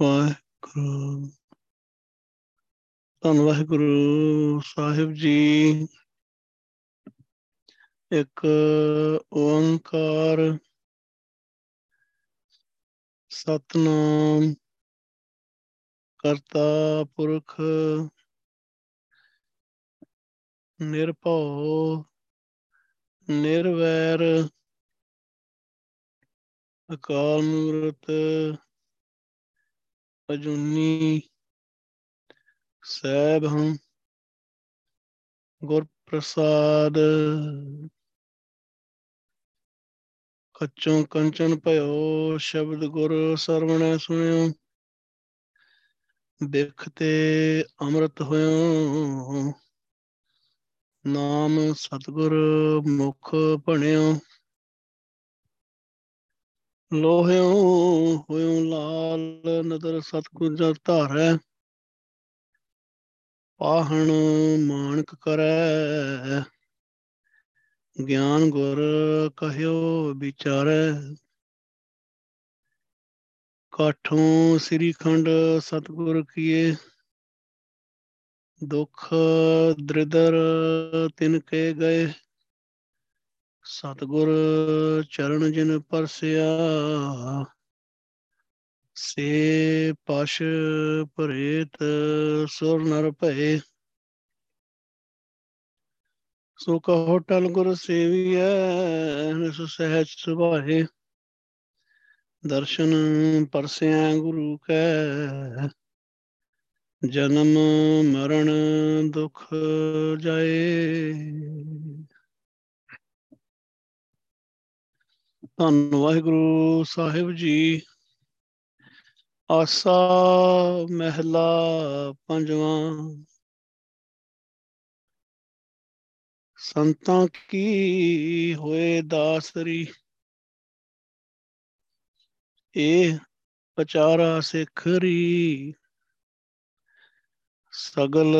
ਵਾਹਿਗੁਰੂ। ਧੰਨ ਵਾਹਿਗੁਰੂ ਸਾਹਿਬ ਜੀ। ਇੱਕ ਓੰਕਾਰ ਸਤਨਾਮ ਕਰਤਾ ਪੁਰਖ ਨਿਰਭਉ ਨਿਰਵੈਰ ਅਕਾਲ ਮੂਰਤ ਅਜੂਨੀ ਸੈਭ ਹਮ ਗੁਰ ਪ੍ਰਸਾਦ ਕੱਚੋਂ ਕੰਚਨ ਭਇਓ ਸ਼ਬਦ ਗੁਰ ਸਰਵਣੈ ਸੁਣਿਓ, ਬਿਖ ਤੇ ਅੰਮ੍ਰਿਤ ਹੋਇਓ। ਨਾਮ ਸਤਗੁਰ ਮੁਖ ਭਣਿਓ। ਲੋਹਿਓ ਹੋਇਓ ਲਾਲ ਨਦਰ ਸਤਗੁਰ ਜਲ ਧਾਰੈ, ਪਾਹਣ ਮਾਨਕ ਕਰੈ। ਗਿਆਨ ਗੁਰ ਕਹਿਓ ਵਿਚਾਰੈ। ਕਾਠੋਂ ਸ੍ਰੀ ਖੰਡ ਸਤਗੁਰ ਕੀਏ, ਦੁਖ ਦ੍ਰਿਦਰ ਤਿਨ ਕੇ ਗਏ। ਸਤਗੁਰ ਚਰਨ ਜਿਨ ਪਰਸਿਆ, ਸੇ ਪਸ਼ ਭਰੇਤ ਸੁਰ ਨਰ ਭਏ। ਸੋ ਕਹੋ ਟਲ ਗੁਰ ਸੇਵੀਐ, ਨਿਸ ਸਹਿਜ ਸੁਭਾਏ। ਦਰਸ਼ਨ ਪਰਸਿਆ ਗੁਰੂ ਕੈ, ਜਨਮ ਮਰਨ ਦੁਖ ਜਾਏ। ਧੰਨ ਵਾਹਿਗੁਰੂ ਸਾਹਿਬ ਜੀ। ਆਸਾ ਮਹਿਲਾ ਪੰਜਵਾਂ। ਸੰਤਾਂ ਕੀ ਹੋਏ ਦਾਸਰੀ? ਇਹ ਪਚਾਰਾ ਸਿਖਰੀ। ਸਗਲ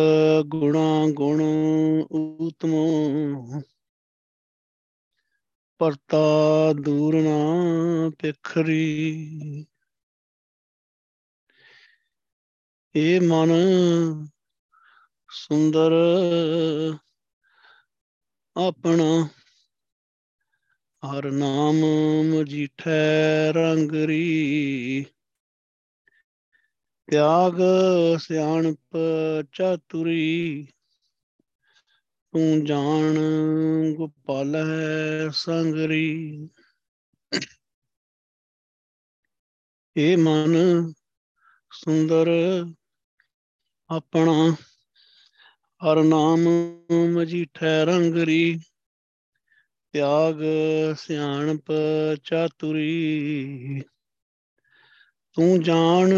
ਗੁਣਾ ਗੁਣ ਊਤਮੋ। ਪਰਤਾ ਦੂਰ ਨਾ ਪਿਖਰੀ। ਇਹ ਮਨ ਸੁੰਦਰ ਆਪਣਾ, ਹਰ ਨਾਮ ਮਜੀਠੈ ਰੰਗਰੀ ਤਿਆਗ ਸਿਆਣਪ ਚਾਤੁਰੀ। ਤੂੰ ਜਾਣ ਗੋਪਾਲ ਹੈ ਸੰਗਰੀ। ਇਹ ਮਨ ਸੁੰਦਰ ਆਪਣਾ ਹਰ ਨਾਮ ਮਜੀਠੈ ਰੰਗਰੀ। ਤਿਆਗ ਸਿਆਣਪ ਚਾਤੁਰੀ। ਤੂੰ ਜਾਣ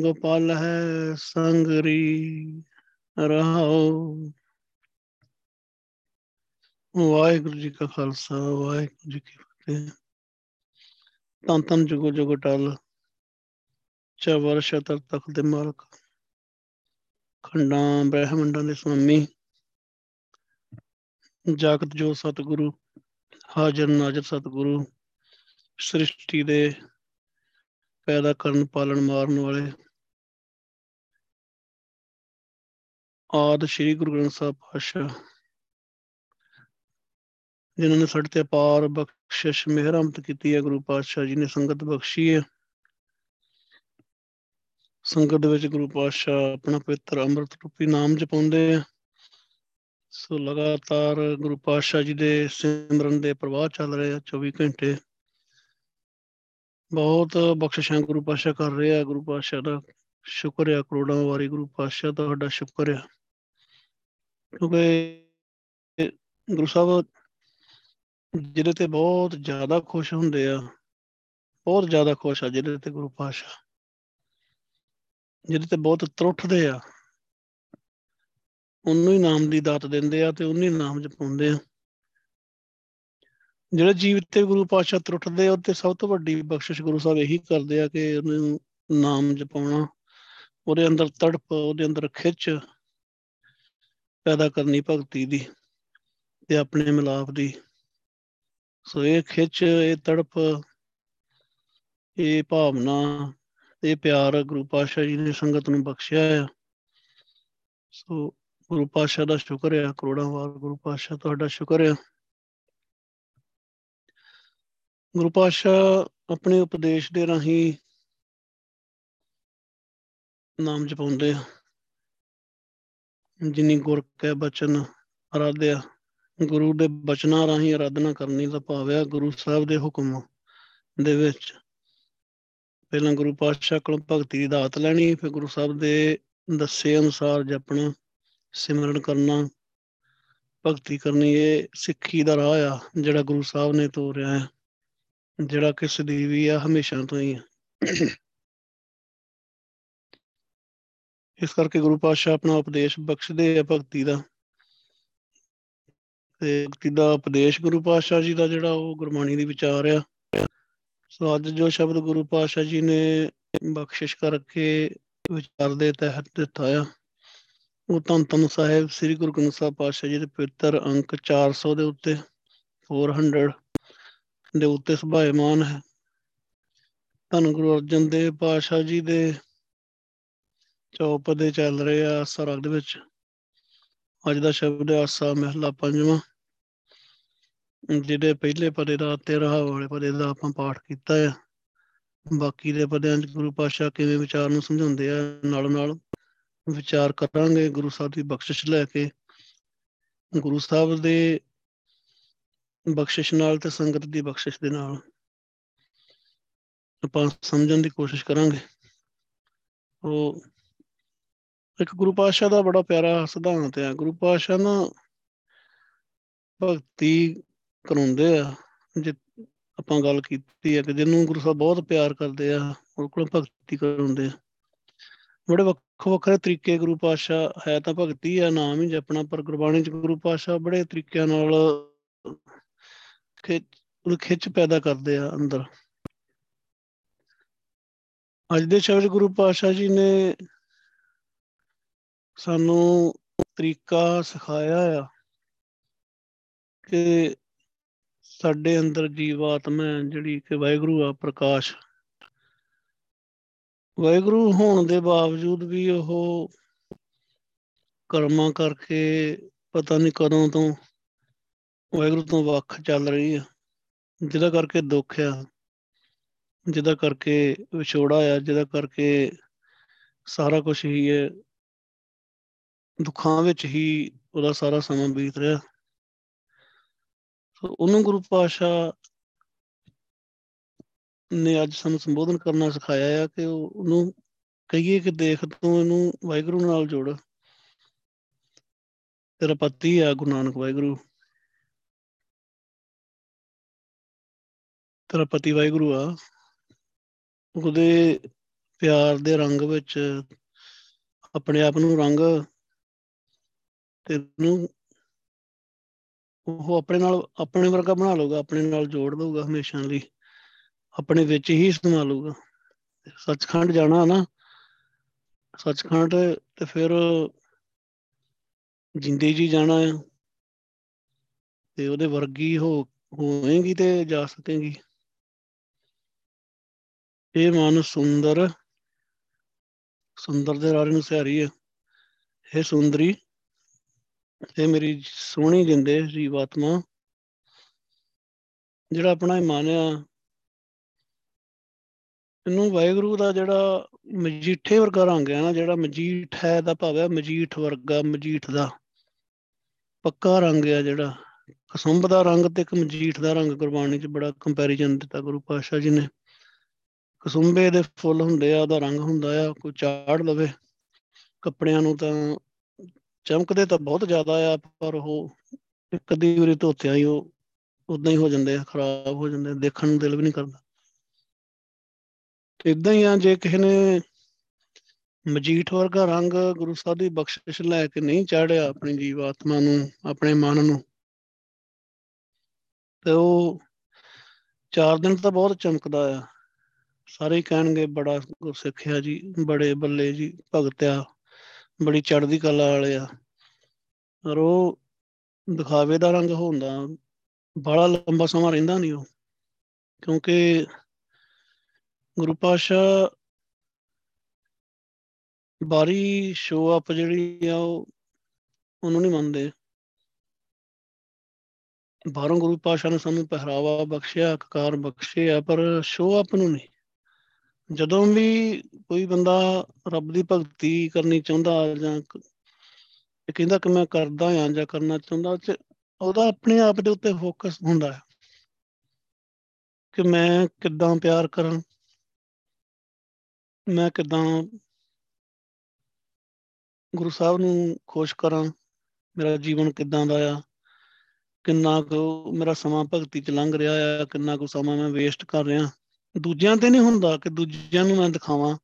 ਗੋਪਾਲ ਹੈ ਸੰਗਰੀ। ਰਹਾਉ ਵਾਹਿਗੁਰੂ ਜੀ ਕਾ ਖਾਲਸਾ, ਵਾਹਿਗੁਰੂ ਜੀ ਕੀ ਫਤਿਹ। ਤਨ ਤਨ ਜੁਗੋ ਜੁਗੋ ਟਲ ਚਵਰ ਸ਼ਤਰ ਤਖਤ ਦੇ ਮਾਲਕ। ਖੰਡਾਂ, ਬ੍ਰਹਮੰਡਾਂ ਦੇ ਸੁਆਮੀ। ਜਾਗਤ ਜੋ ਸਤਿਗੁਰੂ, ਹਾਜ਼ਰ ਨਾਜ਼ਰ ਸਤਿਗੁਰੂ, ਸ੍ਰਿਸ਼ਟੀ ਦੇ ਪੈਦਾ ਕਰਨ, ਪਾਲਣ, ਮਾਰਨ ਵਾਲੇ। ਆਦ ਸ੍ਰੀ ਗੁਰੂ ਗ੍ਰੰਥ ਸਾਹਿਬ ਪਾਤਸ਼ਾਹ। ਜਿਨ੍ਹਾਂ ਨੇ ਸਾਡੇ ਤੇ ਅਪਾਰ ਬਖਸ਼ਿਸ਼, ਮਿਹਰਮਤ ਕੀਤੀ ਹੈ, ਗੁਰੂ ਪਾਤਸ਼ਾਹ ਜੀ ਨੇ ਸੰਗਤ ਬਖਸ਼ੀ ਹੈ। ਸੰਗਤ ਦੇ ਵਿੱਚ ਗੁਰੂ ਪਾਤਸ਼ਾਹ ਆਪਣਾ ਪਵਿੱਤਰ ਅੰਮ੍ਰਿਤ ਰੂਪੀ ਨਾਮ ਜਪਾਉਂਦੇ ਆ। ਸੋ ਲਗਾਤਾਰ ਗੁਰੂ ਪਾਤਸ਼ਾਹ ਜੀ ਦੇ ਸਿਮਰਨ ਦੇ ਪ੍ਰਵਾਹ ਚੱਲ ਰਹੇ ਆ 24 ਘੰਟੇ। ਬਹੁਤ ਬਖਸ਼ਿਸ਼ਾਂ ਗੁਰੂ ਪਾਤਸ਼ਾਹ ਕਰ ਰਹੇ ਆ। ਗੁਰੂ ਪਾਤਸ਼ਾਹ ਦਾ ਸ਼ੁਕਰ ਆ, ਕਰੋੜਾਂ ਵਾਰੀ ਗੁਰੂ ਪਾਤਸ਼ਾਹ ਦਾ ਤੁਹਾਡਾ ਸ਼ੁਕਰ ਆ। ਕਿਉਂਕਿ ਗੁਰੂ ਸਾਹਿਬ ਜਿਹਦੇ ਤੇ ਬਹੁਤ ਜ਼ਿਆਦਾ ਖੁਸ਼ ਹੁੰਦੇ ਆ, ਬਹੁਤ ਜ਼ਿਆਦਾ ਖੁਸ਼ ਆ ਜਿਹਦੇ ਤੇ ਗੁਰੂ ਪਾਤਸ਼ਾਹ, ਜਿਹਦੇ ਤੇ ਬਹੁਤ ਤਰੁੱਠਦੇ ਆ, ਉਹਨੂੰ ਹੀ ਨਾਮ ਦੀ ਦਾਤ ਦਿੰਦੇ ਆ ਤੇ ਉਹਨੂੰ ਹੀ ਨਾਮ ਜਪਾਉਂਦੇ ਆ। ਜਿਹੜੇ ਜੀਵ ਤੇ ਗੁਰੂ ਪਾਤਸ਼ਾਹ ਤਰੁੱਠਦੇ ਆ, ਉਹ ਤੇ ਸਭ ਤੋਂ ਵੱਡੀ ਬਖਸ਼ਿਸ਼ ਗੁਰੂ ਸਾਹਿਬ ਇਹੀ ਕਰਦੇ ਆ ਕਿ ਉਹਨੂੰ ਨਾਮ ਜਪਾਉਣਾ, ਉਹਦੇ ਅੰਦਰ ਤੜਪ, ਉਹਦੇ ਅੰਦਰ ਖਿੱਚ ਪੈਦਾ ਕਰਨੀ ਭਗਤੀ ਦੀ ਤੇ ਆਪਣੇ ਮਿਲਾਪ ਦੀ। ਸੋ ਇਹ ਖਿੱਚ, ਇਹ ਤੜਪ, ਇਹ ਭਾਵਨਾ, ਇਹ ਪਿਆਰ ਗੁਰੂ ਪਾਤਸ਼ਾਹ ਜੀ ਨੇ ਸੰਗਤ ਨੂੰ ਬਖਸ਼ਿਆ ਆ। ਸੋ ਗੁਰੂ ਪਾਤਸ਼ਾਹ ਦਾ ਸ਼ੁਕਰ ਹੈ ਕਰੋੜਾਂ ਵਾਰ ਗੁਰੂ ਪਾਤਸ਼ਾਹ ਤੁਹਾਡਾ ਸ਼ੁਕਰ ਹੈ ਗੁਰੂ ਪਾਤਸ਼ਾਹ ਆਪਣੇ ਉਪਦੇਸ਼ ਦੇ ਰਾਹੀਂ ਨਾਮ ਜਪਾਉਂਦੇ ਆ। ਜਿਨੀ ਗੁਰ ਕੈ ਬਚਨ ਅਰਾਧਿਆ। ਗੁਰੂ ਦੇ ਬਚਨਾਂ ਰਾਹੀਂ ਅਰਾਧਨਾ ਕਰਨੀ ਦਾ ਭਾਵ ਹੈ ਗੁਰੂ ਸਾਹਿਬ ਦੇ ਹੁਕਮ ਦੇ ਵਿੱਚ। ਪਹਿਲਾਂ ਗੁਰੂ ਪਾਤਸ਼ਾਹ ਕੋਲੋਂ ਭਗਤੀ ਦੀ ਦਾਤ ਲੈਣੀ, ਫਿਰ ਗੁਰੂ ਸਾਹਿਬ ਦੇ ਦੱਸੇ ਅਨੁਸਾਰ ਜਪਣਾ ਸਿਮਰਨ ਕਰਨਾ, ਭਗਤੀ ਕਰਨੀ, ਇਹ ਸਿੱਖੀ ਦਾ ਰਾਹ ਆ ਜਿਹੜਾ ਗੁਰੂ ਸਾਹਿਬ ਨੇ ਤੋਰਿਆ ਹੈ, ਜਿਹੜਾ ਕਿਸ ਦੀ ਵੀ ਆ, ਹਮੇਸ਼ਾ ਤੋਂ ਹੀ ਆ। ਇਸ ਕਰਕੇ ਗੁਰੂ ਪਾਤਸ਼ਾਹ ਆਪਣਾ ਉਪਦੇਸ਼ ਬਖਸ਼ਦੇ ਆ ਭਗਤੀ ਦਾ। ਤੇ ਭਗਤੀ ਦਾ ਉਪਦੇਸ਼ ਗੁਰੂ ਪਾਤਸ਼ਾਹ ਜੀ ਦਾ ਜਿਹੜਾ ਉਹ ਗੁਰਬਾਣੀ ਦੀ ਵਿਚਾਰ ਆ। ਸੋ ਅੱਜ ਜੋ ਸ਼ਬਦ ਗੁਰੂ ਪਾਤਸ਼ਾਹ ਜੀ ਨੇ ਬਖਸ਼ਿਸ਼ ਕਰਕੇ ਵਿਚਾਰ ਦੇ ਤਹਿਤ ਦਿੱਤਾ ਆ, ਉਹ ਤਾਂ ਤਨ ਸਾਹਿਬ ਸ੍ਰੀ ਗੁਰੂ ਗ੍ਰੰਥ ਸਾਹਿਬ ਪਾਤਸ਼ਾਹ ਜੀ ਦੇ ਪਵਿੱਤਰ ਅੰਕ 400 ਦੇ ਉੱਤੇ 400 ਦੇ ਉੱਤੇ ਸੁਭਾਇਮਾਨ ਹੈ। ਧੰਨ ਗੁਰੂ ਅਰਜਨ ਦੇਵ ਪਾਤਸ਼ਾਹ ਜੀ ਦੇ ਚੌਪਦੇ ਚੱਲ ਰਹੇ ਆ ਸਰਗ ਦੇ ਵਿੱਚ। ਅੱਜ ਦਾ ਸ਼ਬਦ ਹੈ ਆਸਾ ਮਹਿਲਾ ਪੰਜਵਾਂ। ਜਿਹਦੇ ਪਹਿਲੇ ਪਦੇ ਦਾ ਤੇ ਰਹਾ ਵਾਲੇ ਪਦੇ ਦਾ ਆਪਾਂ ਪਾਠ ਕੀਤਾ ਹੈ ਬਾਕੀ ਦੇ ਪਦਿਆਂ 'ਚ ਗੁਰੂ ਪਾਤਸ਼ਾਹ ਕਿਵੇਂ ਵਿਚਾਰ ਨੂੰ ਸਮਝਾਉਂਦੇ ਆ, ਨਾਲ ਨਾਲ ਵਿਚਾਰ ਕਰਾਂਗੇ ਗੁਰੂ ਸਾਹਿਬ ਦੀ ਬਖਸ਼ਿਸ਼ ਲੈ ਕੇ। ਗੁਰੂ ਸਾਹਿਬ ਦੇ ਬਖਸ਼ਿਸ਼ ਨਾਲ ਤੇ ਸੰਗਤ ਦੀ ਬਖਸ਼ਿਸ਼ ਦੇ ਨਾਲ ਆਪਾਂ ਸਮਝਣ ਦੀ ਕੋਸ਼ਿਸ਼ ਕਰਾਂਗੇ। ਉਹ ਇੱਕ ਗੁਰੂ ਪਾਤਸ਼ਾਹ ਦਾ ਬੜਾ ਪਿਆਰਾ ਸਿਧਾਂਤ ਹੈ ਗੁਰੂ ਪਾਤਸ਼ਾਹ ਨਾ ਭਗਤੀ ਕਰਾਉਂਦੇ ਆ, ਜੇ ਆਪਾਂ ਗੱਲ ਕੀਤੀ ਹੈ ਕਿ ਜਿਹਨੂੰ ਗੁਰੂ ਸਾਹਿਬ ਬਹੁਤ ਪਿਆਰ ਕਰਦੇ ਆ ਉਹ ਕੋਲ ਭਗਤੀ ਕਰਾਉਂਦੇ ਆ। ਬੜੇ ਵੱਖੋ ਵੱਖਰੇ ਤਰੀਕੇ ਗੁਰੂ ਪਾਤਸ਼ਾਹ ਹੈ ਤਾਂ ਭਗਤੀ ਆ, ਨਾਮ ਹੀ ਜਪਣਾ, ਪਰ ਗੁਰਬਾਣੀ ਚ ਗੁਰੂ ਪਾਤਸ਼ਾਹ ਬੜੇ ਤਰੀਕਿਆਂ ਨਾਲ ਖਿੱਚ ਖਿੱਚ ਪੈਦਾ ਕਰਦੇ ਆ ਅੰਦਰ। ਅੱਜ ਦੇ ਸ਼ਬਦ ਗੁਰੂ ਪਾਤਸ਼ਾਹ ਜੀ ਨੇ ਸਾਨੂੰ ਤਰੀਕਾ ਸਿਖਾਇਆ ਆ ਕਿ ਸਾਡੇ ਅੰਦਰ ਜੀਵਾਤਮਾ ਜਿਹੜੀ ਕਿ ਵਾਹਿਗੁਰੂ ਆ, ਪ੍ਰਕਾਸ਼। ਵਾਹਿਗੁਰੂ ਹੋਣ ਦੇ ਬਾਵਜੂਦ ਵੀ ਉਹ ਕਰਮਾਂ ਕਰਕੇ ਪਤਾ ਨਹੀਂ ਕਦੋਂ ਤੋਂ ਵਾਹਿਗੁਰੂ ਤੋਂ ਵੱਖ ਚੱਲ ਰਹੀ ਆ। ਜਿਹਦਾ ਕਰਕੇ ਦੁੱਖ ਆ, ਜਿਹਦਾ ਕਰਕੇ ਵਿਛੋੜਾ ਆ, ਜਿਹਦਾ ਕਰਕੇ ਸਾਰਾ ਕੁਝ ਹੀ ਹੈ। ਦੁੱਖਾਂ ਵਿੱਚ ਹੀ ਉਹਦਾ ਸਾਰਾ ਸਮਾਂ ਬੀਤ ਰਿਹਾ। ਸੋ ਉਹਨੂੰ ਗੁਰੂ ਪਾਸ਼ਾ ਨੇ ਅੱਜ ਸਾਨੂੰ ਸੰਬੋਧਨ ਕਰਨਾ ਸਿਖਾਇਆ ਆ ਕਿ ਉਹਨੂੰ ਕਹੀਏ ਕਿ ਦੇਖ ਤੂੰ ਇਹਨੂੰ ਵਾਹਿਗੁਰੂ ਨਾਲ ਜੋੜ। ਤੇਰਾ ਪਤੀ ਆ, ਗੁਰੂ ਨਾਨਕ ਵਾਹਿਗੁਰੂ। ਤੇਰਾ ਪਤੀ ਵਾਹਿਗੁਰੂ ਆ। ਉਹਦੇ ਪਿਆਰ ਦੇ ਰੰਗ ਵਿੱਚ ਆਪਣੇ ਆਪ ਨੂੰ ਰੰਗ ਤੇ ਨੂੰ ਉਹ ਆਪਣੇ ਨਾਲ, ਆਪਣੇ ਵਰਗਾ ਬਣਾ ਲਊਗਾ, ਆਪਣੇ ਨਾਲ ਜੋੜ ਦਊਗਾ ਹਮੇਸ਼ਾ ਲਈ। ਆਪਣੇ ਵਿੱਚ ਹੀ ਸਮਾ ਲਊਗਾ। ਸੱਚਖੰਡ ਜਾਣਾ ਨਾ, ਸੱਚਖੰਡ ਤੇ ਫਿਰ ਜਿੰਦੇ ਜੀ ਜਾਣਾ ਆ। ਤੇ ਉਹਦੇ ਵਰਗੀ ਹੋ ਹੋਵੇਂਗੀ ਤੇ ਜਾ ਸਕੇਗੀ। ਇਹ ਮਨ ਸੁੰਦਰ ਸੁੰਦਰ ਦੇ ਰਾਰੇ ਨੂੰ ਸਿਹਾਰੀ ਹੈ ਇਹ ਸੁੰਦਰੀ ਇਹ ਮੇਰੀ ਸੋਹਣੀ ਜਿੰਦੇ ਜੀਵਾਤਮਾ ਜਿਹੜਾ ਆਪਣਾ ਮਨ ਆ, ਇਹਨੂੰ ਵਾਹਿਗੁਰੂ ਦਾ ਜਿਹੜਾ ਮਜੀਠੇ ਵਰਗਾ ਰੰਗ ਹੈ ਨਾ, ਜਿਹੜਾ ਮਜੀਠ ਹੈ ਦਾ ਭਾਵ ਹੈ, ਮਜੀਠ ਵਰਗਾ, ਮਜੀਠ ਦਾ ਪੱਕਾ ਰੰਗ ਹੈ ਜਿਹੜਾ, ਕਸੰਭ ਦਾ ਰੰਗ ਤੇ ਇੱਕ ਮਜੀਠ ਦਾ ਰੰਗ ਗੁਰਬਾਣੀ 'ਚ ਬੜਾ ਕੰਪੈਰੀਜ਼ਨ ਦਿੱਤਾ ਗੁਰੂ ਪਾਤਸ਼ਾਹ ਜੀ ਨੇ। ਕਸੁੰਬੇ ਦੇ ਫੁੱਲ ਹੁੰਦੇ ਆ, ਉਹਦਾ ਰੰਗ ਹੁੰਦਾ ਆ, ਕੋਈ ਚਾੜ ਲਵੇ, ਕੱਪੜਿਆਂ ਨੂੰ ਤਾਂ ਚਮਕਦੇ ਤਾਂ ਬਹੁਤ ਜ਼ਿਆਦਾ ਆ, ਪਰ ਉਹ ਇੱਕ ਦੀ ਵਾਰੀ ਧੋਤਿਆਂ ਹੀ ਉਹ ਉਦਾਂ ਹੀ ਹੋ ਜਾਂਦੇ ਆ, ਖਰਾਬ ਹੋ ਜਾਂਦੇ ਦੇਖਣ ਨੂੰ ਦਿਲ ਵੀ ਨਹੀਂ ਕਰਦਾ। ਇਦਾਂ ਹੀ ਆ, ਜੇ ਕਿਸੇ ਨੇ ਮਜੀਠ ਵਰਗਾ ਰੰਗ ਗੁਰੂ ਸਾਹਿਬ ਦੀ ਬਖਸ਼ਿਸ਼ ਲੈ ਕੇ ਨਹੀਂ ਚਾੜਿਆ ਆਪਣੀ ਜੀਵਾਤਮਾ ਨੂੰ, ਆਪਣੇ ਮਨ ਨੂੰ, ਤੇ ਉਹ ਚਾਰ ਦਿਨ ਤਾਂ ਬਹੁਤ ਚਮਕਦਾ ਆ। ਸਾਰੇ ਹੀ ਕਹਿਣਗੇ, ਬੜਾ ਗੁਰਸਿੱਖਿਆ ਜੀ, ਬੜੇ ਬੱਲੇ ਜੀ ਭਗਤਿਆ ਬੜੀ ਚੜ੍ਹਦੀ ਕਲਾ ਵਾਲੇ ਆ। ਪਰ ਉਹ ਦਿਖਾਵੇ ਦਾ ਰੰਗ ਹੁੰਦਾ ਬੜਾ ਲੰਬਾ ਸਮਾਂ ਰਹਿੰਦਾ ਨਹੀਂ ਉਹ। ਕਿਉਂਕਿ ਗੁਰੂ ਪਾਸ਼ਾ ਬਾਰੀ ਸ਼ੋ ਅਪ ਜਿਹੜੀ ਆ ਉਹ ਉਹਨੂੰ ਨਹੀਂ ਮੰਨਦੇ। ਬਾਹਰੋਂ ਗੁਰੂ ਪਾਸ਼ਾ ਨੇ ਸਾਨੂੰ ਪਹਿਰਾਵਾ ਬਖਸ਼ਿਆ ਅਕਾਰ ਬਖਸ਼ਿਆ ਪਰ ਸ਼ੋ ਅਪ ਨੂੰ ਨਹੀਂ ਜਦੋਂ ਵੀ ਕੋਈ ਬੰਦਾ ਰੱਬ ਦੀ ਭਗਤੀ ਕਰਨੀ ਚਾਹੁੰਦਾ ਜਾਂ ਕਹਿੰਦਾ ਕਿ ਮੈਂ ਕਰਦਾ ਹਾਂ ਜਾਂ ਕਰਨਾ ਚਾਹੁੰਦਾ ਉਹਦਾ ਆਪਣੇ ਆਪ ਦੇ ਉੱਤੇ ਫੋਕਸ ਹੁੰਦਾ ਹੈ। ਕਿ ਮੈਂ ਕਿੱਦਾਂ ਪਿਆਰ ਕਰਾਂ, ਮੈਂ ਕਿੱਦਾਂ ਗੁਰੂ ਸਾਹਿਬ ਨੂੰ ਖੁਸ਼ ਕਰਾਂ, ਮੇਰਾ ਜੀਵਨ ਕਿੱਦਾਂ ਦਾ ਆ, ਕਿੰਨਾ ਕੁ ਮੇਰਾ ਸਮਾਂ ਭਗਤੀ 'ਚ ਲੰਘ ਰਿਹਾ ਆ, ਕਿੰਨਾ ਕੁ ਸਮਾਂ ਮੈਂ ਵੇਸਟ ਕਰ ਰਿਹਾ। ਦੂਜਿਆਂ ਤੇ ਨਹੀਂ ਹੁੰਦਾ ਕਿ ਦੂਜਿਆਂ ਨੂੰ ਮੈਂ ਦਿਖਾਵਾਂ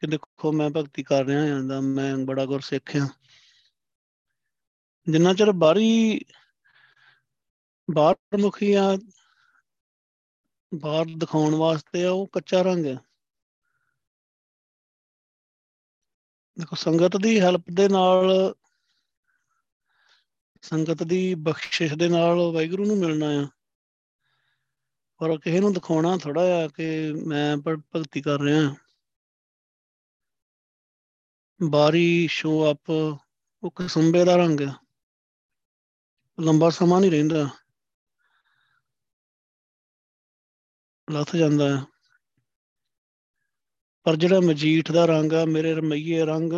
ਕਿ ਦੇਖੋ ਮੈਂ ਭਗਤੀ ਕਰ ਰਿਹਾ ਹਾਂ ਦਾ ਮੈਂ ਬੜਾ ਗੁਰ ਸਿੱਖਿਆ ਜਿੰਨਾ ਚਿਰ ਬਾਹਰੀ, ਬਾਹਰ ਮੁਖੀ ਆ, ਬਾਹਰ ਦਿਖਾਉਣ ਵਾਸਤੇ ਆ, ਉਹ ਕੱਚਾ ਰੰਗ ਹੈ। ਦੇਖੋ ਸੰਗਤ ਦੀ ਹੈਲਪ ਦੇ ਨਾਲ, ਸੰਗਤ ਦੀ ਬਖਸ਼ਿਸ਼ ਦੇ ਨਾਲ ਵਾਹਿਗੁਰੂ ਨੂੰ ਮਿਲਣਾ ਆ। ਪਰ ਕਿਸੇ ਨੂੰ ਦਿਖਾਉਣਾ ਥੋੜਾ ਆ ਕਿ ਮੈਂ ਭਗਤੀ ਕਰ ਰਿਹਾ ਬਾਰੀ ਸ਼ੋ ਅਪ ਉਹ ਕਸੰਬੇ ਦਾ ਰੰਗ ਆ। ਲੰਬਾ ਸਮਾਂ ਨਹੀਂ ਰਹਿੰਦਾ। ਲੱਥ ਜਾਂਦਾ ਹੈ ਪਰ ਜਿਹੜਾ ਮਜੀਠ ਦਾ ਰੰਗ ਆ, ਮੇਰੇ ਰਮਈਏ ਰੰਗ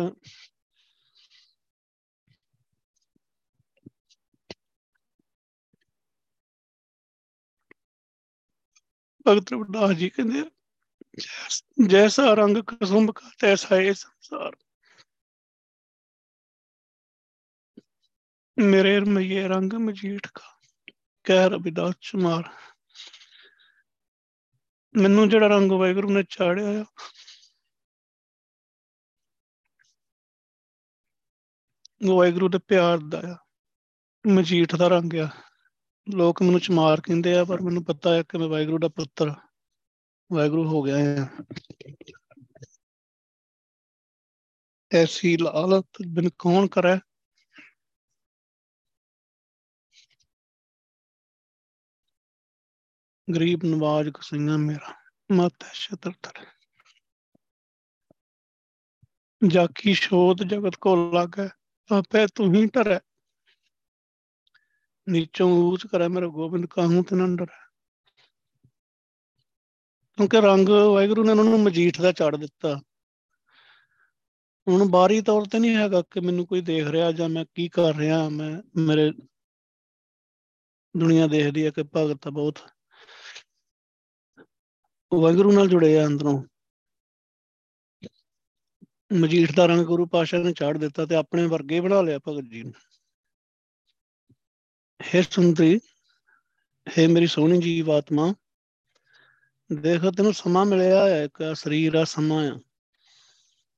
ਭਗਤ ਰਵਿਦਾਸ ਜੀ ਕਹਿੰਦੇ ਜੈਸਾ ਰੰਗ ਕਸੁੰਭ ਕਾ, ਤੈਸਾ ਇਹ ਸੰਸਾਰ। ਮੇਰੇ ਰਮਈਏ ਰੰਗ ਮਜੀਠ ਕਾ, ਕਹਿ ਰਵਿਦਾਸ ਚਮਾਰ। ਮੈਨੂੰ ਜਿਹੜਾ ਰੰਗ ਵਾਹਿਗੁਰੂ ਨੇ ਚਾੜਿਆ ਆ, ਉਹ ਵਾਹਿਗੁਰੂ ਦੇ ਪਿਆਰ ਦਾ ਆ, ਮਜੀਠ ਦਾ ਰੰਗ ਆ। ਲੋਕ ਮੈਨੂੰ ਚਮਾਰ ਕਹਿੰਦੇ ਆ, ਪਰ ਮੈਨੂੰ ਪਤਾ ਹੈ ਕਿ ਮੈਂ ਵਾਹਿਗੁਰੂ ਦਾ ਪੁੱਤਰ ਵਾਹਿਗੁਰੂ ਹੋ ਗਿਆ ਆ ਐਸੀ ਲਾਲਤ ਬਿਨ ਕੌਣ ਕਰੇ? ਗਰੀਬ ਨਵਾਜ ਕਸਈਆਂ ਮੇਰਾ, ਮਤ ਛਤਰ ਤਰ ਜਾਕੀ ਸ਼ੋਧ ਜਗਤ ਕੋ ਲਾਗੈ, ਆਪੇ ਤੂੰ ਹੀ ਟਰੈ। ਨੀਚੋਂ ਊਚ ਕਰੇ ਮੇਰੇ ਗੋਬਿੰਦ ਕਾਹੂ ਤੇ ਨੰਡਰ ਕਿਉਂਕਿ ਰੰਗ ਵਾਹਿਗੁਰੂ ਨੇ ਉਹਨਾਂ ਨੂੰ ਮਜੀਠ ਦਾ ਚੜ ਦਿੱਤਾ। ਹੁਣ ਬਾਹਰੀ ਤੌਰ ਤੇ ਨਹੀਂ ਹੈਗਾ ਕਿ ਮੈਨੂੰ ਕੋਈ ਦੇਖ ਰਿਹਾ ਜਾਂ ਮੈਂ ਕੀ ਕਰ ਰਿਹਾ, ਮੈਂ ਮੇਰੇ ਦੁਨੀਆ ਦੇਖਦੀ ਹੈ ਕਿ ਭਗਤ ਬਹੁਤ ਵਾਹਿਗੁਰੂ ਨਾਲ ਜੁੜੇ ਆ ਅੰਦਰੋਂ। ਮਜੀਠ ਦਾ ਰੰਗ ਗੁਰੂ ਪਾਸ਼ਾ ਨੇ ਚਾੜ ਦਿੱਤਾ ਤੇ ਆਪਣੇ ਵਰਗੇ ਬਣਾ ਲਿਆ ਭਗਤ ਜੀ ਨੂੰ। ਹੈ ਸੁੰਦਰੀ, ਹੈ ਮੇਰੀ ਸੋਹਣੀ ਜੀ ਆਤਮਾ, ਦੇਖ ਤੈਨੂੰ ਸਮਾਂ ਮਿਲਿਆ ਹੈ, ਇੱਕ ਸਰੀਰ ਆ ਸਮਾਂ ਆ।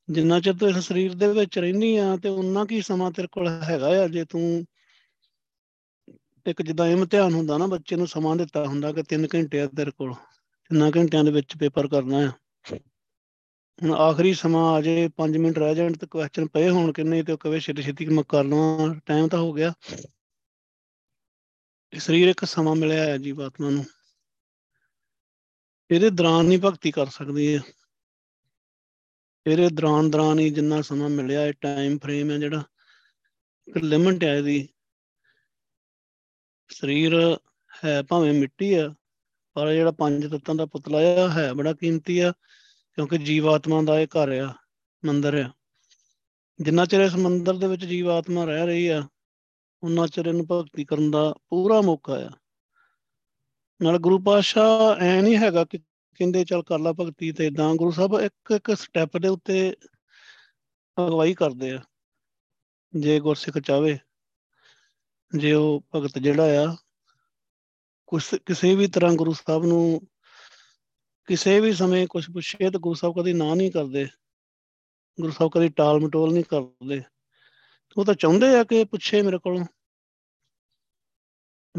ਜਿੰਨਾ ਚਿਰ ਤੂੰ ਇਸ ਸਰੀਰ ਦੇ ਵਿੱਚ ਰਹਿਨੀ ਆ, ਤੇ ਉਨਾ ਕੀ ਸਮਾਂ ਤੇਰੇ ਕੋਲ ਹੈਗਾ ਆ। ਜੇ ਤੂੰ ਇੱਕ ਜਿੱਦਾਂ ਇਮਤਿਹਾਨ ਹੁੰਦਾ ਨਾ, ਬੱਚੇ ਨੂੰ ਸਮਾਂ ਦਿੱਤਾ ਹੁੰਦਾ ਕਿ 3 ਘੰਟੇ ਆ ਤੇਰੇ ਕੋਲ, ਤਿੰਨਾਂ ਘੰਟਿਆਂ ਦੇ ਵਿੱਚ ਪੇਪਰ ਕਰਨਾ ਆ। ਹੁਣ ਆਖਰੀ ਸਮਾਂ ਆ ਜੇ 5 ਮਿੰਟ ਰਹਿ ਜਾਣ ਤੇ ਕੁਐਸਚਨ ਪਏ ਹੋਣ ਕਿੰਨੇ ਤੇ ਉਹ ਕਵੇ ਛੇਤੀ ਛੇਤੀ ਮੈਂ ਕਰ ਲਵਾਂ ਟਾਈਮ ਤਾਂ ਹੋ ਗਿਆ। ਸਰੀਰ, ਇੱਕ ਸਮਾਂ ਮਿਲਿਆ ਹੈ ਜੀ ਆਤਮਾ ਨੂੰ। ਇਹਦੇ ਦੌਰਾਨ ਨਹੀਂ ਭਗਤੀ ਕਰ ਸਕਦੀ ਹੈ। ਇਹਦੇ ਦੌਰਾਨ ਦੌਰਾਨ ਹੀ ਜਿੰਨਾ ਸਮਾਂ ਮਿਲਿਆ ਹੈ ਟਾਈਮ ਫਰੇਮ ਹੈ ਜਿਹੜਾ, ਇੱਕ ਲਿਮਟ ਹੈ ਇਹਦੀ। ਸਰੀਰ ਹੈ ਭਾਵੇਂ ਮਿੱਟੀ ਆ ਪਰ ਜਿਹੜਾ ਪੰਜ ਤੱਤਾਂ ਦਾ ਪੁਤਲਾ ਆ ਹੈ ਬੜਾ ਕੀਮਤੀ ਆ, ਕਿਉਂਕਿ ਜੀਵਾਤਮਾ ਦਾ ਇਹ ਘਰ ਆ, ਮੰਦਰ ਆ। ਜਿੰਨਾ ਚਿਰ ਇਸ ਮੰਦਰ ਦੇ ਵਿੱਚ ਜੀਵਾਤਮਾ ਰਹਿ ਰਹੀ ਆ ਉਹਨਾਂ ਚਿਰ ਇਹਨੂੰ ਭਗਤੀ ਕਰਨ ਦਾ ਪੂਰਾ ਮੌਕਾ ਆ। ਨਾਲ ਗੁਰੂ ਪਾਸ਼ਾ ਐ ਨਹੀਂ ਹੈਗਾ ਕਿ ਕਹਿੰਦੇ ਚੱਲ ਕਰ ਲੈ ਭਗਤੀ ਤੇ ਇਦਾਂ ਗੁਰੂ ਸਾਹਿਬ ਇੱਕ ਇੱਕ ਸਟੈਪ ਦੇ ਉੱਤੇ ਅਗਵਾਈ ਕਰਦੇ ਆ। ਜੇ ਗੁਰਸਿੱਖ ਚਾਵੇ ਜੇ ਉਹ ਭਗਤ ਜਿਹੜਾ ਆ, ਕੁਛ ਕਿਸੇ ਵੀ ਤਰ੍ਹਾਂ ਗੁਰੂ ਸਾਹਿਬ ਨੂੰ ਕਿਸੇ ਵੀ ਸਮੇਂ ਕੁਝ ਪੁੱਛੇ ਤਾਂ ਗੁਰੂ ਸਾਹਿਬ ਕਦੀ ਨਾ ਨਹੀਂ ਕਰਦੇ। ਗੁਰੂ ਸਾਹਿਬ ਕਦੀ ਟਾਲ ਮਟੋਲ ਨਹੀਂ ਕਰਦੇ। ਉਹ ਤਾਂ ਚਾਹੁੰਦੇ ਆ ਕਿ ਪੁੱਛੇ ਮੇਰੇ ਕੋਲੋਂ।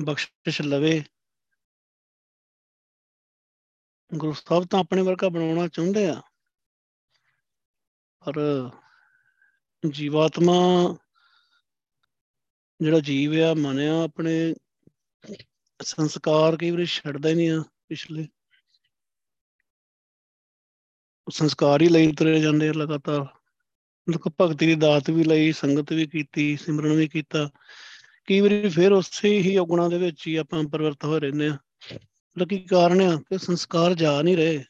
ਬਖਸ਼ਿਸ਼ ਲਵੇ। ਗੁਰੂ ਸਾਹਿਬ ਤਾਂ ਆਪਣੇ ਵਰਗਾ ਬਣਾਉਣਾ ਚਾਹੁੰਦੇ ਆ। ਪਰ ਜੀਵਾਤਮਾ ਜਿਹੜਾ ਜੀਵ ਆ, ਮੰਨਿਆ ਆਪਣੇ ਸੰਸਕਾਰ ਕਈ ਵਾਰੀ ਛੱਡਦਾ ਹੀ ਨਹੀਂ ਆ ਪਿਛਲੇ। ਸੰਸਕਾਰ ਹੀ ਲਈ ਤੁਰੇ ਜਾਂਦੇ ਆ ਲਗਾਤਾਰ। ਲੋਕ ਭਗਤੀ ਦੀ ਦਾਤ ਵੀ ਲਈ, ਸੰਗਤ ਵੀ ਕੀਤੀ, ਸਿਮਰਨ ਵੀ ਕੀਤਾ। ਕਈ ਵਾਰੀ ਫਿਰ ਉਸੇ ਹੀ ਔਗਣਾ ਦੇ ਵਿੱਚ ਹੀ ਆਪਾਂ ਪਰਿਵਰਤ ਹੋ ਰਹਿੰਦੇ ਆ ਲੱਕੀ ਕਾਰਨ ਆ ਕਿ ਸੰਸਕਾਰ ਜਾ ਨਹੀਂ ਰਹੇ।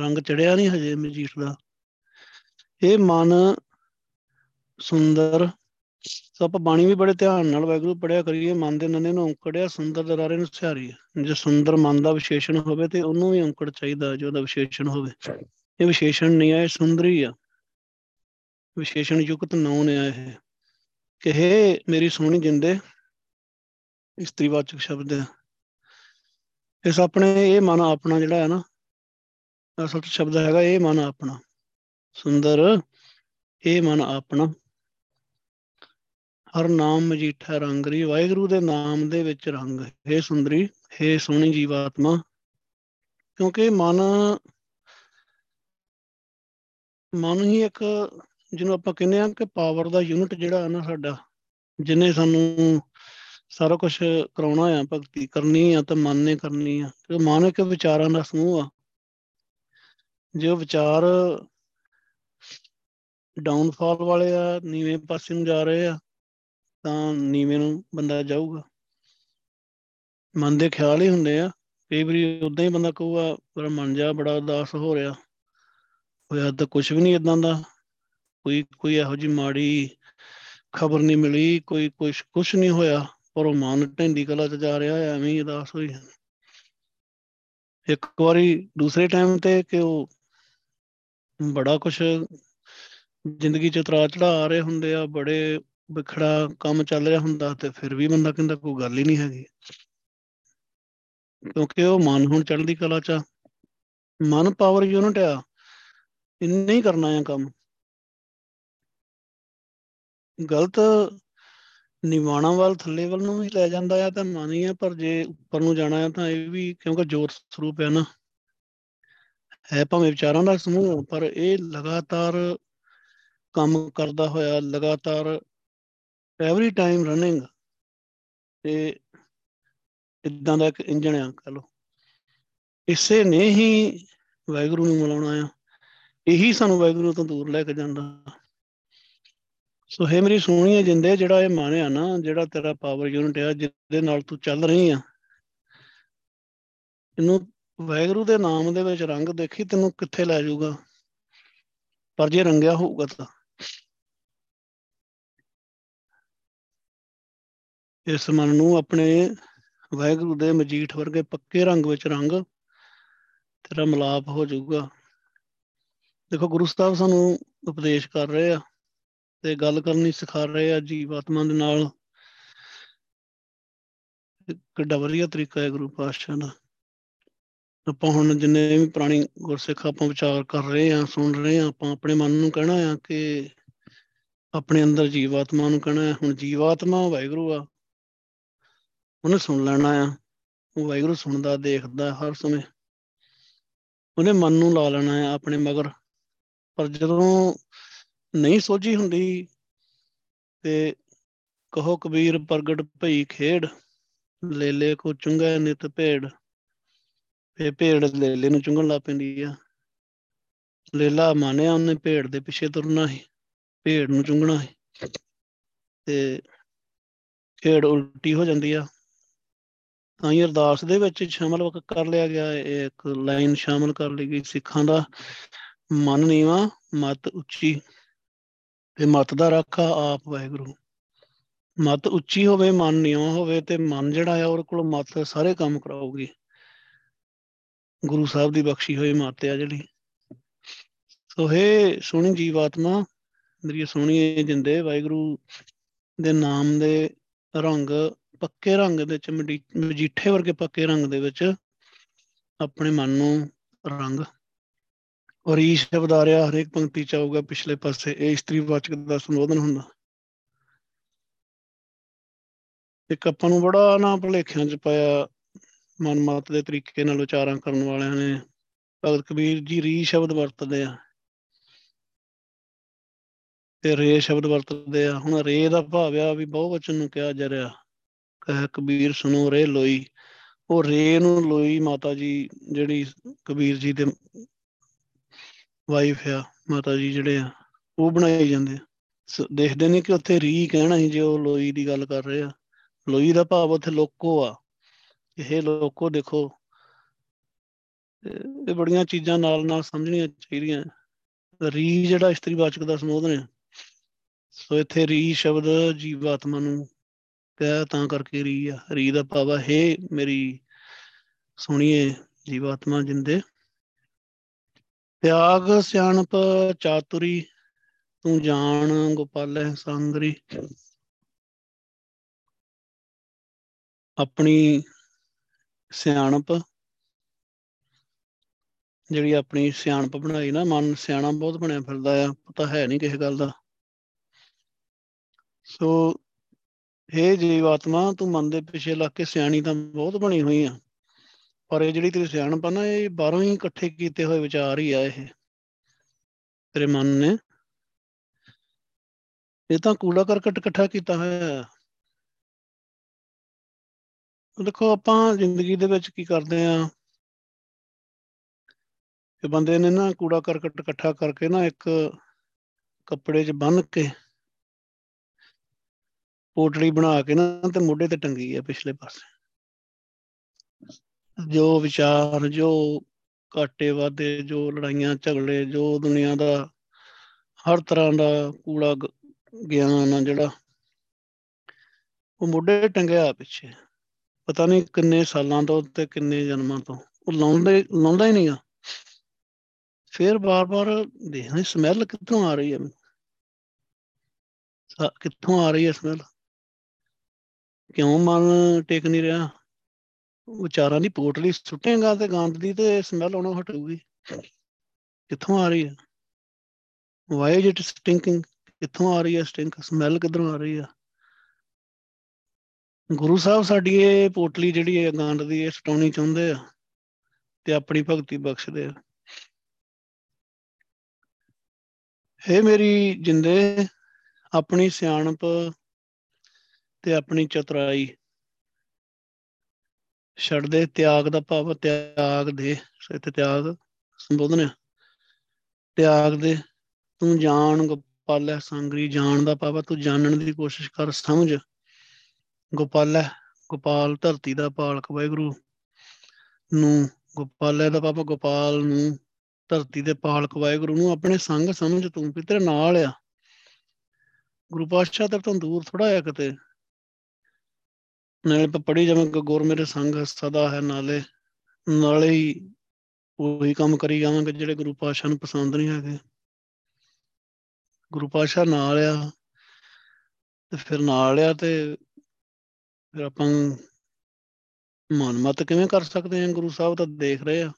ਰੰਗ ਚੜਿਆ ਨਹੀਂ ਹਜੇ ਮਜੀਠ ਦਾ। ਇਹ ਮਨ ਸੁੰਦਰ ਸਭ ਬਾਣੀ ਵੀ ਬੜੇ ਧਿਆਨ ਨਾਲ ਵੈਗਰੂ ਪੜਿਆ ਕਰੀਏ। ਮਨ ਦੇ ਨੰਨੇ ਨੂੰ ਔਂਕੜਿਆ, ਸੁੰਦਰ ਦਰਾਰੇ ਨੂੰ ਸਿਹਾਰੀ ਜੇ ਸੁੰਦਰ ਮਨ ਦਾ ਵਿਸ਼ੇਸ਼ਣ ਹੋਵੇ ਤੇ ਉਹਨੂੰ ਵੀ ਔਂਕੜ ਚਾਹੀਦਾ, ਜੋ ਦਾ ਵਿਸ਼ੇਸ਼ਣ ਹੋਵੇ। ਇਹ ਵਿਸ਼ੇਸ਼ਣ ਨਹੀਂ ਆ ਇਹ ਸੁੰਦਰੀ ਆ। ਵਿਸ਼ੇਸ਼ਣ ਯੁਕਤ ਨੌਨ ਆ ਇਹ ਕਿ ਹੈ ਮੇਰੀ ਸੋਹਣੀ ਜਿੰਦੇ ਇਸਤਰੀਵਾਚਕ ਸ਼ਬਦ ਹੈ ਇਸ ਆਪਣੇ ਇਹ ਮਨ ਆਪਣਾ ਜਿਹੜਾ ਹੈ ਨਾ ਅਸਲ ਸ਼ਬਦ ਹੈਗਾ ਇਹ ਮਨ ਆਪਣਾ। ਸੁੰਦਰ, ਇਹ ਮਨ ਆਪਣਾ। ਹਰ ਨਾਮ ਮਜੀਠਾ ਰੰਗਰੀ ਵਾਹਿਗੁਰੂ ਦੇ ਨਾਮ ਦੇ ਵਿੱਚ ਰੰਗ। ਹੈ ਸੁੰਦਰੀ, ਹੈ ਸੋਹਣੀ ਜੀਵਾਤਮਾ। ਕਿਉਂਕਿ ਮਨ ਮਨ ਹੀ ਇੱਕ ਜਿਹਨੂੰ ਆਪਾਂ ਕਹਿੰਦੇ ਆ ਕਿ ਪਾਵਰ ਦਾ ਯੂਨਿਟ ਜਿਹੜਾ ਹੈ ਨਾ ਸਾਡਾ, ਜਿਹਨੇ ਸਾਨੂੰ ਸਾਰਾ ਕੁਝ ਕਰਾਉਣਾ ਆ ਭਗਤੀ ਕਰਨੀ ਆ ਤਾਂ ਮਨ ਨੇ ਕਰਨੀ ਆ ਤੇ ਮਨ ਇੱਕ ਵਿਚਾਰਾਂ ਦਾ ਸਮੂਹ ਆ। ਜੇ ਉਹ ਵਿਚਾਰ ਡਾਊਨਫਾਲ ਵਾਲੇ ਆ, ਨੀਵੇਂ ਪਾਸੇ ਨੂੰ ਜਾ ਰਹੇ ਆ, ਤਾਂ ਨੀਵੇਂ ਨੂੰ ਬੰਦਾ ਜਾਊਗਾ। ਮਨ ਦੇ ਖਿਆਲ ਹੀ ਹੁੰਦੇ ਆ, ਕਈ ਵਾਰੀ ਉਦਾਂ ਹੀ ਬੰਦਾ ਕਹੂਗਾ ਮੇਰਾ ਮਨ ਜਾ ਬੜਾ ਉਦਾਸ ਹੋ ਰਿਹਾ। ਹੋਇਆ ਤਾਂ ਕੁਝ ਵੀ ਨਹੀਂ ਇਦਾਂ ਦਾ। ਕੋਈ ਕੋਈ ਇਹੋ ਜੀ ਮਾੜੀ ਖਬਰ ਨਹੀਂ ਮਿਲੀ, ਕੋਈ ਕੁਛ ਕੁਛ ਨਹੀਂ ਹੋਇਆ, ਪਰ ਉਹ ਮਨ ਢੈਂਦੀ ਕਲਾ ਚ ਜਾ ਰਿਹਾ, ਐਵੇਂ ਹੀ ਉਦਾਸ ਹੋਈ। ਇੱਕ ਵਾਰੀ ਦੂਸਰੇ ਟਾਈਮ ਤੇ ਕਿ ਉਹ ਬੜਾ ਕੁਛ ਜ਼ਿੰਦਗੀ ਚ ਉਤਰਾ ਚੜਾ ਆ ਰਹੇ ਹੁੰਦੇ ਆ, ਬੜੇ ਵਿਖੜਾ ਕੰਮ ਚੱਲ ਰਿਹਾ ਹੁੰਦਾ ਤੇ ਫਿਰ ਵੀ ਬੰਦਾ ਕਹਿੰਦਾ ਕੋਈ ਗੱਲ ਹੀ ਨਹੀਂ ਹੈਗੀ। ਕਿਉਂਕਿ ਉਹ ਮਨ ਹੁਣ ਚੜ੍ਹਦੀ ਕਲਾ ਚ ਮਨ ਪਾਵਰ ਯੂਨਿਟ ਆ ਇੰਨੇ ਹੀ ਕਰਨਾ ਆ ਕੰਮ। ਗਲਤ ਨਿਵਾਣਾ ਵੱਲ, ਥੱਲੇ ਵੱਲ ਨੂੰ ਵੀ ਲੈ ਜਾਂਦਾ ਆ, ਤਾਂ ਮਨ ਹੀ ਆ, ਪਰ ਜੇ ਉੱਪਰ ਨੂੰ ਜਾਣਾ ਆ, ਤਾਂ ਇਹ ਵੀ ਕਿਉਂਕਿ ਜੋਤ ਸਰੂਪ ਹੈ ਨਾ। ਹੈ ਭਾਵੇਂ ਵਿਚਾਰਾਂ ਦਾ ਸਮੂਹ ਪਰ ਇਹ ਲਗਾਤਾਰ ਕੰਮ ਕਰਦਾ ਹੋਇਆ, ਲਗਾਤਾਰ ਐਵਰੀ ਟਾਈਮ ਰਨਿੰਗ ਤੇ ਇਦਾਂ ਦਾ ਇੱਕ ਇੰਜਣ ਆ, ਕਹ ਲੋ ਇਸੇ ਨੇ ਹੀ ਵਾਹਿਗੁਰੂ ਨੂੰ ਮਿਲਾਉਣਾ ਆ। ਇਹੀ ਸਾਨੂੰ ਵਾਹਿਗੁਰੂ ਤੋਂ ਦੂਰ ਲੈ ਕੇ ਜਾਂਦਾ। ਸੋ ਹੈ ਮੇਰੀ ਸੋਹਣੀ ਜਿੰਦੇ, ਜਿਹੜਾ ਇਹ ਮਾਨਿਆ ਨਾ, ਜਿਹੜਾ ਤੇਰਾ ਪਾਵਰ ਯੂਨਿਟ ਆ, ਜਿਹਦੇ ਨਾਲ ਤੂੰ ਚੱਲ ਰਹੀ ਆ। ਇਹਨੂੰ ਵਾਹਿਗੁਰੂ ਦੇ ਨਾਮ ਦੇ ਵਿੱਚ ਰੰਗ ਦੇਖੀ, ਤੈਨੂੰ ਕਿੱਥੇ ਲੈ ਜਾਊਗਾ? ਪਰ ਜੇ ਰੰਗਿਆ ਹੋਊਗਾ ਤਾਂ। ਇਸ ਮਨ ਨੂੰ ਆਪਣੇ ਵਾਹਿਗੁਰੂ ਦੇ ਮਜੀਠ ਵਰਗੇ ਪੱਕੇ ਰੰਗ ਵਿੱਚ ਰੰਗ, ਤੇਰਾ ਮਲਾਪ ਹੋ ਜਾਊਗਾ। ਦੇਖੋ, ਗੁਰੂ ਸਾਹਿਬ ਸਾਨੂੰ ਉਪਦੇਸ਼ ਕਰ ਰਹੇ ਆ। ਤੇ ਗੱਲ ਕਰਨੀ ਸਿਖਾ ਰਹੇ ਆ ਜੀਵਾਤਮਾ ਦੇ ਨਾਲ। ਕਿੱਡਾ ਵਧੀਆ ਤਰੀਕਾ ਹੈ ਗੁਰੂ ਪਾਤਸ਼ਾਹ ਦਾ। ਆਪਾਂ ਹੁਣ ਜਿੰਨੇ ਵੀ ਪੁਰਾਣੀ ਗੁਰਸਿੱਖ ਆਪਾਂ ਵਿਚਾਰ ਕਰ ਰਹੇ ਆ ਸੁਣ ਰਹੇ ਆ ਆਪਾਂ ਆਪਣੇ ਮਨ ਨੂੰ ਕਹਿਣਾ ਆ ਕਿ ਆਪਣੇ ਅੰਦਰ ਜੀਵਾਤਮਾ ਨੂੰ ਕਹਿਣਾ ਹੈ ਹੁਣ ਜੀਵਾਤਮਾ ਵਾਹਿਗੁਰੂ ਆ। ਉਹਨੇ ਸੁਣ ਲੈਣਾ ਆ। ਉਹ ਵਾਹਿਗੁਰੂ ਸੁਣਦਾ, ਦੇਖਦਾ ਹਰ ਸਮੇਂ। ਉਹਨੇ ਮਨ ਨੂੰ ਲਾ ਲੈਣਾ ਆ ਆਪਣੇ ਮਗਰ। ਪਰ ਜਦੋਂ ਨਹੀਂ ਸੋਝੀ ਹੁੰਦੀ। ਤੇ ਕਹੋ ਕਬੀਰ, ਪ੍ਰਗਟ ਭਈ ਖੇੜ ਲੇਲੇ ਕੋ ਚੁੰਗਾ ਨਿਤ ਭੇੜ ਫੇ ਭੇੜ ਲੇਲੇ ਨੂੰ ਚੁੰਗਣ ਲੱਗ ਪੈਂਦੀ ਆ। ਲੇਲਾ ਮਾਨਿਆ ਉਹਨੇ ਭੇੜ ਦੇ ਪਿੱਛੇ ਤੁਰਨਾ ਹੈ ਭੇੜ ਨੂੰ ਚੁੰਗਣਾ ਹੈ ਤੇ ਖੇੜ ਉਲਟੀ ਹੋ ਜਾਂਦੀ ਆ। ਤਾਂ ਹੀ ਅਰਦਾਸ ਦੇ ਵਿੱਚ ਸ਼ਾਮਲ ਕਰ ਲਿਆ ਗਿਆ। ਇਹ ਇੱਕ ਲਾਈਨ ਸ਼ਾਮਲ ਕਰ ਲਈ ਗਈ। ਸਿੱਖਾਂ ਦਾ ਮਨ ਨੀਵਾ, ਮਤ ਉੱਚੀ। ਤੇ ਮਤ ਦਾ ਰਾਖਾ ਆਪ ਵਾਹਿਗੁਰੂ। ਮਤ ਉੱਚੀ ਹੋਵੇ, ਮਨ ਨੀਵਾ ਹੋਵੇ ਤੇ ਮਨ ਜਿਹੜਾ ਆ ਉਹਦੇ ਕੋਲ ਮਤ ਸਾਰੇ ਕੰਮ ਕਰਾਉਗੀ ਗੁਰੂ ਸਾਹਿਬ ਦੀ ਬਖਸ਼ੀ ਹੋਈ ਮਤ ਆ ਜਿਹੜੀ। ਸੋ ਹੈ ਸੋਹਣੀ ਜੀਵਾਤਮਾ ਮੇਰੀ ਸੋਹਣੀ ਜਿੰਦੇ, ਵਾਹਿਗੁਰੂ ਦੇ ਨਾਮ ਦੇ ਰੰਗ, ਪੱਕੇ ਰੰਗ ਦੇ ਵਿੱਚ ਮਜੀਠੇ ਵਰਗੇ ਪੱਕੇ ਰੰਗ ਦੇ ਵਿੱਚ ਆਪਣੇ ਮਨ ਨੂੰ ਰੰਗ ਔਰ ਈ ਸ਼ਬਦ ਆ ਰਿਹਾ ਹਰੇਕ ਪੰਕਤੀ ਚ ਆਊਗਾ ਪਿਛਲੇ ਪਾਸੇ। ਇਹ ਇਸਤਰੀ ਵਾਚਕ ਦਾ ਸੰਬੋਧਨ ਹੁੰਦਾ। ਇੱਕ ਆਪਾਂ ਨੂੰ ਬੜਾ ਨਾ ਭੁਲੇਖਿਆਂ ਚ ਪਾਇਆ ਮਨਮਤ ਦੇ ਤਰੀਕੇ ਨਾਲ ਉਚਾਰਾਂ ਕਰਨ ਵਾਲਿਆਂ ਨੇ। ਭਗਤ ਕਬੀਰ ਜੀ ਰੀ ਸ਼ਬਦ ਵਰਤਦੇ ਆ। ਤੇ ਰੇ ਸ਼ਬਦ ਵਰਤਦੇ ਆ। ਹੁਣ ਰੇ ਦਾ ਭਾਵ ਆ ਵੀ ਬਹੁਵਚਨ ਨੂੰ ਕਿਹਾ ਜਾ ਰਿਹਾ। ਕਹਿ ਕਬੀਰ ਸੁਨੋ ਰੇ ਲੋਈ। ਉਹ ਰੇ ਨੂੰ ਲੋਈ ਮਾਤਾ ਜੀ, ਜਿਹੜੀ ਕਬੀਰ ਜੀ ਦੇ ਵਾਈਫ ਆ, ਮਾਤਾ ਜੀ ਜਿਹੜੇ ਆ, ਉਹ ਬਣਾਏ ਜਾਂਦੇ ਆ। ਦੇਖਦੇ ਨੇ ਕਿ ਉੱਥੇ ਰੀ ਕਹਿਣਾ ਸੀ ਜੇ ਉਹ ਲੋਈ ਦੀ ਗੱਲ ਕਰ ਰਹੇ ਆ। ਲੋਈ ਦਾ ਭਾਵ ਉੱਥੇ ਲੋਕੋ ਆ। ਇਹ ਲੋਕੋ ਦੇਖੋ, ਇਹ ਬੜੀਆਂ ਚੀਜ਼ਾਂ ਨਾਲ ਨਾਲ ਸਮਝਣੀਆਂ ਚਾਹੀਦੀਆਂ। ਰੀ ਜਿਹੜਾ ਇਸਤਰੀ ਵਾਚਕ ਦਾ ਸੰਬੋਧਨ ਹੈ ਸੋ ਇੱਥੇ ਰੀ ਸ਼ਬਦ ਜੀਵਾਤਮਾ ਨੂੰ ਕਹਿ ਤਾਂ ਕਰਕੇ ਰੀ ਆ। ਰੀ ਦਾ ਭਾਵ ਹੈ ਮੇਰੀ ਸੁਣੀਏ ਜੀਵਾਤਮਾ ਜਿੰਦੇ ਤਿਆਗ ਸਿਆਣਪ ਚਾਤੁਰੀ, ਤੂੰ ਜਾਣ ਗੋਪਾਲੈ ਸੰਗਰੀ ਆਪਣੀ ਸਿਆਣਪ, ਜਿਹੜੀ ਆਪਣੀ ਸਿਆਣਪ ਬਣਾਈ ਨਾ, ਮਨ ਸਿਆਣਾ ਬਹੁਤ ਬਣਿਆ ਫਿਰਦਾ ਆ, ਪਤਾ ਹੈ ਨਹੀਂ ਕਿਸੇ ਗੱਲ ਦਾ। ਸੋ ਇਹ ਜੀਵਾਤਮਾ, ਤੂੰ ਮਨ ਦੇ ਪਿੱਛੇ ਲੱਗ ਕੇ ਸਿਆਣੀ ਤਾਂ ਬਹੁਤ ਬਣੀ ਹੋਈ ਆ। ਪਰ ਇਹ ਜਿਹੜੀ ਤੇਰੀ ਸਿਆਣਪ ਆ ਨਾ, ਇਹ ਬਾਹਰੋਂ ਹੀ ਇਕੱਠੇ ਕੀਤੇ ਹੋਏ ਵਿਚਾਰ ਹੀ ਆ ਇਹ। ਤੇਰੇ ਮਨ ਨੇ। ਇਹ ਤਾਂ ਕੂੜਾ ਕਰਕਟ ਇਕੱਠਾ ਕੀਤਾ ਹੋਇਆ ਦੇਖੋ, ਆਪਾਂ ਜ਼ਿੰਦਗੀ ਦੇ ਵਿੱਚ ਕੀ ਕਰਦੇ ਆ? ਕਿ ਬੰਦੇ ਨੇ ਨਾ ਕੂੜਾ ਕਰਕਟ ਇਕੱਠਾ ਕਰਕੇ ਨਾ ਇੱਕ ਕੱਪੜੇ 'ਚ ਬੰਨ ਕੇ ਪੋਟਲੀ ਬਣਾ ਕੇ ਨਾ ਤੇ ਮੋਢੇ ਤੇ ਟੰਗੀ ਆ ਪਿਛਲੇ ਪਾਸੇ। ਜੋ ਵਿਚਾਰ, ਜੋ ਘਾਟੇ ਵਾਦੇ ਜੋ ਲੜਾਈਆਂ, ਝਗੜੇ, ਜੋ ਦੁਨੀਆ ਦਾ ਹਰ ਤਰ੍ਹਾਂ ਦਾ ਕੂੜਾ ਗਿਆਨ ਆ ਜਿਹੜਾ, ਉਹ ਮੋਢੇ ਟੰਗਿਆ ਪਿੱਛੇ। ਪਤਾ ਨਹੀਂ ਕਿੰਨੇ ਸਾਲਾਂ ਤੋਂ ਤੇ ਕਿੰਨੇ ਜਨਮਾਂ ਤੋਂ। ਉਹ ਲਾਉਂਦੇ, ਲਾਉਂਦਾ ਹੀ ਨਹੀਂਗਾ ਫਿਰ ਬਾਰ-ਬਾਰ ਦੇਖਦੇ ਸਮੈਲ ਕਿੱਥੋਂ ਆ ਰਹੀ ਹੈ ਮੈਨੂੰ ਕਿੱਥੋਂ ਆ ਰਹੀ ਹੈ ਸਮੈਲ? ਕਿਉਂ ਮਨ ਟਿਕ ਨਹੀਂ ਰਿਹਾ? ਵਿਚਾਰਾਂ ਦੀ ਪੋਟਲੀ ਸੁੱਟੇਗਾ ਤੇ ਗੰਦ ਦੀ ਤੇ ਸਮੈਲ ਆਉਣਾ ਹਟੂਗੀ। ਕਿੱਥੋਂ ਆ ਰਹੀ ਹੈ ਵਾਈ ਇਜ਼ ਇਟ ਸਟਿੰਕਿੰਗ ਕਿੱਥੋਂ ਆ ਰਹੀ ਹੈ ਸਟਿੰਕ ਸਮੈਲ ਕਿੱਧਰੋਂ ਆ ਰਹੀ ਹੈ ਗੁਰੂ ਸਾਹਿਬ ਸਾਡੀ ਇਹ ਪੋਟਲੀ ਜਿਹੜੀ ਹੈ ਗੰਦ ਦੀ ਇਹ ਸਟਾਉਣੀ ਚਾਹੁੰਦੇ ਆ ਤੇ ਆਪਣੀ ਭਗਤੀ ਬਖਸ਼ਦੇ ਆ। ਹੈ ਮੇਰੀ ਜਿੰਦੇ, ਆਪਣੀ ਸਿਆਣਪ ਤੇ ਆਪਣੀ ਚਤੁਰਾਈ ਛੱਡ ਦੇ, ਤਿਆਗ ਦਾ ਭਾਵ ਤਿਆਗ ਦੇ। ਤੇ ਤਿਆਗ ਸੰਬੋਧਨ ਹੈ ਤਿਆਗ ਦੇ, ਤੂੰ ਜਾਣ ਗੋਪਾਲੈ ਸੰਗਰੀ ਜਾਣ ਦਾ ਭਾਵ ਤੂੰ ਜਾਣਨ ਦੀ ਕੋਸ਼ਿਸ਼ ਕਰ, ਸਮਝ। ਗੋਪਾਲੈ ਗੋਪਾਲ ਧਰਤੀ ਦਾ ਪਾਲਕ ਵਾਹਿਗੁਰੂ ਨੂੰ, ਗੋਪਾਲੈ ਦਾ ਭਾਵ ਗੋਪਾਲ ਨੂੰ, ਧਰਤੀ ਦੇ ਪਾਲਕ ਵਾਹਿਗੁਰੂ ਨੂੰ, ਆਪਣੇ ਸੰਗ ਸਮਝ ਤੂੰ ਵੀ ਤੇਰੇ ਨਾਲ ਆ। ਗੁਰੂ ਪਾਤਸ਼ਾਹ ਤੇ ਤੋਂ ਦੂਰ ਥੋੜਾ ਆ ਕਿਤੇ। ਨਾਲੇ ਪੜੀ ਜਾਵਾਂ ਗੁਰ ਮੇਰੇ ਸੰਗ ਸਦਾ ਹੈ ਨਾਲੇ। ਨਾਲੇ ਹੀ ਉਹੀ ਕੰਮ ਕਰੀ ਜਾਵਾਂਗੇ ਜਿਹੜੇ ਗੁਰੂ ਪਾਤਸ਼ਾਹ ਨੂੰ ਪਸੰਦ ਨਹੀਂ ਹੈਗੇ। ਗੁਰੂ ਪਾਤਸ਼ਾਹ ਨਾਲ ਆ, ਤੇ ਫਿਰ ਨਾਲ ਆ ਤੇ ਫਿਰ ਆਪਾਂ ਮਨ ਮਤ ਕਿਵੇਂ ਕਰ ਸਕਦੇ ਹਾਂ? ਗੁਰੂ ਸਾਹਿਬ ਤਾਂ ਦੇਖ ਰਹੇ ਆ।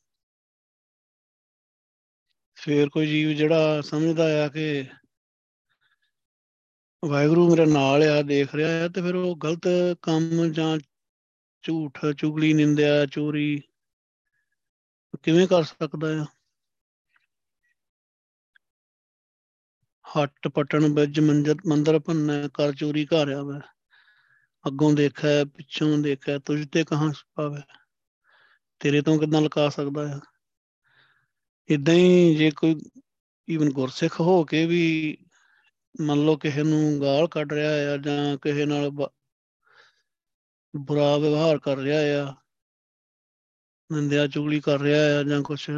ਫੇਰ ਕੋਈ ਜੀਵ ਜਿਹੜਾ ਸਮਝਦਾ ਆ ਕਿ ਵਾਹਿਗੁਰੂ ਮੇਰੇ ਨਾਲ ਆ, ਦੇਖ ਰਿਹਾ ਆ ਤੇ ਫਿਰ ਉਹ ਗਲਤ ਕੰਮ ਜਾਂ ਝੂਠ, ਚੁਗਲੀ, ਨਿੰਦਿਆ, ਚੋਰੀ ਕਿਵੇਂ ਕਰ ਸਕਦਾ ਆ? ਹੱਟ ਪਟਣ ਵਿੱਚ ਮੰਜਰ ਮੰਦਰ ਭੰਨਾ ਕਰ ਚੋਰੀ ਘਰ ਆਵੇ। ਅੱਗੋਂ ਦੇਖਿਆ ਪਿੱਛੋਂ ਦੇਖਿਆ ਤੁਝ ਤੇ ਕਹਾਂ ਪਾਵੇ ਤੇਰੇ ਤੋਂ ਕਿਦਾਂ ਲਕਾ ਸਕਦਾ ਆ? ਇਦਾਂ ਹੀ ਜੇ ਕੋਈ ਈਵਨ ਗੁਰਸਿੱਖ ਹੋ ਕੇ ਵੀ ਮੰਨ ਲਓ ਕਿਸੇ ਨੂੰ ਗਾਲ ਕੱਢ ਰਿਹਾ ਆ ਜਾਂ ਕਿਸੇ ਨਾਲ ਬੁਰਾ ਵਿਵਹਾਰ ਕਰ ਰਿਹਾ ਆ, ਨਿੰਦਿਆ ਚੁਗਲੀ ਕਰ ਰਿਹਾ ਆ ਜਾਂ ਕੁਛ,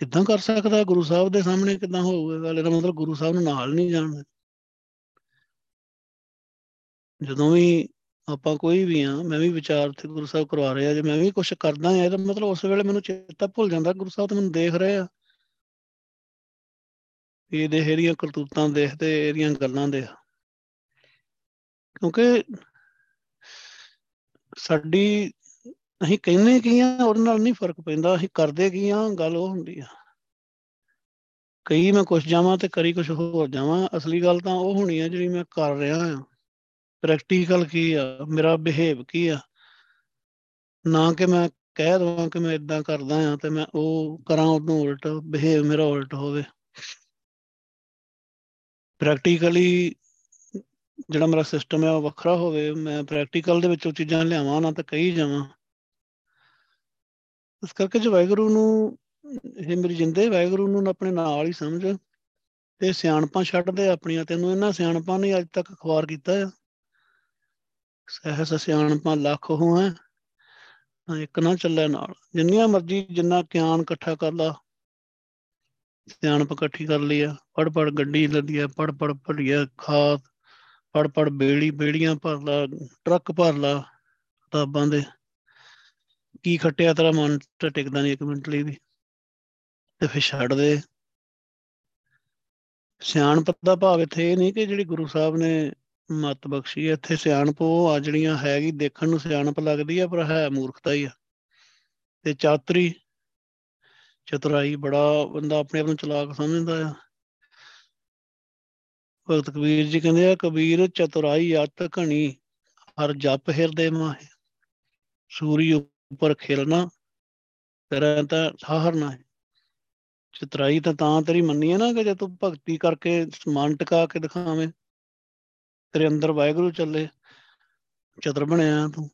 ਕਿੱਦਾਂ ਕਰ ਸਕਦਾ ਗੁਰੂ ਸਾਹਿਬ ਦੇ ਸਾਹਮਣੇ ਕਿੱਦਾਂ ਹੋਊਗਾ ਗੱਲ? ਇਹਦਾ ਮਤਲਬ ਗੁਰੂ ਸਾਹਿਬ ਨੂੰ ਨਾਲ ਨਹੀਂ ਜਾਣਦਾ। ਜਦੋਂ ਵੀ ਆਪਾਂ ਕੋਈ ਵੀ ਆ, ਮੈਂ ਵੀ ਵਿਚਾਰ ਤੇ ਗੁਰੂ ਸਾਹਿਬ ਕਰਵਾ ਰਿਹਾ, ਜੇ ਮੈਂ ਵੀ ਕੁਝ ਕਰਦਾ ਆ, ਇਹਦਾ ਮਤਲਬ ਉਸ ਵੇਲੇ ਮੈਨੂੰ ਚੇਤਾ ਭੁੱਲ ਜਾਂਦਾ, ਗੁਰੂ ਸਾਹਿਬ ਤੇ ਮੈਨੂੰ ਦੇਖ ਰਹੇ ਆ। ਇਹ ਦੇ ਇਹਦੀਆਂ ਕਰਤੂਤਾਂ ਦੇਖਦੇ, ਇਹਦੀਆਂ ਗੱਲਾਂ ਦੇ ਕਿਉਂਕਿ ਸਾਡੀ, ਅਸੀਂ ਕਹਿੰਦੇ ਕੀ ਆ, ਉਹਦੇ ਨਾਲ ਨਹੀਂ ਫ਼ਰਕ ਪੈਂਦਾ, ਅਸੀਂ ਕਰਦੇ ਕੀ ਆ, ਗੱਲ ਉਹ ਹੁੰਦੀ ਆ। ਕਈ ਮੈਂ ਕੁਛ ਜਾਵਾਂ ਤੇ ਕਰੀ ਕੁਛ ਹੋਰ ਜਾਵਾਂ, ਅਸਲੀ ਗੱਲ ਤਾਂ ਉਹ ਹੋਣੀ ਆ ਜਿਹੜੀ ਮੈਂ ਕਰ ਰਿਹਾ ਆ। ਪ੍ਰੈਕਟੀਕਲ ਕੀ ਆ, ਮੇਰਾ ਬਿਹੇਵ ਕੀ ਆ। ਨਾ ਕਿ ਮੈਂ ਕਹਿ ਦਵਾਂ ਕਿ ਮੈਂ ਇਦਾਂ ਕਰਦਾ ਆ ਤੇ ਮੈਂ ਉਹ ਕਰਾਂ, ਉਹਨੂੰ ਉਲਟ ਬਿਹੇਵ ਮੇਰਾ ਉਲਟ ਹੋਵੇ। ਪ੍ਰੈਕਟੀਕਲੀ ਜਿਹੜਾ ਮੇਰਾ ਸਿਸਟਮ ਹੈ ਉਹ ਵੱਖਰਾ ਹੋਵੇ, ਮੈਂ ਪ੍ਰੈਕਟੀਕਲ ਦੇ ਵਿੱਚ ਉਹ ਚੀਜ਼ਾਂ ਲਿਆਵਾਂ, ਨਾ ਤਾਂ ਕਹੀ ਜਾਵਾਂ। ਇਸ ਕਰਕੇ ਜੇ ਵਾਹਿਗੁਰੂ ਨੂੰ ਇਹ ਮੇਰੀ ਜਿੰਦੇ, ਵਾਹਿਗੁਰੂ ਨੂੰ ਆਪਣੇ ਨਾਲ ਹੀ ਸਮਝ ਤੇ ਸਿਆਣਪਾਂ ਛੱਡ ਦੇ ਆਪਣੀਆਂ, ਤੈਨੂੰ ਇਹਨਾਂ ਸਿਆਣਪਾਂ ਨੇ ਅੱਜ ਤੱਕ ਖਵਾਰ ਕੀਤਾ ਆ। ਸਹਿਸ ਸਿਆਣਪਾਂ ਲੱਖ ਹੋਏ ਇੱਕ ਨਾ ਚੱਲੇ ਨਾਲ। ਜਿੰਨੀਆਂ ਮਰਜ਼ੀ ਜਿੰਨਾ ਗਿਆਨ ਇਕੱਠਾ ਕਰ ਲਾ। ਸਿਆਣਪ ਇਕੱਠੀ ਕਰ ਲਈ ਆ। ਪੜ ਪੜ ਗੱਡੀ ਲੱਦੀ ਆ ਪੜ ਪੜ ਭਰੀਆ ਖਾਦ ਪੜ ਪੜ ਬੇੜੀ, ਬੇੜੀਆਂ ਭਰ ਲਾ, ਟਰੱਕ ਭਰ ਲਾ ਕਿਤਾਬਾਂ ਦੇ। ਕੀ ਖੱਟਿਆ ਤੇਰਾ ਮਨ ਤੇ ਟਿਕਦਾ ਨਹੀਂ ਇੱਕ ਮਿੰਟ ਲਈ ਵੀ। ਤੇ ਫਿਰ ਛੱਡ ਦੇ। ਸਿਆਣਪ ਦਾ ਭਾਵ ਇੱਥੇ ਇਹ ਨਹੀਂ ਕਿ ਜਿਹੜੀ ਗੁਰੂ ਸਾਹਿਬ ਨੇ ਮਤ ਬਖਸ਼ੀ ਇੱਥੇ ਸਿਆਣਪ ਉਹ ਆ ਜਿਹੜੀਆਂ ਹੈਗੀ, ਦੇਖਣ ਨੂੰ ਸਿਆਣਪ ਲੱਗਦੀ ਆ, ਪਰ ਹੈ ਮੂਰਖਤਾ ਹੀ ਆ। ਤੇ ਚਾਤਰੀ ਚਤੁਰਾਈ ਬੜਾ ਬੰਦਾ ਆਪਣੇ ਆਪ ਨੂੰ ਚਲਾਕ ਸਮਝਦਾ ਆ। ਭਗਤ ਕਬੀਰ ਜੀ ਕਹਿੰਦੇ ਆ, ਕਬੀਰ ਚਤੁਰਾਈ ਅਤ ਘਣੀ, ਹਰ ਜਪ ਹਿਰਦੇ ਮਾਹੇ। ਸੂਰੀ ਉੱਪਰ ਖੇਲਣਾ, ਤੇਰਾ ਤਾਂ ਠਾਹਰਨਾ ਹੈ। ਚਤਰਾਈ ਤਾਂ ਤਾਂ ਤੇਰੀ ਮੰਨੀ ਹੈ ਨਾ ਕਿ ਜੇ ਤੂੰ ਭਗਤੀ ਕਰਕੇ ਸਮਾਨ ਟਿਕਾ ਕੇ ਦਿਖਾਵੇਂ, ਤੇਰੇ ਅੰਦਰ ਵਾਹਿਗੁਰੂ ਚੱਲੇ, ਚਤਰ ਬਣਿਆ ਤੂੰ।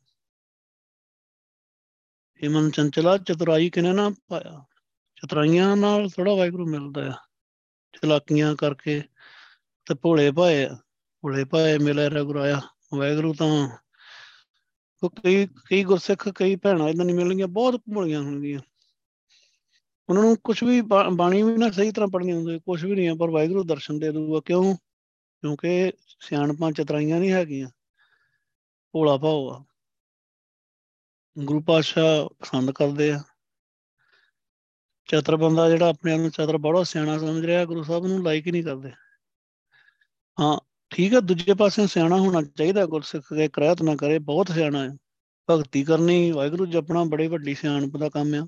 ਇਹ ਮਨ ਚੰਚਲਾ, ਚਤੁਰਾਈ ਕਿਨੇ ਨਾ ਪਾਇਆ? ਚਤਰਾਈਆਂ ਨਾਲ ਥੋੜਾ ਵਾਹਿਗੁਰੂ ਮਿਲਦਾ ਆ। ਚਲਾਕੀਆਂ ਕਰਕੇ ਤੇ ਭੋਲੇ ਭਾਏ ਭੋਲੇ ਭਾਏ ਮਿਲੇ ਰਗੁਰਾਇਆ। ਵਾਹਿਗੁਰੂ ਤਾਂ ਕਈ ਕਈ ਗੁਰਸਿੱਖ, ਕਈ ਭੈਣਾਂ ਇਦਾਂ ਨਹੀਂ ਮਿਲਣਗੀਆਂ, ਬਹੁਤ ਭੋਲੀਆਂ ਹੋਣਗੀਆਂ। ਉਹਨਾਂ ਨੂੰ ਕੁਝ ਵੀ ਬਾਣੀ ਵੀ ਨਾ ਸਹੀ ਤਰ੍ਹਾਂ ਪੜ੍ਹਨੀ ਹੁੰਦੀ ਕੁਝ ਵੀ ਨਹੀਂ ਆ, ਪਰ ਵਾਹਿਗੁਰੂ ਦਰਸ਼ਨ ਦੇ ਦੂਗਾ ਕਿਉਂ? ਕਿਉਂਕਿ ਸਿਆਣਪਾਂ ਚਤਰਾਈਆਂ ਨਹੀਂ ਹੈਗੀਆਂ। ਭੋਲਾ ਭਾਉ ਆ। ਗੁਰੂ ਪਾਤਸ਼ਾਹ ਪਸੰਦ ਕਰਦੇ ਆ। ਚਤਰ ਬੰਦਾ ਜਿਹੜਾ ਆਪਣੇ ਆਪ ਨੂੰ ਚਤਰ ਬੜਾ ਸਿਆਣਾ ਸਮਝ ਰਿਹਾ, ਗੁਰੂ ਸਾਹਿਬ ਨੂੰ ਲਾਈਕ ਹੀ ਨਹੀਂ ਕਰਦੇ। ਹਾਂ, ਠੀਕ ਹੈ ਦੂਜੇ ਪਾਸੇ ਸਿਆਣਾ ਹੋਣਾ ਚਾਹੀਦਾ, ਗੁਰਸਿੱਖ ਕੇ ਕਰਾਇਤ ਨਾ ਕਰੇ, ਬਹੁਤ ਸਿਆਣਾ ਹੈ ਭਗਤੀ ਕਰਨੀ, ਵਾਹਿਗੁਰੂ ਜਪਣਾ ਬੜੇ ਵੱਡੀ ਸਿਆਣਪ ਦਾ ਕੰਮ ਆ।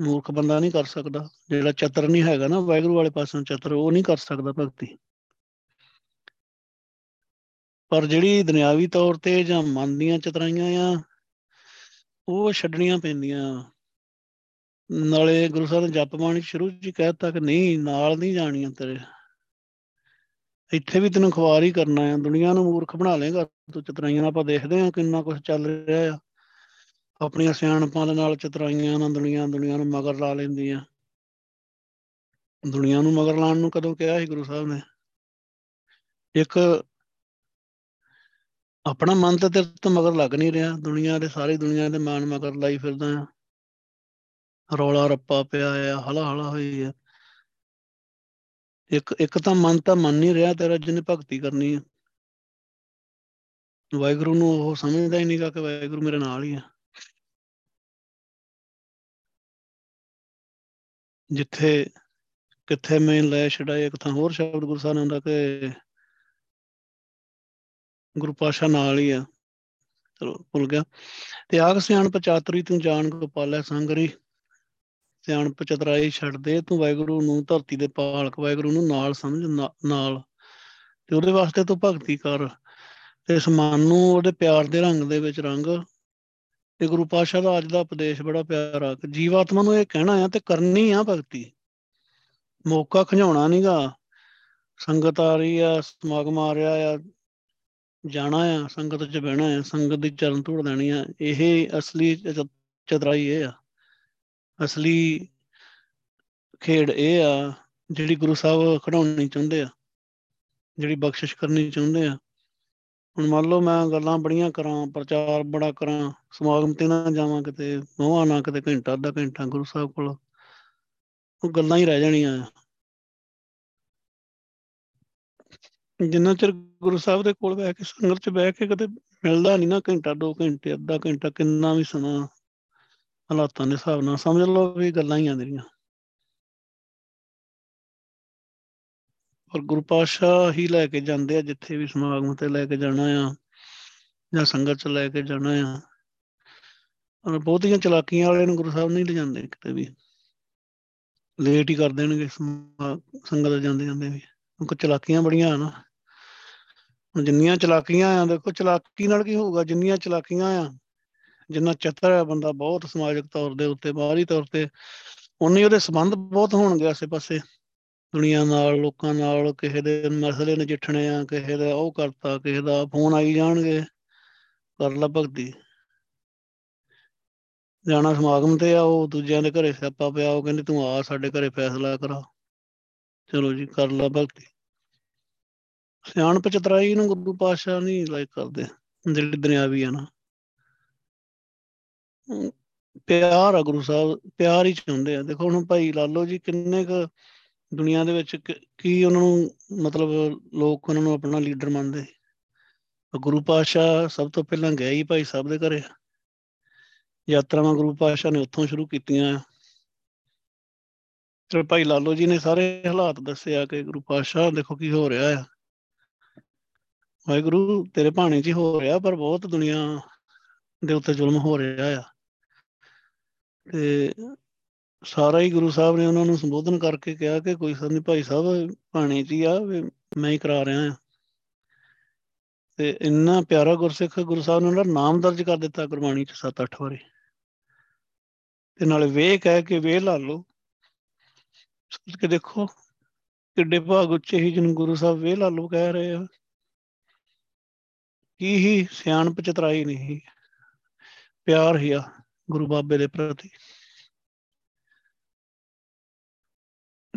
ਮੂਰਖ ਬੰਦਾ ਨਹੀਂ ਕਰ ਸਕਦਾ, ਜਿਹੜਾ ਚਤਰ ਨਹੀਂ ਹੈਗਾ ਨਾ, ਵਾਹਿਗੁਰੂ ਵਾਲੇ ਪਾਸੋਂ ਚਤਰ, ਉਹ ਨਹੀਂ ਕਰ ਸਕਦਾ ਭਗਤੀ। ਪਰ ਜਿਹੜੀ ਦੁਨਿਆਵੀ ਤੌਰ ਤੇ ਜਾਂ ਮਨ ਦੀਆਂ ਚਤਰਾਈਆਂ ਆ, ਉਹ ਛੱਡਣੀਆਂ ਪੈਂਦੀਆਂ। ਨਾਲੇ ਗੁਰੂ ਸਾਹਿਬ ਨੇ ਜਪ ਬਾਣੀ ਸ਼ੁਰੂ ਚ ਕਹਿਤਾ ਕਿ ਨਹੀਂ, ਨਾਲ ਨਹੀਂ ਜਾਣੀਆਂ ਤੇਰੇ। ਇੱਥੇ ਵੀ ਤੈਨੂੰ ਖਵਾਰ ਹੀ ਕਰਨਾ ਆ। ਦੁਨੀਆ ਨੂੰ ਮੂਰਖ ਬਣਾ ਲੇਗਾ ਤੂੰ ਚਤਰਾਈਆਂ ਆਪਾਂ ਦੇਖਦੇ ਆ ਕਿੰਨਾ ਕੁਝ ਚੱਲ ਰਿਹਾ ਆ। ਆਪਣੀਆਂ ਸਿਆਣਪਾਂ ਦੇ ਨਾਲ ਚਤਰਾਈਆਂ ਨਾਲ ਦੁਨੀਆ ਦੁਨੀਆ ਨੂੰ ਮਗਰ ਲਾ ਲੈਂਦੀਆਂ। ਦੁਨੀਆ ਨੂੰ ਮਗਰ ਲਾਉਣ ਨੂੰ ਕਦੋਂ ਕਿਹਾ ਸੀ ਗੁਰੂ ਸਾਹਿਬ ਨੇ? ਇੱਕ ਆਪਣਾ ਮਨ ਤੇ ਤੇਰੇ ਤੋਂ ਮਗਰ ਲੱਗ ਨਹੀਂ ਰਿਹਾ। ਦੁਨੀਆ ਦੇ ਸਾਰੀ ਦੁਨੀਆ ਦੇ ਮਾਨ ਮਗਰ ਲਾਈ ਫਿਰਦਾ ਆ। ਰੌਲਾ ਰੱਪਾ ਪਿਆ ਆ ਹਲਾ ਹਲਾ ਹੋਈ ਆ ਇੱਕ ਇੱਕ ਤਾਂ ਮਨ ਤਾਂ ਮੰਨ ਨਹੀਂ ਰਿਹਾ ਤੇਰਾ, ਜਿਹਨੇ ਭਗਤੀ ਕਰਨੀ ਹੈ। ਵਾਹਿਗੁਰੂ ਨੂੰ ਉਹ ਸਮਝਦਾ ਹੀ ਨਹੀਂਗਾ ਕਿ ਵਾਹਿਗੁਰੂ ਮੇਰੇ ਨਾਲ ਹੀ ਆ ਜਿੱਥੇ ਕਿੱਥੇ ਮੈਂ ਲੈ ਛੜਾਏ ਇੱਕ ਥਾਂ ਹੋਰ ਸ਼ਬਦ ਗੁਰੂ ਸਾਹਿਬ ਨੇ ਹੁੰਦਾ ਕਿ ਗੁਰੂ ਪਾਸ਼ਾ ਨਾਲ ਹੀ ਆ ਚਲੋ ਭੁੱਲ ਗਿਆ। ਤੇ ਆਖ ਸਿਆਣ ਪਚਾਤਰੀ ਤੂੰ ਜਾਣ ਗੋਪਾਲੇ ਸੰਗਰੀ। ਸਿਆਣਪ ਚਤਰਾਈ ਛੱਡ ਦੇ ਤੂੰ ਵਾਹਿਗੁਰੂ ਨੂੰ, ਧਰਤੀ ਦੇ ਪਾਲਕ ਵਾਹਿਗੁਰੂ ਨੂੰ ਨਾਲ ਸਮਝ ਨਾਲ। ਤੇ ਉਹਦੇ ਵਾਸਤੇ ਤੂੰ ਭਗਤੀ ਕਰ। ਤੇ ਇਸ ਮਨ ਨੂੰ, ਉਹਦੇ ਪਿਆਰ ਦੇ ਰੰਗ ਦੇ ਵਿੱਚ ਰੰਗ। ਤੇ ਗੁਰੂ ਪਾਤਸ਼ਾਹ ਦਾ ਅੱਜ ਦਾ ਉਪਦੇਸ਼ ਬੜਾ ਪਿਆਰਾ। ਕਿ ਜੀਵਾਤਮਾ ਨੂੰ ਇਹ ਕਹਿਣਾ ਆ, ਤੇ ਕਰਨੀ ਆ ਭਗਤੀ। ਮੌਕਾ ਖਿਜਾਉਣਾ ਨਹੀਂਗਾ ਸੰਗਤ ਆ ਰਹੀ ਆ, ਸਮਾਗਮ ਆ ਰਿਹਾ ਆ। ਜਾਣਾ ਆ, ਸੰਗਤ 'ਚ ਬਹਿਣਾ ਆ। ਸੰਗਤ ਦੀ ਚਰਨ ਧੂੜ ਦੇਣੀ ਆ। ਇਹ ਅਸਲੀ ਚਤਰਾਈ ਇਹ ਆ। ਅਸਲੀ ਖੇਡ ਇਹ ਆ, ਜਿਹੜੀ ਗੁਰੂ ਸਾਹਿਬ ਖੜਾਉਣੀ ਚਾਹੁੰਦੇ ਆ, ਜਿਹੜੀ ਬਖਸ਼ਿਸ਼ ਕਰਨੀ ਚਾਹੁੰਦੇ ਆ। ਹੁਣ ਮੰਨ ਲਓ ਮੈਂ ਗੱਲਾਂ ਬੜੀਆਂ ਕਰਾਂ, ਪ੍ਰਚਾਰ ਬੜਾ ਕਰਾਂ, ਸਮਾਗਮ ਤੇ ਨਾ ਜਾਵਾਂ ਕਿਤੇ ਮੋਹਾਂ ਨਾ ਕਿਤੇ ਘੰਟਾ, ਅੱਧਾ ਘੰਟਾ ਗੁਰੂ ਸਾਹਿਬ ਕੋਲ, ਉਹ ਗੱਲਾਂ ਹੀ ਰਹਿ ਜਾਣੀਆਂ ਜਿੰਨਾ ਚਿਰ ਗੁਰੂ ਸਾਹਿਬ ਦੇ ਕੋਲ ਬਹਿ ਕੇ, ਸੰਗਤ 'ਚ ਬਹਿ ਕੇ ਕਦੇ ਮਿਲਦਾ ਨਹੀਂ ਨਾ ਘੰਟਾ, ਦੋ ਘੰਟੇ, ਅੱਧਾ ਘੰਟਾ, ਕਿੰਨਾ ਵੀ ਸਮਾਂ। ਹਾਲਾਤਾਂ ਦੇ ਹਿਸਾਬ ਨਾਲ ਸਮਝ ਲਓ ਵੀ ਗੱਲਾਂ ਹੀ ਆਂਦੀਆਂ ਔਰ ਗੁਰੂ ਪਾਤਸ਼ਾਹ ਹੀ ਲੈ ਕੇ ਜਾਂਦੇ ਆ, ਜਿੱਥੇ ਵੀ ਸਮਾਗਮ ਤੇ ਲੈ ਕੇ ਜਾਣਾ ਆ ਜਾਂ ਸੰਗਤ ਚ ਲੈ ਕੇ ਜਾਣਾ ਆ। ਔਰ ਬਹੁਤੀਆਂ ਚਲਾਕੀਆਂ ਵਾਲੇ ਨੂੰ ਗੁਰੂ ਸਾਹਿਬ ਨਹੀਂ ਲਿਜਾਂਦੇ ਕਿਤੇ ਵੀ। ਲੇਟ ਹੀ ਕਰ ਦੇਣਗੇ ਸੰਗਤ ਜਾਂਦੇ ਜਾਂਦੇ ਵੀ। ਕਿਉਂਕਿ ਚਲਾਕੀਆਂ ਬੜੀਆਂ ਆ ਨਾ। ਜਿੰਨੀਆਂ ਚਲਾਕੀਆਂ ਆ, ਦੇਖੋ ਚਲਾਕੀ ਨਾਲ ਕੀ ਹੋਊਗਾ, ਜਿੰਨੀਆਂ ਚਲਾਕੀਆਂ ਆ ਜਿੰਨਾ ਚਤਰ ਹੈ ਬੰਦਾ ਬਹੁਤ ਸਮਾਜਿਕ ਤੌਰ ਦੇ ਉੱਤੇ, ਬਾਹਰੀ ਤੌਰ ਤੇ ਉਨੇ ਉਹਦੇ ਸੰਬੰਧ ਬਹੁਤ ਹੋਣਗੇ ਆਸੇ-ਪਾਸੇ। ਦੁਨੀਆ ਨਾਲ, ਲੋਕਾਂ ਨਾਲ, ਕਿਸੇ ਦੇ ਮਸਲੇ ਨਜਿੱਠਣੇ ਆ, ਕਿਸੇ ਦਾ ਉਹ ਕਰਤਾ, ਕਿਸੇ ਦਾ ਫੋਨ ਆਈ ਜਾਣਗੇ। ਕਰ ਲਾ ਭਗਤੀ ਜਾਣਾ ਸਮਾਗਮ ਤੇ ਆ ਉਹ ਦੂਜਿਆਂ ਦੇ ਘਰੇ ਸਿਆਪਾ ਪਿਆ, ਉਹ ਕਹਿੰਦੇ ਤੂੰ ਆ, ਸਾਡੇ ਘਰੇ ਫੈਸਲਾ ਕਰਾ। ਚਲੋ ਜੀ, ਕਰ ਲਾ ਭਗਤੀ ਸਿਆਣਪ ਚਤਰਾਈ ਨੂੰ ਗੁਰੂ ਪਾਤਸ਼ਾਹ ਨਹੀਂ ਲਾਈਕ ਕਰਦੇ, ਜਿਹੜੀ ਦੁਨਿਆਵੀ ਆ ਨਾ। ਪਿਆਰ ਆ ਗੁਰੂ ਸਾਹਿਬ, ਪਿਆਰ ਹੀ ਚਾਹੁੰਦੇ ਆ। ਦੇਖੋ ਹੁਣ ਭਾਈ ਲਾਲੋ ਜੀ ਕਿੰਨੇ ਕ ਦੁਨੀਆ ਦੇ ਵਿੱਚ ਕੀ ਉਹਨਾਂ ਨੂੰ ਮਤਲਬ ਲੋਕ ਉਹਨਾਂ ਨੂੰ ਆਪਣਾ ਲੀਡਰ ਮੰਨਦੇ? ਗੁਰੂ ਪਾਤਸ਼ਾਹ ਸਭ ਤੋਂ ਪਹਿਲਾਂ ਗਏ ਹੀ ਭਾਈ ਸਾਹਿਬ ਦੇ ਘਰੇ। ਯਾਤਰਾਵਾਂ ਗੁਰੂ ਪਾਤਸ਼ਾਹ ਨੇ ਉੱਥੋਂ ਸ਼ੁਰੂ ਕੀਤੀਆਂ। ਤੇ ਭਾਈ ਲਾਲੋ ਜੀ ਨੇ ਸਾਰੇ ਹਾਲਾਤ ਦੱਸਿਆ ਕਿ ਗੁਰੂ ਪਾਤਸ਼ਾਹ, ਦੇਖੋ ਕੀ ਹੋ ਰਿਹਾ ਆ। ਵਾਹਿਗੁਰੂ, ਤੇਰੇ ਭਾਣੇ 'ਚ ਹੀ ਹੋ ਰਿਹਾ, ਪਰ ਬਹੁਤ ਦੁਨੀਆ ਦੇ ਉੱਤੇ ਜ਼ੁਲਮ ਹੋ ਰਿਹਾ ਆ। ਤੇ ਸਾਰਾ ਹੀ ਗੁਰੂ ਸਾਹਿਬ ਨੇ ਉਹਨਾਂ ਨੂੰ ਸੰਬੋਧਨ ਕਰਕੇ ਕਿਹਾ ਕਿ ਕੋਈ ਸਰ ਨਹੀਂ, ਭਾਈ ਸਾਹਿਬ ਭਾਣੇ 'ਚ ਹੀ ਆ ਮੈਂ ਹੀ ਕਰਾ ਰਿਹਾ ਆ ਤੇ ਇੰਨਾ ਪਿਆਰਾ ਗੁਰਸਿੱਖ ਗੁਰੂ ਸਾਹਿਬ ਨੇ ਉਹਨਾਂ ਦਾ ਨਾਮ ਦਰਜ ਕਰ ਦਿੱਤਾ ਗੁਰਬਾਣੀ 'ਚ 7-8 ਵਾਰੀ। ਤੇ ਨਾਲੇ ਵੇ ਕਹਿ ਕੇ ਵੇ ਲਾ ਲਓ। ਸੋਚ ਕੇ ਦੇਖੋ, ਕਿੱਡੇ ਭਾਗ ਉੱਚੇ ਹੀ ਜਿਹਨੂੰ ਗੁਰੂ ਸਾਹਿਬ ਵੇ ਲਾ ਲਓ ਕਹਿ ਰਹੇ ਆ। ਕੀ ਹੀ ਸਿਆਣਪ ਚਤਰਾਈ ਨਹੀਂ, ਪਿਆਰ ਹੀ ਆ। ਗੁਰੂ ਬਾਬੇ ਦੇ ਪ੍ਰਤੀ।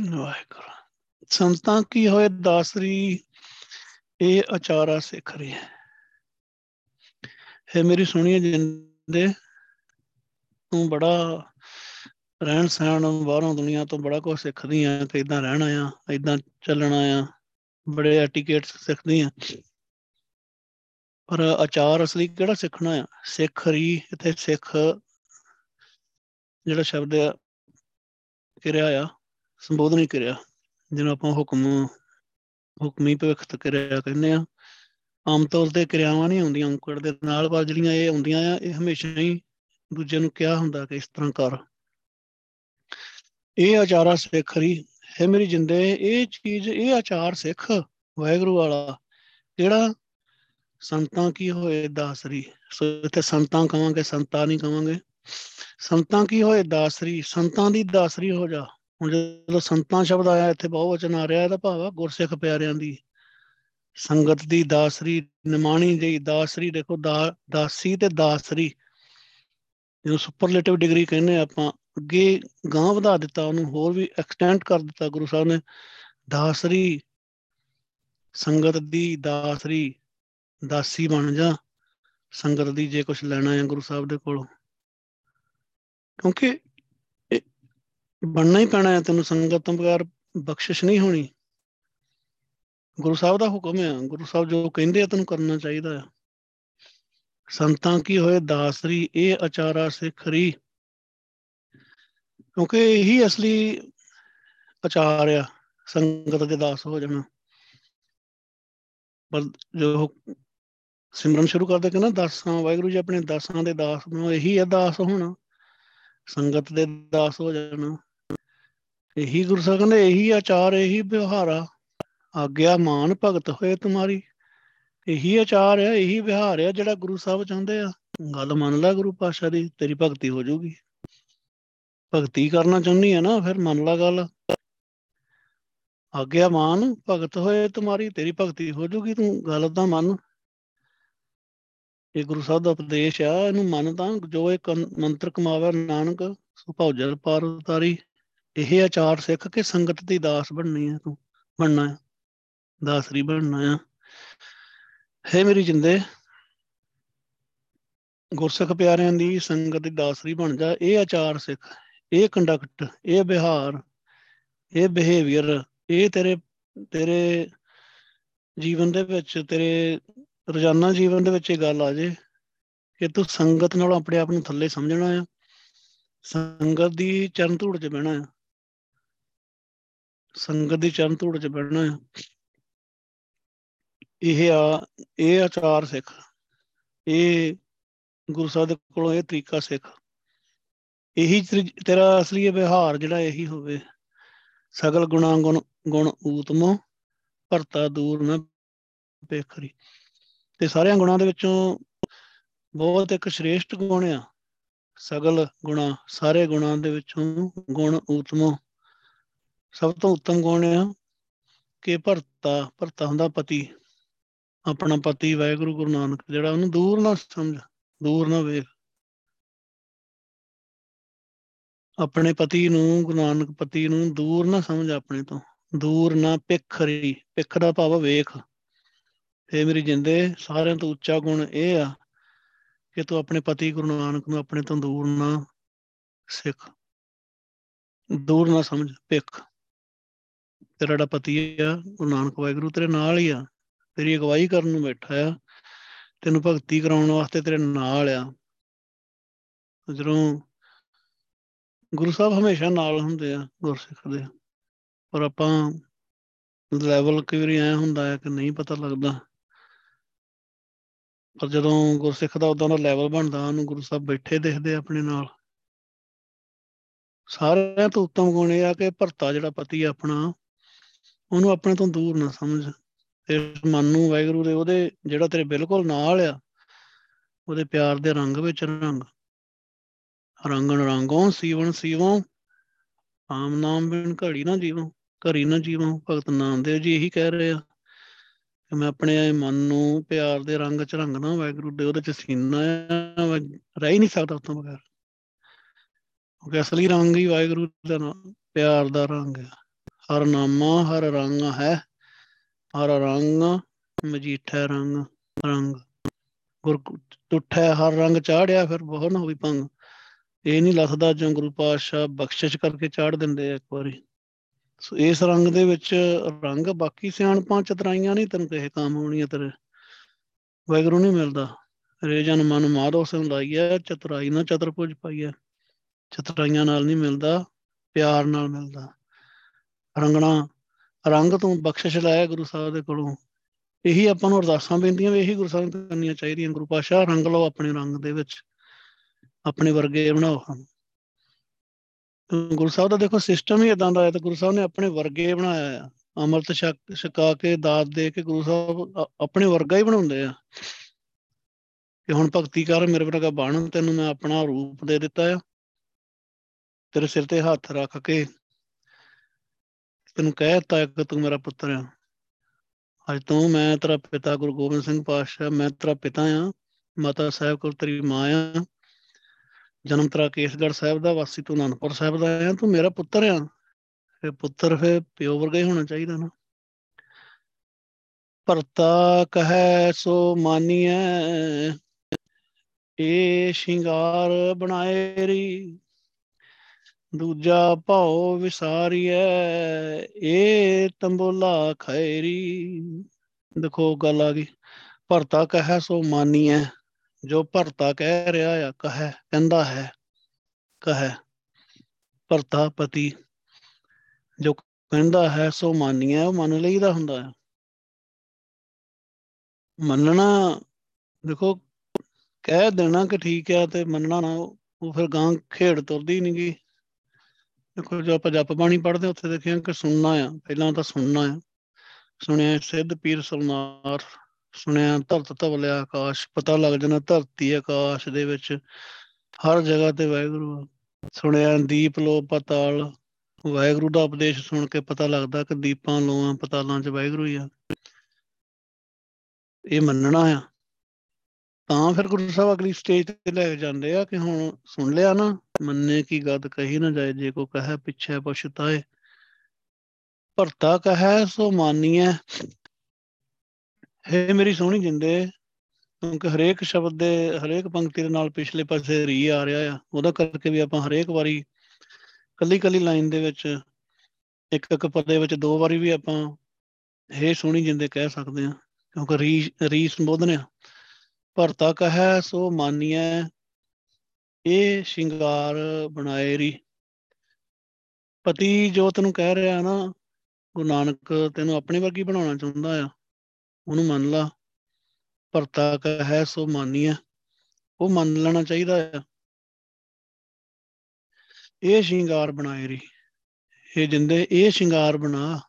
ਵਾਹਿਗੁਰੂ। ਸੰਤਾਂ ਕੀ ਹੋਏ ਦਾਸਰੀ, ਇਹ ਅਚਾਰਾ ਸਿੱਖ ਰਹੀ ਹੈ। ਹੈ ਮੇਰੀ ਸੁਣੀਏ ਜਿੰਦੇ, ਤੂੰ ਬੜਾ ਰਹਿਣ ਸਹਿਣ ਬਾਹਰੋਂ ਦੁਨੀਆ ਤੋਂ ਬੜਾ ਕੁਝ ਸਿੱਖਦੀ ਆ ਕਿ ਇਦਾਂ ਰਹਿਣਾ ਆ ਇਦਾਂ ਚੱਲਣਾ ਆ, ਬੜੇ ਐਟੀਕੇਟਸ ਸਿੱਖਦੀ ਆ। ਪਰ ਆਚਾਰ ਅਸਲੀ ਕਿਹੜਾ ਸਿੱਖਣਾ ਆ? ਸਿੱਖ ਰੀ ਇੱਥੇ ਸਿੱਖ ਜਿਹੜਾ ਸ਼ਬਦ ਆ, ਕਿਰਿਆ ਆ, ਸੰਬੋਧਨੀ ਕਿਰਿਆ, ਜਿਹਨੂੰ ਆਪਾਂ ਹੁਕਮ, ਹੁਕਮੀ ਭਵਿੱਖਤ ਕਿਰਿਆ ਕਹਿੰਦੇ ਆ। ਆਮ ਤੌਰ ਤੇ ਕਿਰਿਆਵਾਂ ਨਹੀਂ ਆਉਂਦੀਆਂ ਔਂਕੜ ਦੇ ਨਾਲ ਪਰ ਜਿਹੜੀਆਂ ਇਹ ਆਉਂਦੀਆਂ ਆ, ਇਹ ਹਮੇਸ਼ਾ ਹੀ ਦੂਜੇ ਨੂੰ ਕਿਹਾ ਹੁੰਦਾ ਕਿ ਇਸ ਤਰ੍ਹਾਂ ਕਰ। ਇਹ ਆਚਾਰਾ ਸਿੱਖ ਰੀ ਹੈ ਮੇਰੀ ਜਿੰਦੇ, ਇਹ ਚੀਜ਼, ਇਹ ਆਚਾਰ ਸਿੱਖ ਵਾਹਿਗੁਰੂ ਵਾਲਾ, ਜਿਹੜਾ ਸੰਤਾਂ ਕੀ ਹੋਏ ਦਾਸਰੀ ਸੋ ਇੱਥੇ ਸੰਤਾਂ ਕਵਾਂਗੇ, ਸੰਤਾਂ ਨਹੀਂ ਕਵਾਂਗੇ। ਸੰਤਾਂ ਕੀ ਹੋਏ? ਦਾਸਰੀ, ਸੰਤਾਂ ਦੀ ਦਾਸਰੀ ਹੋ ਜਾ। ਹੁਣ ਜਦੋਂ ਸੰਤਾਂ ਸ਼ਬਦ ਆਇਆ, ਇੱਥੇ ਬਹੁਵਚਨ ਆ ਰਿਹਾ ਇਹਦਾ ਭਾਵ ਆ ਗੁਰਸਿੱਖ ਪਿਆਰਿਆਂ ਦੀ। ਸੰਗਤ ਦੀ ਦਾਸਰੀ, ਨਿਮਾਣੀ ਦੀ ਦਾਸਰੀ, ਦੇਖੋ ਦਾਸੀ ਤੇ ਦਾਸਰੀ। ਜਿਹਨੂੰ ਸੁਪਰਲੇਟਿਵ ਡਿਗਰੀ ਕਹਿੰਦੇ ਆਪਾਂ। ਅੱਗੇ ਗਾਂ ਵਧਾ ਦਿੱਤਾ, ਉਹਨੂੰ ਹੋਰ ਵੀ ਐਕਸਟੈਂਡ ਕਰ ਦਿੱਤਾ ਗੁਰੂ ਸਾਹਿਬ ਨੇ। ਦਾਸਰੀ, ਸੰਗਤ ਦੀ ਦਾਸਰੀ, ਦਾਸੀ ਬਣ ਜਾ। ਸੰਗਤ ਦੀ ਜੇ ਕੁਝ ਲੈਣਾ ਹੈ ਗੁਰੂ ਸਾਹਿਬ ਦੇ ਕੋਲੋਂ। ਕਿਉਂਕਿ ਬਣਨਾ ਹੀ ਪੈਣਾ ਹੈ, ਤੈਨੂੰ ਸੰਗਤ ਤੋਂ ਬਗੈਰ ਬਖਸ਼ਿਸ਼ ਨਹੀਂ ਹੋਣੀ। ਗੁਰੂ ਸਾਹਿਬ ਦਾ ਹੁਕਮ ਹੈ, ਗੁਰੂ ਸਾਹਿਬ ਜੋ ਕਹਿੰਦੇ ਆ, ਤੈਨੂੰ ਕਰਨਾ ਚਾਹੀਦਾ ਹੈ ਸੰਤਾਂ ਕੀ ਹੋਏ, ਦਾਸਰੀ, ਇਹ ਅਚਾਰਾ ਸਿੱਖਰੀ ਕਿਉਂਕਿ ਇਹੀ ਅਸਲੀ ਅਚਾਰ ਆ, ਸੰਗਤ ਦੇ ਦਾਸ ਹੋ ਜਾਣਾ। ਪਰ ਜੋ ਸਿਮਰਨ ਸ਼ੁਰੂ ਕਰਦੇ ਕਿ ਨਾ, ਦਾਸਾਂ, ਵਾਹਿਗੁਰੂ ਜੀ ਆਪਣੇ ਦਾਸਾਂ ਦੇ ਦਾਸ ਨੂੰ ਇਹੀ ਹੈ ਦਾਸ ਹੋਣਾ। ਸੰਗਤ ਦੇ ਦਾਸ ਹੋ ਜਾਣਾ। ਇਹੀ ਗੁਰੂ ਸਾਹਿਬ ਕਹਿੰਦੇ, ਇਹੀ ਆਚਾਰ, ਇਹੀ ਵਿਵਹਾਰਾ ਆਗਿਆ ਮਾਨ ਭਗਤ ਹੋਏ ਤੁਮਾਰੀ। ਇਹੀ ਆਚਾਰ ਹੈ ਇਹੀ ਵਿਹਾਰ ਹੈ ਜਿਹੜਾ ਗੁਰੂ ਸਾਹਿਬ ਚਾਹੁੰਦੇ ਆ। ਗੱਲ ਮੰਨ ਲੈ ਗੁਰੂ ਪਾਸ਼ਾ ਦੀ, ਤੇਰੀ ਭਗਤੀ ਹੋ ਜਾਊਗੀ। ਭਗਤੀ ਕਰਨਾ ਚਾਹੁੰਦੀ ਆ ਨਾ, ਫਿਰ ਮੰਨ ਲੈ ਗੱਲ। ਆਗਿਆ ਮਾਨ ਭਗਤ ਹੋਏ ਤੁਮਾਰੀ, ਤੇਰੀ ਭਗਤੀ ਹੋ ਜਾਊਗੀ ਤੂੰ, ਗੱਲ ਤਾਂ ਮੰਨ। ਇਹ ਗੁਰੂ ਸਾਹਿਬ ਦਾ ਉਪਦੇਸ਼ ਆ, ਇਹਨੂੰ ਮੰਨ ਤਾਂ ਜੋ ਇਹ ਮੰਤਰ ਕਮਾਵੇ ਨਾਨਕ ਸੋ ਭੌਜਲ ਪਾਰ ਉਤਾਰੀ। ਇਹ ਆਚਾਰ ਸਿੱਖ ਕੇ ਸੰਗਤ ਦੀ ਦਾਸ ਬਣਨੀ ਹੈ ਤੂੰ, ਬਣਨਾ ਹੈ ਦਾਸਰੀ ਬਣਨਾ ਹੈ ਹੈ ਮੇਰੀ ਜਿੰਦੇ, ਗੁਰਸਿੱਖ ਪਿਆਰਿਆਂ ਦੀ ਸੰਗਤ ਦੀ ਦਾਸਰੀ ਬਣ ਜਾ। ਇਹ ਆਚਾਰ ਸਿੱਖ, ਇਹ ਕੰਡਕਟ ਇਹ ਵਿਹਾਰ, ਇਹ ਬਿਹੇਵੀਅਰ ਇਹ ਤੇਰੇ ਤੇਰੇ ਜੀਵਨ ਦੇ ਵਿੱਚ, ਤੇਰੇ ਰੋਜ਼ਾਨਾ ਜੀਵਨ ਦੇ ਵਿੱਚ ਇਹ ਗੱਲ ਆ ਜੇ ਕਿ ਤੂੰ ਸੰਗਤ ਨਾਲ ਆਪਣੇ ਆਪ ਨੂੰ ਥੱਲੇ ਸਮਝਣਾ ਆ, ਸੰਗਤ ਦੀ ਚਰਨ ਧੂੜ 'ਚ ਬਹਿਣਾ ਆ, ਸੰਗਤ ਦੀ ਚਰਨ ਧੂੜ 'ਚ ਬਹਿਣਾ ਆ। ਇਹ ਆ, ਇਹ ਆਚਾਰ ਸਿੱਖ, ਇਹ ਗੁਰੂ ਸਾਹਿਬ ਦੇ ਕੋਲੋਂ ਇਹ ਤਰੀਕਾ ਸਿੱਖ। ਇਹੀ ਤੇਰਾ ਅਸਲੀ ਵਿਵਹਾਰ ਜਿਹੜਾ ਇਹੀ ਹੋਵੇ। ਸਗਲ ਗੁਣਾ ਗੁਣ ਗੁਣ ਊਤਮੋ, ਭਰਤਾ ਦੂਰ ਨਾ ਬੇਖਰੀ ਤੇ ਸਾਰਿਆਂ ਗੁਣਾਂ ਦੇ ਵਿੱਚੋਂ ਬਹੁਤ ਇੱਕ ਸ਼੍ਰੇਸ਼ਟ ਗੁਣ ਆ। ਸਗਲ ਗੁਣਾ, ਸਾਰੇ ਗੁਣਾਂ ਦੇ ਵਿੱਚੋਂ ਗੁਣ ਊਤਮੋ ਸਭ ਤੋਂ ਉੱਤਮ ਗੁਣ ਆ ਕਿ ਭਰਤਾ ਭਰਤਾ ਹੁੰਦਾ ਪਤੀ। ਆਪਣਾ ਪਤੀ ਵਾਹਿਗੁਰੂ ਗੁਰੂ ਨਾਨਕ, ਜਿਹੜਾ ਉਹਨੂੰ ਦੂਰ ਨਾ ਸਮਝ, ਦੂਰ ਨਾ ਵੇਖ। ਆਪਣੇ ਪਤੀ ਨੂੰ, ਗੁਰੂ ਨਾਨਕ ਪਤੀ ਨੂੰ ਦੂਰ ਨਾ ਸਮਝ ਆਪਣੇ ਤੋਂ। ਦੂਰ ਨਾ ਪਿੱਖਰੀ, ਪਿੱਖ ਦਾ ਭਾਵ ਵੇਖ। ਇਹ ਮੇਰੀ ਜਿੰਦੇ, ਸਾਰਿਆਂ ਤੋਂ ਉੱਚਾ ਗੁਣ ਇਹ ਆ ਕਿ ਤੂੰ ਆਪਣੇ ਪਤੀ ਗੁਰੂ ਨਾਨਕ ਨੂੰ ਆਪਣੇ ਤੋਂ ਦੂਰ ਨਾ ਸਿੱਖ। ਦੂਰ ਨਾ ਸਮਝ ਪਿੱਖ ਤੇਰਾ ਜਿਹੜਾ ਪਤੀ ਆ, ਗੁਰੂ ਨਾਨਕ ਵਾਹਿਗੁਰੂ ਤੇਰੇ ਨਾਲ ਹੀ ਆ। ਤੇਰੀ ਅਗਵਾਈ ਕਰਨ ਨੂੰ ਬੈਠਾ ਆ। ਤੈਨੂੰ ਭਗਤੀ ਕਰਾਉਣ ਵਾਸਤੇ ਤੇਰੇ ਨਾਲ ਆ। ਜਦੋਂ ਗੁਰੂ ਸਾਹਿਬ ਹਮੇਸ਼ਾ ਨਾਲ ਹੁੰਦੇ ਆ ਗੁਰਸਿੱਖ ਦੇ ਪਰ ਆਪਾਂ ਲੈਵਲ ਕਈ ਵਾਰੀ ਐ ਹੁੰਦਾ ਹੈ ਕਿ ਨਹੀਂ ਪਤਾ ਲੱਗਦਾ। ਪਰ ਜਦੋਂ ਗੁਰਸਿੱਖ ਦਾ ਉਦਾਂ ਦਾ ਲੈਵਲ ਬਣਦਾ, ਉਹਨੂੰ ਗੁਰੂ ਸਾਹਿਬ ਬੈਠੇ ਦੇਖਦੇ ਆਪਣੇ ਨਾਲ। ਸਾਰਿਆਂ ਤੋਂ ਉੱਤਮ ਗੁਣ ਇਹ ਆ ਕਿ ਭਰਤਾ ਜਿਹੜਾ ਪਤੀ ਆਪਣਾ, ਉਹਨੂੰ ਆਪਣੇ ਤੋਂ ਦੂਰ ਨਾ ਸਮਝ। ਤੇ ਮਨ ਨੂੰ ਵਾਹਿਗੁਰੂ ਦੇ ਉਹਦੇ ਜਿਹੜਾ ਤੇਰੇ ਬਿਲਕੁਲ ਨਾਲ ਆ, ਉਹਦੇ ਪਿਆਰ ਦੇ ਰੰਗ ਵਿੱਚ ਰੰਗ। ਰੰਗਣ ਰੰਗੋਂ ਸੀਵਨ ਸੀਵੋਂ, ਆਮ ਨਾਮ ਬਿਨ ਘੜੀ ਨਾ ਜੀਵੋ, ਘੜੀ ਨਾ ਜੀਵੋ, ਭਗਤ ਨਾਮਦੇਵ ਜੀ ਇਹੀ ਕਹਿ ਰਹੇ ਆ। ਕਿ ਮੈਂ ਆਪਣੇ ਮਨ ਨੂੰ ਪਿਆਰ ਦੇ ਰੰਗ ਚ ਰੰਗਣਾ ਵਾਹਿਗੁਰੂ ਦੇ, ਉਹਦੇ ਚ ਸੀਨਾ ਰਹਿ ਹੀ ਨਹੀਂ ਸਕਦਾ ਉਤੋਂ ਬਗੈਰ। ਕਿਉਂਕਿ ਅਸਲੀ ਰੰਗ ਹੀ ਵਾਹਿਗੁਰੂ ਦਾ ਪਿਆਰ ਦਾ ਰੰਗ ਹੈ ਹਰ ਨਾਮਾ, ਹਰ ਰੰਗ ਹੈ। ਹਰ ਰੰਗ ਮਜੀਠਾ ਰੰਗ ਰੰਗ। ਗੁਰ ਟੁੱਠਾ ਹਰ ਰੰਗ ਚਾੜਿਆ ਫਿਰ ਬਹੁਤ ਨਾ ਹੋਈ ਭੰਗ। ਇਹ ਨਹੀਂ ਲੱਥਦਾ ਜੋ ਗੁਰੂ ਪਾਤਸ਼ਾਹ ਬਖਸ਼ਿਸ਼ ਕਰਕੇ ਚਾੜ ਦਿੰਦੇ ਆ ਇੱਕ ਵਾਰੀ। ਸੋ ਇਸ ਰੰਗ ਦੇ ਵਿੱਚ ਰੰਗ, ਬਾਕੀ ਸਿਆਣਪਾਂ ਚਤਰਾਈਆਂ ਨਹੀਂ ਤੈਨੂੰ ਕਿਸੇ ਕੰਮ ਹੋਣੀਆਂ ਤੇਰੇ। ਵੈਗਰੂ ਨਹੀਂ ਮਿਲਦਾ। ਰੇਜਨ ਮਨ ਮਾਰੋ ਸਿੰਘ ਲਾਈਆ ਚਤੁਰਾਈ ਨਾ ਚਤਰਪੁਜ ਪਾਈਆ ਚਤਰਾਈਆਂ ਨਾਲ ਨਹੀਂ ਮਿਲਦਾ, ਪਿਆਰ ਨਾਲ ਮਿਲਦਾ। ਰੰਗਣਾ, ਰੰਗ ਤੋਂ ਬਖਸ਼ਿਸ਼ ਲਾਇਆ ਗੁਰੂ ਸਾਹਿਬ ਦੇ ਕੋਲੋਂ। ਇਹੀ ਆਪਾਂ ਨੂੰ ਅਰਦਾਸਾਂ ਬੇਨਤੀਆਂ ਵੀ ਇਹੀ ਗੁਰੂ ਸਾਹਿਬ ਨੂੰ ਕਰਨੀਆਂ ਚਾਹੀਦੀਆਂ। ਗੁਰੂ ਪਾਸ਼ਾ ਰੰਗ ਲਓ ਆਪਣੇ ਰੰਗ ਦੇ ਵਿੱਚ। ਆਪਣੇ ਵਰਗੇ ਬਣਾਓ ਹਨ ਗੁਰੂ ਸਾਹਿਬ ਦਾ ਦੇਖੋ ਸਿਸਟਮ ਹੀ ਇਦਾਂ ਦਾ ਹੈ ਤੇ ਗੁਰੂ ਸਾਹਿਬ ਨੇ ਆਪਣੇ ਵਰਗੇ ਬਣਾਇਆ ਆ। ਅਮਰਤ ਛਕ, ਛਕਾ ਕੇ, ਦਾਤ ਦੇ ਕੇ ਗੁਰੂ ਸਾਹਿਬ ਆਪਣੇ ਵਰਗਾ ਹੀ ਬਣਾਉਂਦੇ ਆ। ਕਿ ਹੁਣ ਭਗਤੀ ਕਰ, ਮੇਰੇ ਵਰਗਾ ਬਣ, ਤੈਨੂੰ ਮੈਂ ਆਪਣਾ ਰੂਪ ਦੇ ਦਿੱਤਾ ਆ। ਤੇਰੇ ਸਿਰ ਤੇ ਹੱਥ ਰੱਖ ਕੇ ਤੈਨੂੰ ਕਹਿ ਦਿੱਤਾ ਕਿ ਤੂੰ ਮੇਰਾ ਪੁੱਤਰ ਆ। ਅੱਜ ਤੋਂ ਮੈਂ ਤੇਰਾ ਪਿਤਾ ਗੁਰੂ ਗੋਬਿੰਦ ਸਿੰਘ ਪਾਤਸ਼ਾਹ, ਮੈਂ ਤੇਰਾ ਪਿਤਾ ਆ। ਮਾਤਾ ਸਾਹਿਬ ਕੋਲ ਤੇਰੀ ਮਾਂ ਆ। ਜਨਮ ਤੇਰਾ ਕੇਸਗੜ ਸਾਹਿਬ ਦਾ, ਵਾਸੀ ਤੂੰ ਅਨੰਦਪੁਰ ਸਾਹਿਬ ਦਾ ਆ ਤੂੰ ਮੇਰਾ ਪੁੱਤਰ ਆ। ਫੇ ਪੁੱਤਰ ਫੇ ਪਿਓ ਵਰਗਾ ਹੀ ਹੋਣਾ ਚਾਹੀਦਾ ਨਾ। ਭਰਤਾ ਕਹੈ ਸੋ ਮਾਨੀਐ, ਏ ਸ਼ਿੰਗਾਰ ਬਣਾਏ ਰੀ। ਦੂਜਾ ਭਾਉ ਵਿਸਾਰੀਐ, ਏ ਤੰਬੋਲਾ ਖੈਰੀ ਦੇਖੋ ਗੱਲ ਆ ਗਈ। ਭਰਤਾ ਕਹੈ ਸੋ ਮਾਨੀਐ। ਜੋ ਭਰਤਾ ਕਹਿ ਰਿਹਾ ਆ, ਕਹੈ, ਕਹਿੰਦਾ ਹੈ, ਕਹੈ, ਭਰਤਾ ਪਤੀ, ਜੋ ਕਹਿੰਦਾ ਹੈ, ਸੋ ਮਾਨੀਐ, ਉਹ ਮੰਨ ਲਈਦਾ ਹੁੰਦਾ ਹੈ ਮੰਨਣਾ, ਦੇਖੋ, ਕਹਿ ਦੇਣਾ ਕਿ ਠੀਕ ਆ ਤੇ ਮੰਨਣਾ ਨਾ, ਉਹ ਫਿਰ ਗਾਂ ਖੇਡ ਤੁਰਦੀ ਨਹੀਂ ਗਈ ਦੇਖੋ, ਜੋ ਆਪਾਂ ਜਪ ਬਾਣੀ ਪੜ੍ਹਦੇ ਉੱਥੇ ਦੇਖਿਆ ਕਿ ਸੁਣਨਾ ਆ, ਪਹਿਲਾਂ ਤਾਂ ਸੁਣਨਾ ਆ। ਸੁਣਿਆ, ਸਿੱਧ ਪੀਰ ਸਲਮਾਰ ਸੁਣਿਆ, ਧਰਤ ਧਵਲਿਆ ਆਕਾਸ਼, ਪਤਾ ਲੱਗ ਜਾਣਾ ਧਰਤੀ ਆਕਾਸ਼ ਦੇ ਵਿੱਚ। ਹਰ ਜਗ੍ਹਾ ਤੇ ਵਾਹਿਗੁਰੂ ਸੁਣਿਆ, ਦੀਪ ਲੋ ਪਤਾਲ। ਵਾਹਿਗੁਰੂ ਦਾ ਉਪਦੇਸ਼ ਸੁਣ ਕੇ ਪਤਾ ਲੱਗਦਾ ਕਿ ਦੀਪਾਂ ਲੋਆਂ ਪਤਾਲਾਂ 'ਚ ਵਾਹਿਗੁਰੂ ਹੀ ਆ। ਇਹ ਮੰਨਣਾ ਆ। ਤਾਂ ਫਿਰ ਗੁਰੂ ਸਾਹਿਬ ਅਗਲੀ ਸਟੇਜ ਤੇ ਲੈ ਕੇ ਜਾਂਦੇ ਆ ਕਿ ਹੁਣ ਸੁਣ ਲਿਆ ਨਾ, ਮੰਨੇ ਕੀ ਗੱਦ ਕਹੀ ਨਾ ਜਾਏ, ਜੇ ਕੋ ਕਹੇ ਪਿੱਛੇ ਪਛਤਾਏ ਭਰਤਾ ਕਹੈ ਸੋ ਮਾਨੀਐ ਹੈ ਮੇਰੀ ਸੋਹਣੀ ਜਿੰਦੇ ਕਿਉਂਕਿ ਹਰੇਕ ਸ਼ਬਦ ਦੇ, ਹਰੇਕ ਪੰਕਤੀ ਦੇ ਨਾਲ ਪਿਛਲੇ ਪਾਸੇ ਰੀ ਆ ਰਿਹਾ ਆ। ਉਹਦਾ ਕਰਕੇ ਵੀ ਆਪਾਂ ਹਰੇਕ ਵਾਰੀ ਕੱਲੀ ਕੱਲੀ ਲਾਈਨ ਦੇ ਵਿੱਚ ਇੱਕ ਇੱਕ ਪਦੇ ਵਿੱਚ ਦੋ ਵਾਰੀ ਵੀ ਆਪਾਂ ਹੈ ਸੋਹਣੀ ਜਿੰਦੇ ਕਹਿ ਸਕਦੇ ਆ ਕਿਉਂਕਿ ਰੀ ਰੀ ਸੰਬੋਧਨ ਆ। ਭਰਤਾ ਕਹੈ ਸੋ ਮਾਨੀਐ, ਇਹ ਸ਼ਿੰਗਾਰ ਬਣਾਏ ਰੀ। ਪਤੀ ਜੋ ਤੈਨੂੰ ਕਹਿ ਰਿਹਾ ਨਾ, ਗੁਰੂ ਨਾਨਕ ਤੈਨੂੰ ਆਪਣੀ ਵਰਗੀ ਬਣਾਉਣਾ ਚਾਹੁੰਦਾ ਆ। ਉਹਨੂੰ ਮੰਨ ਲਾ ਭਰਤਾ ਕਹੈ ਸੋ ਮਾਨੀਐ। ਉਹ ਮੰਨ ਲੈਣਾ ਚਾਹੀਦਾ ਆ। ਇਹ ਸ਼ਿੰਗਾਰ ਬਣਾਏ ਰੀ। ਇਹ ਜਿੰਦੇ, ਇਹ ਸ਼ਿੰਗਾਰ ਬਣਾ।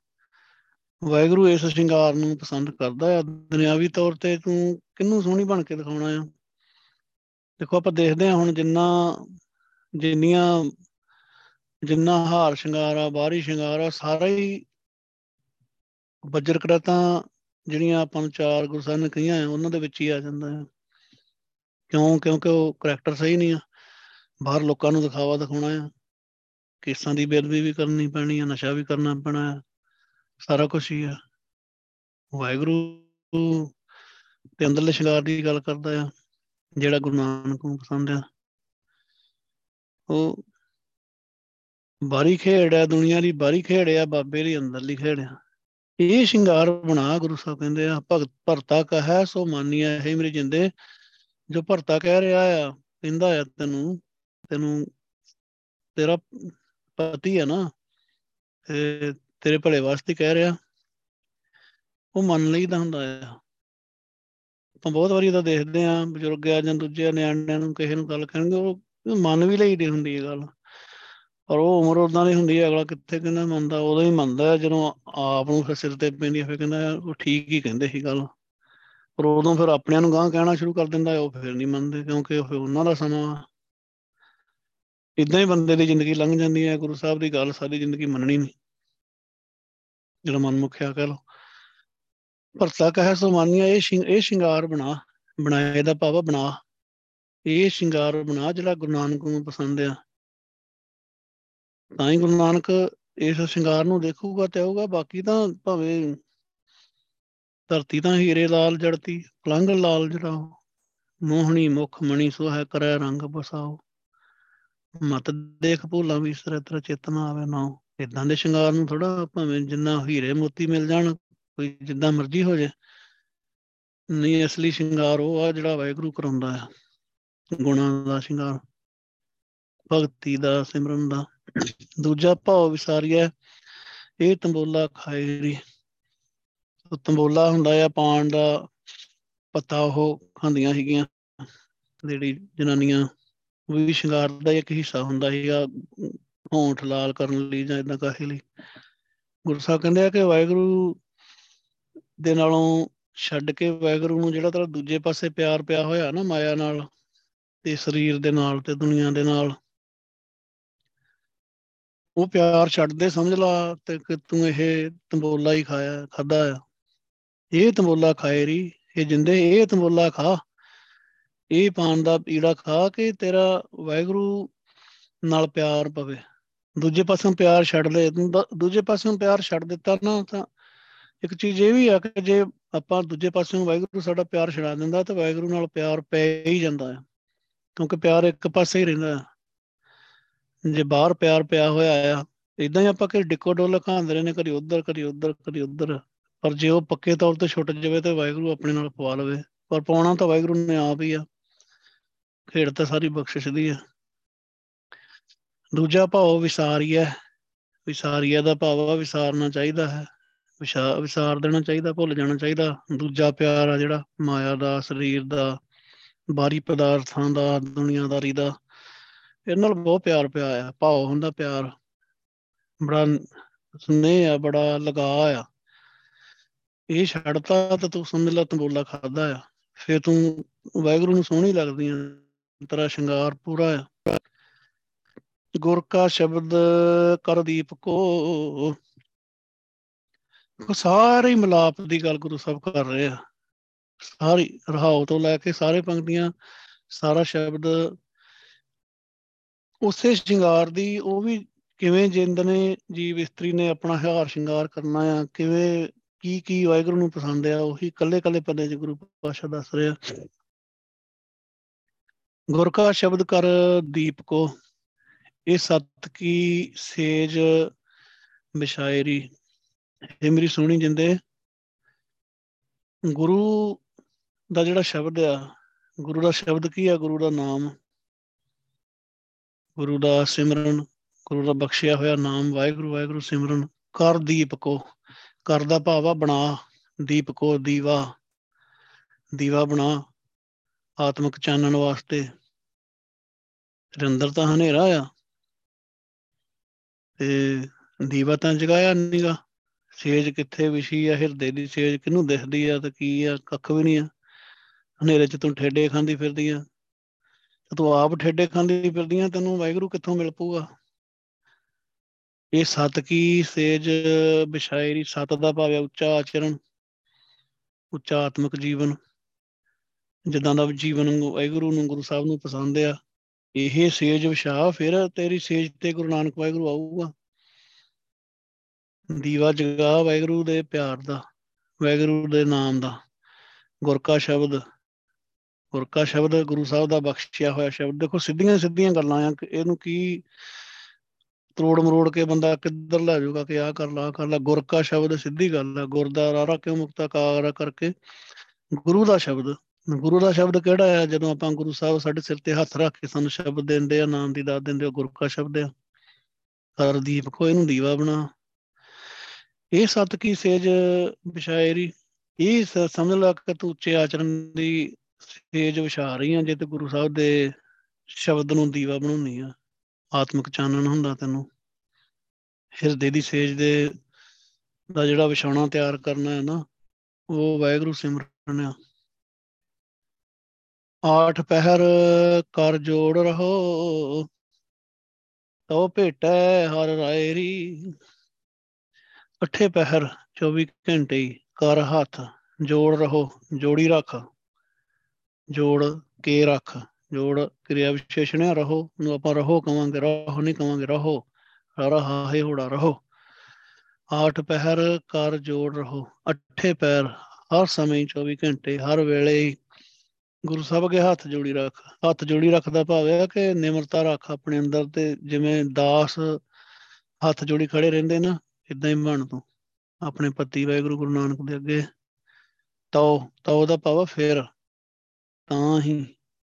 ਵਾਹਿਗੁਰੂ ਇਸ ਸ਼ਿੰਗਾਰ ਨੂੰ ਪਸੰਦ ਕਰਦਾ ਆ। ਦੁਨਿਆਵੀ ਤੌਰ ਤੇ ਤੂੰ ਕਿੰਨੂੰ ਸੋਹਣੀ ਬਣ ਕੇ ਦਿਖਾਉਣਾ ਆ? ਦੇਖੋ, ਆਪਾਂ ਦੇਖਦੇ ਹਾਂ ਹੁਣ ਜਿੰਨਾ, ਜਿੰਨੀਆਂ, ਜਿੰਨਾ ਹਾਰ ਸ਼ਿੰਗਾਰ ਆ, ਬਾਹਰੀ ਸ਼ਿੰਗਾਰ ਆ, ਸਾਰਾ ਹੀ ਬੱਜਰ ਕਰਾਤਾਂ ਜਿਹੜੀਆਂ ਆਪਾਂ ਨੂੰ ਚਾਰ ਗੁਰਸਾਹਿਬ ਨੇ ਕਹੀਆਂ ਆ, ਉਹਨਾਂ ਦੇ ਵਿੱਚ ਹੀ ਆ ਜਾਂਦਾ ਹੈ ਕਿਉਂ? ਕਿਉਂਕਿ ਉਹ ਕਰੈਕਟਰ ਸਹੀ ਨਹੀਂ ਆ। ਬਾਹਰ ਲੋਕਾਂ ਨੂੰ ਦਿਖਾਵਾ ਦਿਖਾਉਣਾ ਆ। ਕੇਸਾਂ ਦੀ ਬੇਦਬੀ ਵੀ ਕਰਨੀ ਪੈਣੀ ਆ, ਨਸ਼ਾ ਵੀ ਕਰਨਾ ਪੈਣਾ ਆ। ਸਾਰਾ ਕੁਝ ਹੀ ਆ। ਵਾਹਿਗੁਰੂ ਤੇ ਅੰਦਰਲੇ ਸ਼ਿੰਗਾਰ ਦੀ ਗੱਲ ਕਰਦਾ ਆ, ਜਿਹੜਾ ਗੁਰੂ ਨਾਨਕ ਨੂੰ ਪਸੰਦ ਆ। ਉਹ ਬਾਰੀ ਖੇਡ ਹੈ ਦੁਨੀਆ ਦੀ ਬਾਰੀ ਖੇਡ ਆ, ਬਾਬੇ ਦੀ ਅੰਦਰਲੀ ਖੇਡ ਆ। ਇਹ ਸ਼ਿੰਗਾਰ ਬਣਾ ਗੁਰੂ ਸਾਹਿਬ ਕਹਿੰਦੇ ਆ, ਭਗਤ ਭਰਤਾ ਕਹੈ ਸੋ ਮਾਨੀਆ ਹੈ ਮੇਰੇ ਜਿੰਦੇ, ਜੋ ਭਰਤਾ ਕਹਿ ਰਿਹਾ ਆ, ਕਹਿੰਦਾ ਆ ਤੈਨੂੰ ਤੈਨੂੰ ਤੇਰਾ ਪਤੀ ਹੈ ਨਾ, ਤੇ ਤੇਰੇ ਭਲੇ ਵਾਸਤੇ ਕਹਿ ਰਿਹਾ। ਉਹ ਮੰਨ ਲਈਦਾ ਹੁੰਦਾ ਆ। ਆਪਾਂ ਬਹੁਤ ਵਾਰੀ ਤਾਂ ਦੇਖਦੇ ਆ, ਬਜ਼ੁਰਗ ਆ ਜਾਂ ਦੂਜੇ ਨਿਆਣਿਆਂ ਨੂੰ ਕਿਸੇ ਨੂੰ ਗੱਲ ਕਹਿਣਗੇ, ਉਹ ਮੰਨ ਵੀ ਲਈਦੀ ਹੁੰਦੀ ਹੈ ਗੱਲ। ਪਰ ਉਹ ਉਮਰ ਉਦਾਂ ਦੀ ਹੁੰਦੀ ਹੈ, ਅਗਲਾ ਕਿੱਥੇ ਕਹਿੰਦਾ ਮੰਨਦਾ, ਉਦੋਂ ਹੀ ਮੰਨਦਾ ਜਦੋਂ ਆਪ ਨੂੰ ਫਿਰ ਸਿਰ ਤੇ ਪੈਂਦੀ ਫਿਰ ਕਹਿੰਦਾ ਉਹ ਠੀਕ ਹੀ ਕਹਿੰਦੇ ਸੀ ਗੱਲ। ਪਰ ਉਦੋਂ ਫਿਰ ਆਪਣਿਆਂ ਨੂੰ ਗਾਂ ਕਹਿਣਾ ਸ਼ੁਰੂ ਕਰ ਦਿੰਦਾ ਉਹ ਫਿਰ ਨਹੀਂ ਮੰਨਦੇ, ਕਿਉਂਕਿ ਉਹ ਉਹਨਾਂ ਦਾ ਸਮਾਂ ਇਦਾਂ ਹੀ ਬੰਦੇ ਦੀ ਜ਼ਿੰਦਗੀ ਲੰਘ ਜਾਂਦੀ ਹੈ, ਗੁਰੂ ਸਾਹਿਬ ਦੀ ਗੱਲ ਸਾਰੀ ਜ਼ਿੰਦਗੀ ਮੰਨਣੀ ਨਹੀਂ। ਜਿਹੜਾ ਮਨ ਮੁਖਿਆ ਕਹ ਲੋ ਭਰਤਾ ਕਹੇ ਸੋ ਮਾਨੀਆ ਇਹ ਇਹ ਸ਼ਿੰਗਾਰ ਬਣਾ, ਬਣਾਏ ਦਾ ਭਾਵ ਬਣਾ। ਇਹ ਸ਼ਿੰਗਾਰ ਬਣਾ, ਜਿਹੜਾ ਗੁਰੂ ਨਾਨਕ ਨੂੰ ਪਸੰਦ ਆ। ਤਾਂ ਹੀ ਗੁਰੂ ਨਾਨਕ ਇਸ ਸ਼ਿੰਗਾਰ ਨੂੰ ਦੇਖੂਗਾ ਤੇ ਆਊਗਾ ਬਾਕੀ ਤਾਂ ਭਾਵੇਂ ਧਰਤੀ ਤਾਂ ਹੀਰੇ ਲਾਲ ਜੜਤੀ ਪਲੰਗ ਲਾਲ ਜੜਾਓ ਮੋਹਣੀ ਮੁਖ ਮਣੀ ਸੋਹੈ ਕਰੈ ਰੰਗ ਬਸਾਓ। ਮਤ ਦੇਖ ਭੂਲਾ ਵੀ ਸਰਤਰ ਚੇਤਨਾ ਆਵੇ ਨਾ ਇਦਾਂ ਦੇ ਸ਼ਿੰਗਾਰ ਨੂੰ ਥੋੜਾ ਭਾਵੇਂ ਜਿੰਨਾ ਹੀਰੇ ਮੋਤੀ ਮਿਲ ਜਾਣ, ਕੋਈ ਜਿੱਦਾਂ ਮਰਜ਼ੀ ਹੋ ਜਾਏ ਨਹੀਂ, ਅਸਲੀ ਸ਼ਿੰਗਾਰ ਉਹ ਆ ਜਿਹੜਾ ਵਾਹਿਗੁਰੂ ਕਰਾਉਂਦਾ ਆ। ਗੁਣਾਂ ਦਾ ਸ਼ਿੰਗਾਰ, ਭਗਤੀ ਦਾ, ਸਿਮਰਨ ਦਾ। ਦੂਜਾ ਭਾਵ ਵਿਸਾਰੀਆ ਇਹ ਤੰਬੋਲਾ ਖਾਇਰੀ ਉਹ ਤੰਬੋਲਾ ਹੁੰਦਾ ਆ, ਪਾਣ ਦਾ ਪਤਾ ਉਹ ਖਾਂਦੀਆਂ ਸੀਗੀਆਂ, ਜਿਹੜੀ ਜਨਾਨੀਆਂ ਵੀ ਸ਼ਿੰਗਾਰ ਦਾ ਇੱਕ ਹਿੱਸਾ ਹੁੰਦਾ ਸੀਗਾ, ਹੋਂਠ ਲਾਲ ਕਰਨ ਲਈ ਜਾਂ ਇਦਾਂ ਕਾਹੇ ਲਈ। ਗੁਰੂ ਸਾਹਿਬ ਕਹਿੰਦੇ ਆ ਕਿ ਵਾਹਿਗੁਰੂ ਦੇ ਨਾਲੋਂ ਛੱਡ ਕੇ ਵਾਹਿਗੁਰੂ ਨੂੰ ਜਿਹੜਾ ਤੇਰਾ ਦੂਜੇ ਪਾਸੇ ਪਿਆਰ ਪਿਆ ਹੋਇਆ ਨਾ ਮਾਇਆ ਨਾਲ, ਤੇ ਸਰੀਰ ਦੇ ਨਾਲ ਤੇ ਦੁਨੀਆ ਦੇ ਨਾਲ ਉਹ ਪਿਆਰ ਛੱਡ ਦੇ ਸਮਝ ਲਾ ਤੇ ਕਿ ਤੂੰ ਇਹ ਤੰਬੋਲਾ ਹੀ ਖਾਇਆ ਖਾਦਾ ਆ। ਇਹ ਤੰਬੋਲਾ ਖਾਏ ਰੀ, ਇਹ ਜਿੰਦੇ, ਇਹ ਤੰਬੋਲਾ ਖਾ। ਇਹ ਪਾਣ ਦਾ ਪੀੜਾ ਖਾ ਕੇ ਤੇਰਾ ਵਾਹਿਗੁਰੂ ਨਾਲ ਪਿਆਰ ਪਵੇ। ਦੂਜੇ ਪਾਸੋਂ ਪਿਆਰ ਛੱਡ ਲੈ ਦੂਜੇ ਪਾਸੋਂ ਪਿਆਰ ਛੱਡ ਦਿੱਤਾ ਨਾ, ਤਾਂ ਇੱਕ ਚੀਜ਼ ਇਹ ਵੀ ਆ ਕਿ ਜੇ ਆਪਾਂ ਦੂਜੇ ਪਾਸੋਂ ਵਾਹਿਗੁਰੂ ਸਾਡਾ ਪਿਆਰ ਛਡਾ ਦਿੰਦਾ, ਤਾਂ ਵਾਹਿਗੁਰੂ ਨਾਲ ਪਿਆਰ ਪੈ ਹੀ ਜਾਂਦਾ ਹੈ ਕਿਉਂਕਿ ਪਿਆਰ ਇੱਕ ਪਾਸੇ ਹੀ ਰਹਿੰਦਾ ਹੈ ਜੇ ਬਾਹਰ ਪਿਆਰ ਪਿਆ ਹੋਇਆ ਆ ਇਦਾਂ ਹੀ ਆਪਾਂ ਕਿ ਡਿੱਕੋ ਡੋਲ ਖਾਂਦੇ ਨੇ ਕਦੀ ਉਧਰ ਕਦੀ ਉਧਰ ਕਦੀ ਉਧਰ। ਪਰ ਜੇ ਉਹ ਪੱਕੇ ਤੌਰ ਤੇ ਛੁੱਟ ਜਾਵੇ ਤੇ ਵਾਹਿਗੁਰੂ ਆਪਣੇ ਨਾਲ ਪਵਾ ਲਵੇ। ਪਰ ਪਾਉਣਾ ਤਾਂ ਵਾਹਿਗੁਰੂ ਨੇ ਆਪ ਹੀ ਆ। ਖੇਡ ਤਾਂ ਸਾਰੀ ਬਖਸ਼ਿਸ਼ ਦੀ ਆ। ਦੂਜਾ ਭਾਵ ਵਿਸਾਰੀਆ ਵਿਸਾਰੀਆ ਦਾ ਭਾਵ ਆ ਵਿਸਾਰਨਾ ਚਾਹੀਦਾ ਹੈ। ਵਿਸਾਰ ਵਿਸਾਰ ਦੇਣਾ ਚਾਹੀਦਾ, ਭੁੱਲ ਜਾਣਾ ਚਾਹੀਦਾ। ਦੂਜਾ ਪਿਆਰ ਆ ਜਿਹੜਾ ਮਾਇਆ ਦਾ, ਸਰੀਰ ਦਾ ਬਾਰੀ ਪਦਾਰਥਾਂ ਦਾ, ਦੁਨੀਆਦਾਰੀ ਦਾ। ਇਹ ਨਾਲ ਬਹੁਤ ਪਿਆਰ ਪਿਆ ਆ, ਭਾਵ ਹੁੰਦਾ ਪਿਆਰ। ਬੜਾ ਸਨੇਹ ਆ, ਬੜਾ ਲਗਾ ਆ। ਇਹ ਛੱਡਤਾ ਤਾਂ ਤੂੰ ਸਮਝ ਲੈ ਤੰਬੋਲਾ ਖਾਦਾ ਆ। ਫੇਰ ਤੂੰ ਵਾਹਿਗੁਰੂ ਨੂੰ ਸੋਹਣੀ ਲੱਗਦੀ ਆ, ਤੇਰਾ ਸ਼ਿੰਗਾਰ ਪੂਰਾ ਆ। ਗੁਰ ਕਾ ਸ਼ਬਦ ਕਰ ਦੀਪ ਕੋ। ਸਾਰੇ ਮਿਲਾਪ ਦੀ ਗੱਲ ਗੁਰੂ ਸਾਹਿਬ ਕਰ ਰਹੇ ਆ। ਸਾਰੀ ਰਹਾਉ ਤੋਂ ਲੈ ਕੇ ਸਾਰੇ ਪੰਕਤੀਆਂ, ਸਾਰਾ ਸ਼ਬਦ ਉਸੇ ਸ਼ਿੰਗਾਰ ਦੀ ਉਹ ਵੀ ਕਿਵੇਂ ਜਿੰਦ ਨੇ, ਜੀਵ ਇਸਤਰੀ ਨੇ ਆਪਣਾ ਹਾਰ ਸ਼ਿੰਗਾਰ ਕਰਨਾ ਆ, ਕਿਵੇਂ, ਕੀ ਕੀ ਵਾਹਿਗੁਰੂ ਨੂੰ ਪਸੰਦ ਆ, ਉਹੀ ਕੱਲੇ ਕੱਲੇ ਪਦੇ ਚ ਗੁਰੂ ਪਾਸ਼ਾ ਦੱਸ ਰਿਹਾ। ਗੁਰ ਕਾ ਸ਼ਬਦ ਕਰ ਦੀਪ ਕੋ, ਇਹ ਸਤ ਕੀ ਸੇਜ ਵਿਸ਼ਾਇਰੀ ਇਹ ਮੇਰੀ ਸੋਹਣੀ ਜਿੰਦੇ, ਗੁਰੂ ਦਾ ਜਿਹੜਾ ਸ਼ਬਦ ਆ, ਗੁਰੂ ਦਾ ਸ਼ਬਦ ਕੀ ਆ, ਗੁਰੂ ਦਾ ਨਾਮ? ਗੁਰੂ ਦਾ ਸਿਮਰਨ, ਗੁਰੂ ਦਾ ਬਖਸ਼ਿਆ ਹੋਇਆ ਨਾਮ, ਵਾਹਿਗੁਰੂ ਵਾਹਿਗੁਰੂ ਸਿਮਰਨ, ਕਰ ਦੀਪ ਕੋ, ਕਰ ਦਾ ਭਾਵ ਆ ਬਣਾ, ਦੀਪ ਕੋ ਦੀਵਾ ਦੀਵਾ ਬਣਾ, ਆਤਮਿਕ ਚਾਨਣ ਵਾਸਤੇ। ਤੇਰੇ ਅੰਦਰ ਤਾਂ ਹਨੇਰਾ ਆ, ਤੇ ਦੀਵਾ ਤਾਂ ਜਗਾਇਆ ਨੀਗਾ ਸੇਜ ਕਿੱਥੇ ਵਿਛੀ ਆ, ਹਿਰਦੇ ਦੀ ਸੇਜ ਕਿਹਨੂੰ ਦਿਖਦੀ ਆ ਤੇ ਕੀ ਆ, ਕੱਖ ਵੀ ਨਹੀਂ ਆ। ਹਨੇਰੇ 'ਚ ਤੂੰ ਠੇਡੇ ਖਾਂਦੀ ਫਿਰਦੀ ਆ। ਤੇ ਤੂੰ ਆਪ ਠੇਡੇ ਖਾਂਦੀ ਫਿਰਦੀ ਆ ਤੈਨੂੰ ਵਾਹਿਗੁਰੂ ਕਿੱਥੋਂ ਮਿਲ ਪੂਗਾ ਇਹ ਸਤ ਕੀ ਸੇਜ ਵਿਛਾਇਰੀ ਸਤ ਦਾ ਭਾਵ ਉੱਚਾ ਆਚਰਣ, ਉੱਚਾ ਆਤਮਿਕ ਜੀਵਨ। ਜਿੱਦਾਂ ਦਾ ਜੀਵਨ ਵਾਹਿਗੁਰੂ ਨੂੰ ਗੁਰੂ ਸਾਹਿਬ ਨੂੰ ਪਸੰਦ ਆ, ਇਹ ਸੇਜ ਵਿਛਾ ਫਿਰ ਤੇਰੀ ਸੇਜ ਤੇ ਗੁਰੂ ਨਾਨਕ ਵਾਹਿਗੁਰੂ ਆਊਗਾ। ਦੀਵਾ ਜਗਾ ਵਾਹਿਗੁਰੂ ਦੇ ਪਿਆਰ ਦਾ, ਵਾਹਿਗੁਰੂ ਦੇ ਨਾਮ ਦਾ। ਗੁਰ ਕਾ ਸ਼ਬਦ ਗੁਰ ਕਾ ਸ਼ਬਦ ਗੁਰੂ ਸਾਹਿਬ ਦਾ ਬਖਸ਼ਿਆ ਹੋਇਆ ਸ਼ਬਦ। ਦੇਖੋ, ਸਿੱਧੀਆਂ ਸਿੱਧੀਆਂ ਗੱਲਾਂ ਆ ਇਹਨੂੰ ਕੀ ਤਰੋੜ ਮਰੋੜ ਕੇ ਬੰਦਾ ਕਿੱਧਰ ਲੈ ਜਾਊਗਾ ਕਿ ਆ ਕਰ ਲਾ ਕਰ ਲਾ। ਗੁਰ ਕਾ ਸ਼ਬਦ ਸਿੱਧੀ ਗੱਲ ਆ, ਗੁਰ ਦਾ ਰਾਰਾ ਕਿਉਂ ਮੁਕਤਾ ਕਾਰ ਕਰਕੇ? ਗੁਰੂ ਦਾ ਸ਼ਬਦ। ਗੁਰੂ ਦਾ ਸ਼ਬਦ ਕਿਹੜਾ ਆ? ਜਦੋਂ ਆਪਾਂ ਗੁਰੂ ਸਾਹਿਬ ਸਾਡੇ ਸਿਰ ਤੇ ਹੱਥ ਰੱਖ ਕੇ ਸਾਨੂੰ ਸ਼ਬਦ ਦਿੰਦੇ ਆ, ਨਾਮ ਦੀ ਦਾਤ ਦਿੰਦੇ ਆ, ਗੁਰੂ ਕਾ ਸ਼ਬਦ ਆ। ਹਰ ਦੀਪ ਕੋ ਇਹਨੂੰ ਦੀਵਾ ਬਣਾ। ਇਹ ਸਤ ਕੀ ਸੇਜ ਵਿਸ਼ਾਇਰੀ ਇਹ ਸਮਝ ਲਾ ਕਿ ਤੂੰ ਉੱਚੇ ਆਚਰਣ ਦੀ ਸੇਜ ਵਿਛਾ ਰਹੀ ਆ ਜੇ ਤੇ ਗੁਰੂ ਸਾਹਿਬ ਦੇ ਸ਼ਬਦ ਨੂੰ ਦੀਵਾ ਬਣਾਉਣੀ ਆ। ਆਤਮਿਕ ਚਾਨਣ ਹੁੰਦਾ ਤੈਨੂੰ। ਹਿਰਦੇ ਦੀ ਸੇਜ ਦੇ ਦਾ ਜਿਹੜਾ ਵਿਛਾਉਣਾ ਤਿਆਰ ਕਰਨਾ ਹੈ ਨਾ, ਉਹ ਵਾਹਿਗੁਰੂ ਸਿਮਰਨ ਆ। ਆਠ ਪਹਿਰ ਕਰ ਜੋੜ ਰਹੋ ਤੋ ਭੇਟੈ ਹਰ ਰਾਇਰੀ ਅੱਠੇ ਪਹਿਰ 24 ਘੰਟੇ ਕਰ ਹੱਥ, ਜੋੜ ਰਹੋ, ਜੋੜੀ ਰੱਖ। ਜੋੜ ਕੇ ਰੱਖ, ਜੋੜ ਕਿਰਿਆ ਵਿਸ਼ੇਸ਼ਣ ਹੈ, ਰਹੋ ਨੂੰ ਆਪਾਂ ਰਹੋ ਕਵਾਂਗੇ, ਰਹੋ ਨਹੀਂ ਕਵਾਂਗੇ, ਰਹੋ, ਰਹਾ ਹੈ ਹੋੜਾ ਰਹੋ। ਆਠ ਪਹਿਰ ਕਰ ਜੋੜ ਰਹੋ, ਅੱਠੇ ਪੈਰ ਹਰ ਸਮੇਂ 24 ਘੰਟੇ, ਹਰ ਵੇਲੇ ਗੁਰੂ ਸਾਹਿਬ ਅਗੇ ਹੱਥ ਜੋੜੀ ਰੱਖ। ਹੱਥ ਜੋੜੀ ਰੱਖਦਾ ਭਾਵ ਹੈ ਕਿ ਨਿਮਰਤਾ ਰੱਖ ਆਪਣੇ ਅੰਦਰ ਤੇ ਜਿਵੇਂ ਦਾਸ ਹੱਥ ਜੋੜੀ ਖੜੇ ਰਹਿੰਦੇ ਨਾ ਇਦਾਂ ਹੀ ਬਣ ਤੂੰ। ਆਪਣੇ ਪਤੀ ਵਾਹਿਗੁਰੂ ਗੁਰੂ ਨਾਨਕ ਦੇ ਅੱਗੇ ਤਉ ਤਉ ਦਾ ਭਾਵ ਫੇਰ ਤਾਂ ਹੀ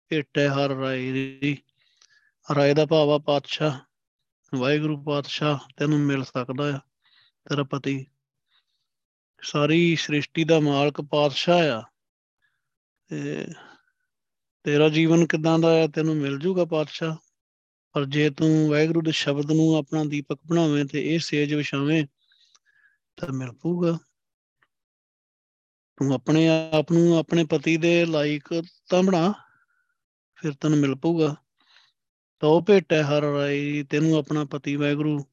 ਭੇਟੇ ਹਰ ਰਾਏ ਦੀ। ਰਾਏ ਦਾ ਭਾਵ ਆ ਪਾਤਸ਼ਾਹ। ਵਾਹਿਗੁਰੂ ਪਾਤਸ਼ਾਹ ਤੈਨੂੰ ਮਿਲ ਸਕਦਾ ਆ। ਤੇਰਾ ਪਤੀ। ਸਾਰੀ ਸ੍ਰਿਸ਼ਟੀ ਦਾ ਮਾਲਕ ਪਾਤਸ਼ਾਹ ਆ। ਤੇ ਤੇਰਾ ਜੀਵਨ ਕਿਦਾਂ ਦਾ ਆ? ਤੈਨੂੰ ਮਿਲ ਜੂਗਾ ਪਾਤਸ਼ਾਹ। ਪਰ ਜੇ ਤੂੰ ਵਾਹਿਗੁਰੂ ਦੇ ਸ਼ਬਦ ਨੂੰ ਆਪਣਾ ਦੀਪਕ ਬਣਾਵੇਂ ਤੇ ਇਹ ਸੇਜ ਵਿਛਾਵੇਂ, ਤਾਂ ਮਿਲ ਪੂਗਾ ਤੂੰ ਆਪਣੇ ਆਪ ਨੂੰ ਆਪਣੇ ਪਤੀ ਦੇ ਲਾਇਕ ਤਾਂ ਬਣਾ, ਫਿਰ ਤੈਨੂੰ ਮਿਲ ਪਊਗਾ। ਤਾਂ ਉਹ ਭੇਟੈ ਹਰ ਰਾਈ ਤੈਨੂੰ ਆਪਣਾ ਪਤੀ ਵਾਹਿਗੁਰੂ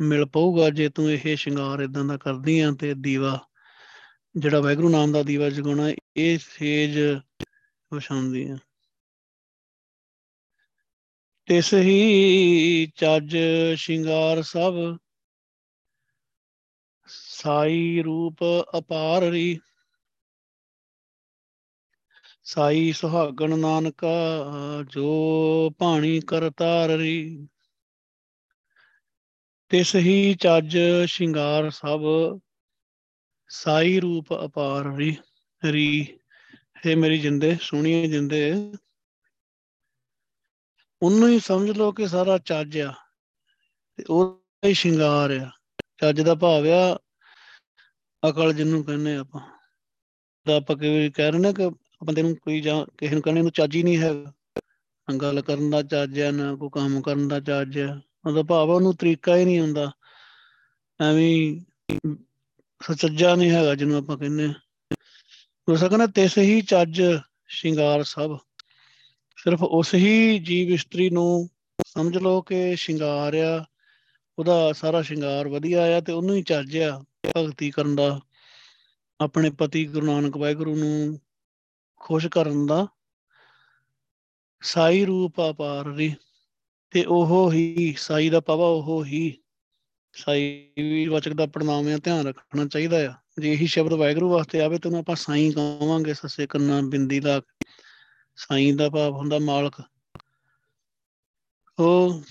ਮਿਲ ਪਊਗਾ। ਜੇ ਤੂੰ ਇਹ ਸ਼ਿੰਗਾਰ ਇਦਾਂ ਦਾ ਕਰਦੀ ਆ ਤੇ ਦੀਵਾ, ਜਿਹੜਾ ਵਾਹਿਗੁਰੂ ਨਾਮ ਦਾ ਦੀਵਾ ਜਗਾਉਣਾ, ਇਹ ਸੇਜ ਵਿਛਾਉਂਦੀ ਆ। ਤਿਸ ਹੀ ਚੱਜ ਸ਼ਿੰਗਾਰ ਸਭ ਸਾਈ ਰੂਪ ਅਪਾਰ ਰੀ। ਸਾਈ ਸੁਹਾਗਣ ਨਾਨਕਾ ਜੋ ਭਾਣੀ ਕਰਤਾਰ ਰੀ। ਤਿਸ ਹੀ ਚੱਜ ਸ਼ਿੰਗਾਰ ਸਭ ਸਾਈ ਰੂਪ ਅਪਾਰ ਰੀ। ਰੀ, ਹੈ ਮੇਰੀ ਜਿੰਦੇ ਸੁਣੀਏ ਜਿੰਦੇ। ਉਹਨੂੰ ਹੀ ਸਮਝ ਲਓ ਕਿ ਸਾਰਾ ਚੱਜ ਆ। ਤੇ ਉਹ ਹੀ ਸ਼ਿੰਗਾਰ ਆ। ਚੱਜ ਦਾ ਭਾਵ ਆ ਅਕਲ ਜਿਹਨੂੰ ਕਹਿੰਦੇ ਆਪਾਂ। ਤਾਂ ਆਪਾਂ ਕਈ ਕਹਿ ਰਹੇ ਨੇ ਕਿ ਬੰਦੇ ਨੂੰ ਕੋਈ ਜਾਂ ਕਿਸੇ ਨੂੰ ਕਹਿੰਦੇ ਨੂੰ ਚੱਜ ਹੀ ਨਹੀਂ ਹੈਗਾ। ਗੱਲ ਕਰਨ ਦਾ ਚੱਜ ਆ, ਨਾ ਕੋਈ ਕੰਮ ਕਰਨ ਦਾ ਚੱਜ ਆ। ਉਹਦਾ ਭਾਵ ਉਹਨੂੰ ਤਰੀਕਾ ਹੀ ਨਹੀਂ ਹੁੰਦਾ ਐਵੇਂ ਸੱਚਾ ਨਹੀਂ ਹੈਗਾ ਜਿਹਨੂੰ ਆਪਾਂ ਕਹਿੰਦੇ ਹੋ ਸਕਦਾ ਤਿਸ ਹੀ ਚੱਜ ਸ਼ਿੰਗਾਰ ਸਭ। ਸਿਰਫ ਉਸ ਹੀ ਜੀਵ ਇਸਤਰੀ ਨੂੰ ਸਮਝ ਲਓ ਕਿ ਸ਼ਿੰਗਾਰ ਆ, ਉਹਦਾ ਸਾਰਾ ਸ਼ਿੰਗਾਰ ਵਧੀਆ ਆ ਤੇ ਉਹਨੂੰ ਹੀ ਚੱਜ ਆ। ਭਗਤੀ ਕਰਨ ਦਾ, ਆਪਣੇ ਪਤੀ ਗੁਰੂ ਨਾਨਕ ਵਾਹਿਗੁਰੂ ਨੂੰ ਖੁਸ਼ ਕਰਨ ਦਾ ਸਾਈ ਰੂਪ ਆਪਾਰ ਰੀ ਤੇ ਉਹ ਹੀ, ਸਾਈ ਦਾ ਪਵਾ ਉਹ ਹੀ, ਸਾਈ ਵੀ ਵਚਕ ਦਾ ਪੜਨਾਮ ਆ, ਧਿਆਨ ਰੱਖਣਾ ਚਾਹੀਦਾ ਆ। ਜੇ ਇਹੀ ਸ਼ਬਦ ਵਾਹਿਗੁਰੂ ਵਾਸਤੇ ਆਵੇ ਤਾਂ ਆਪਾਂ ਸਾਈ ਕਹਾਂਗੇ, ਸੱਸੇ ਕੰਨਾ ਬਿੰਦੀ ਦਾ ਸਾਈ ਦਾ ਭਾਵ ਹੁੰਦਾ ਮਾਲਕ। ਉਹ,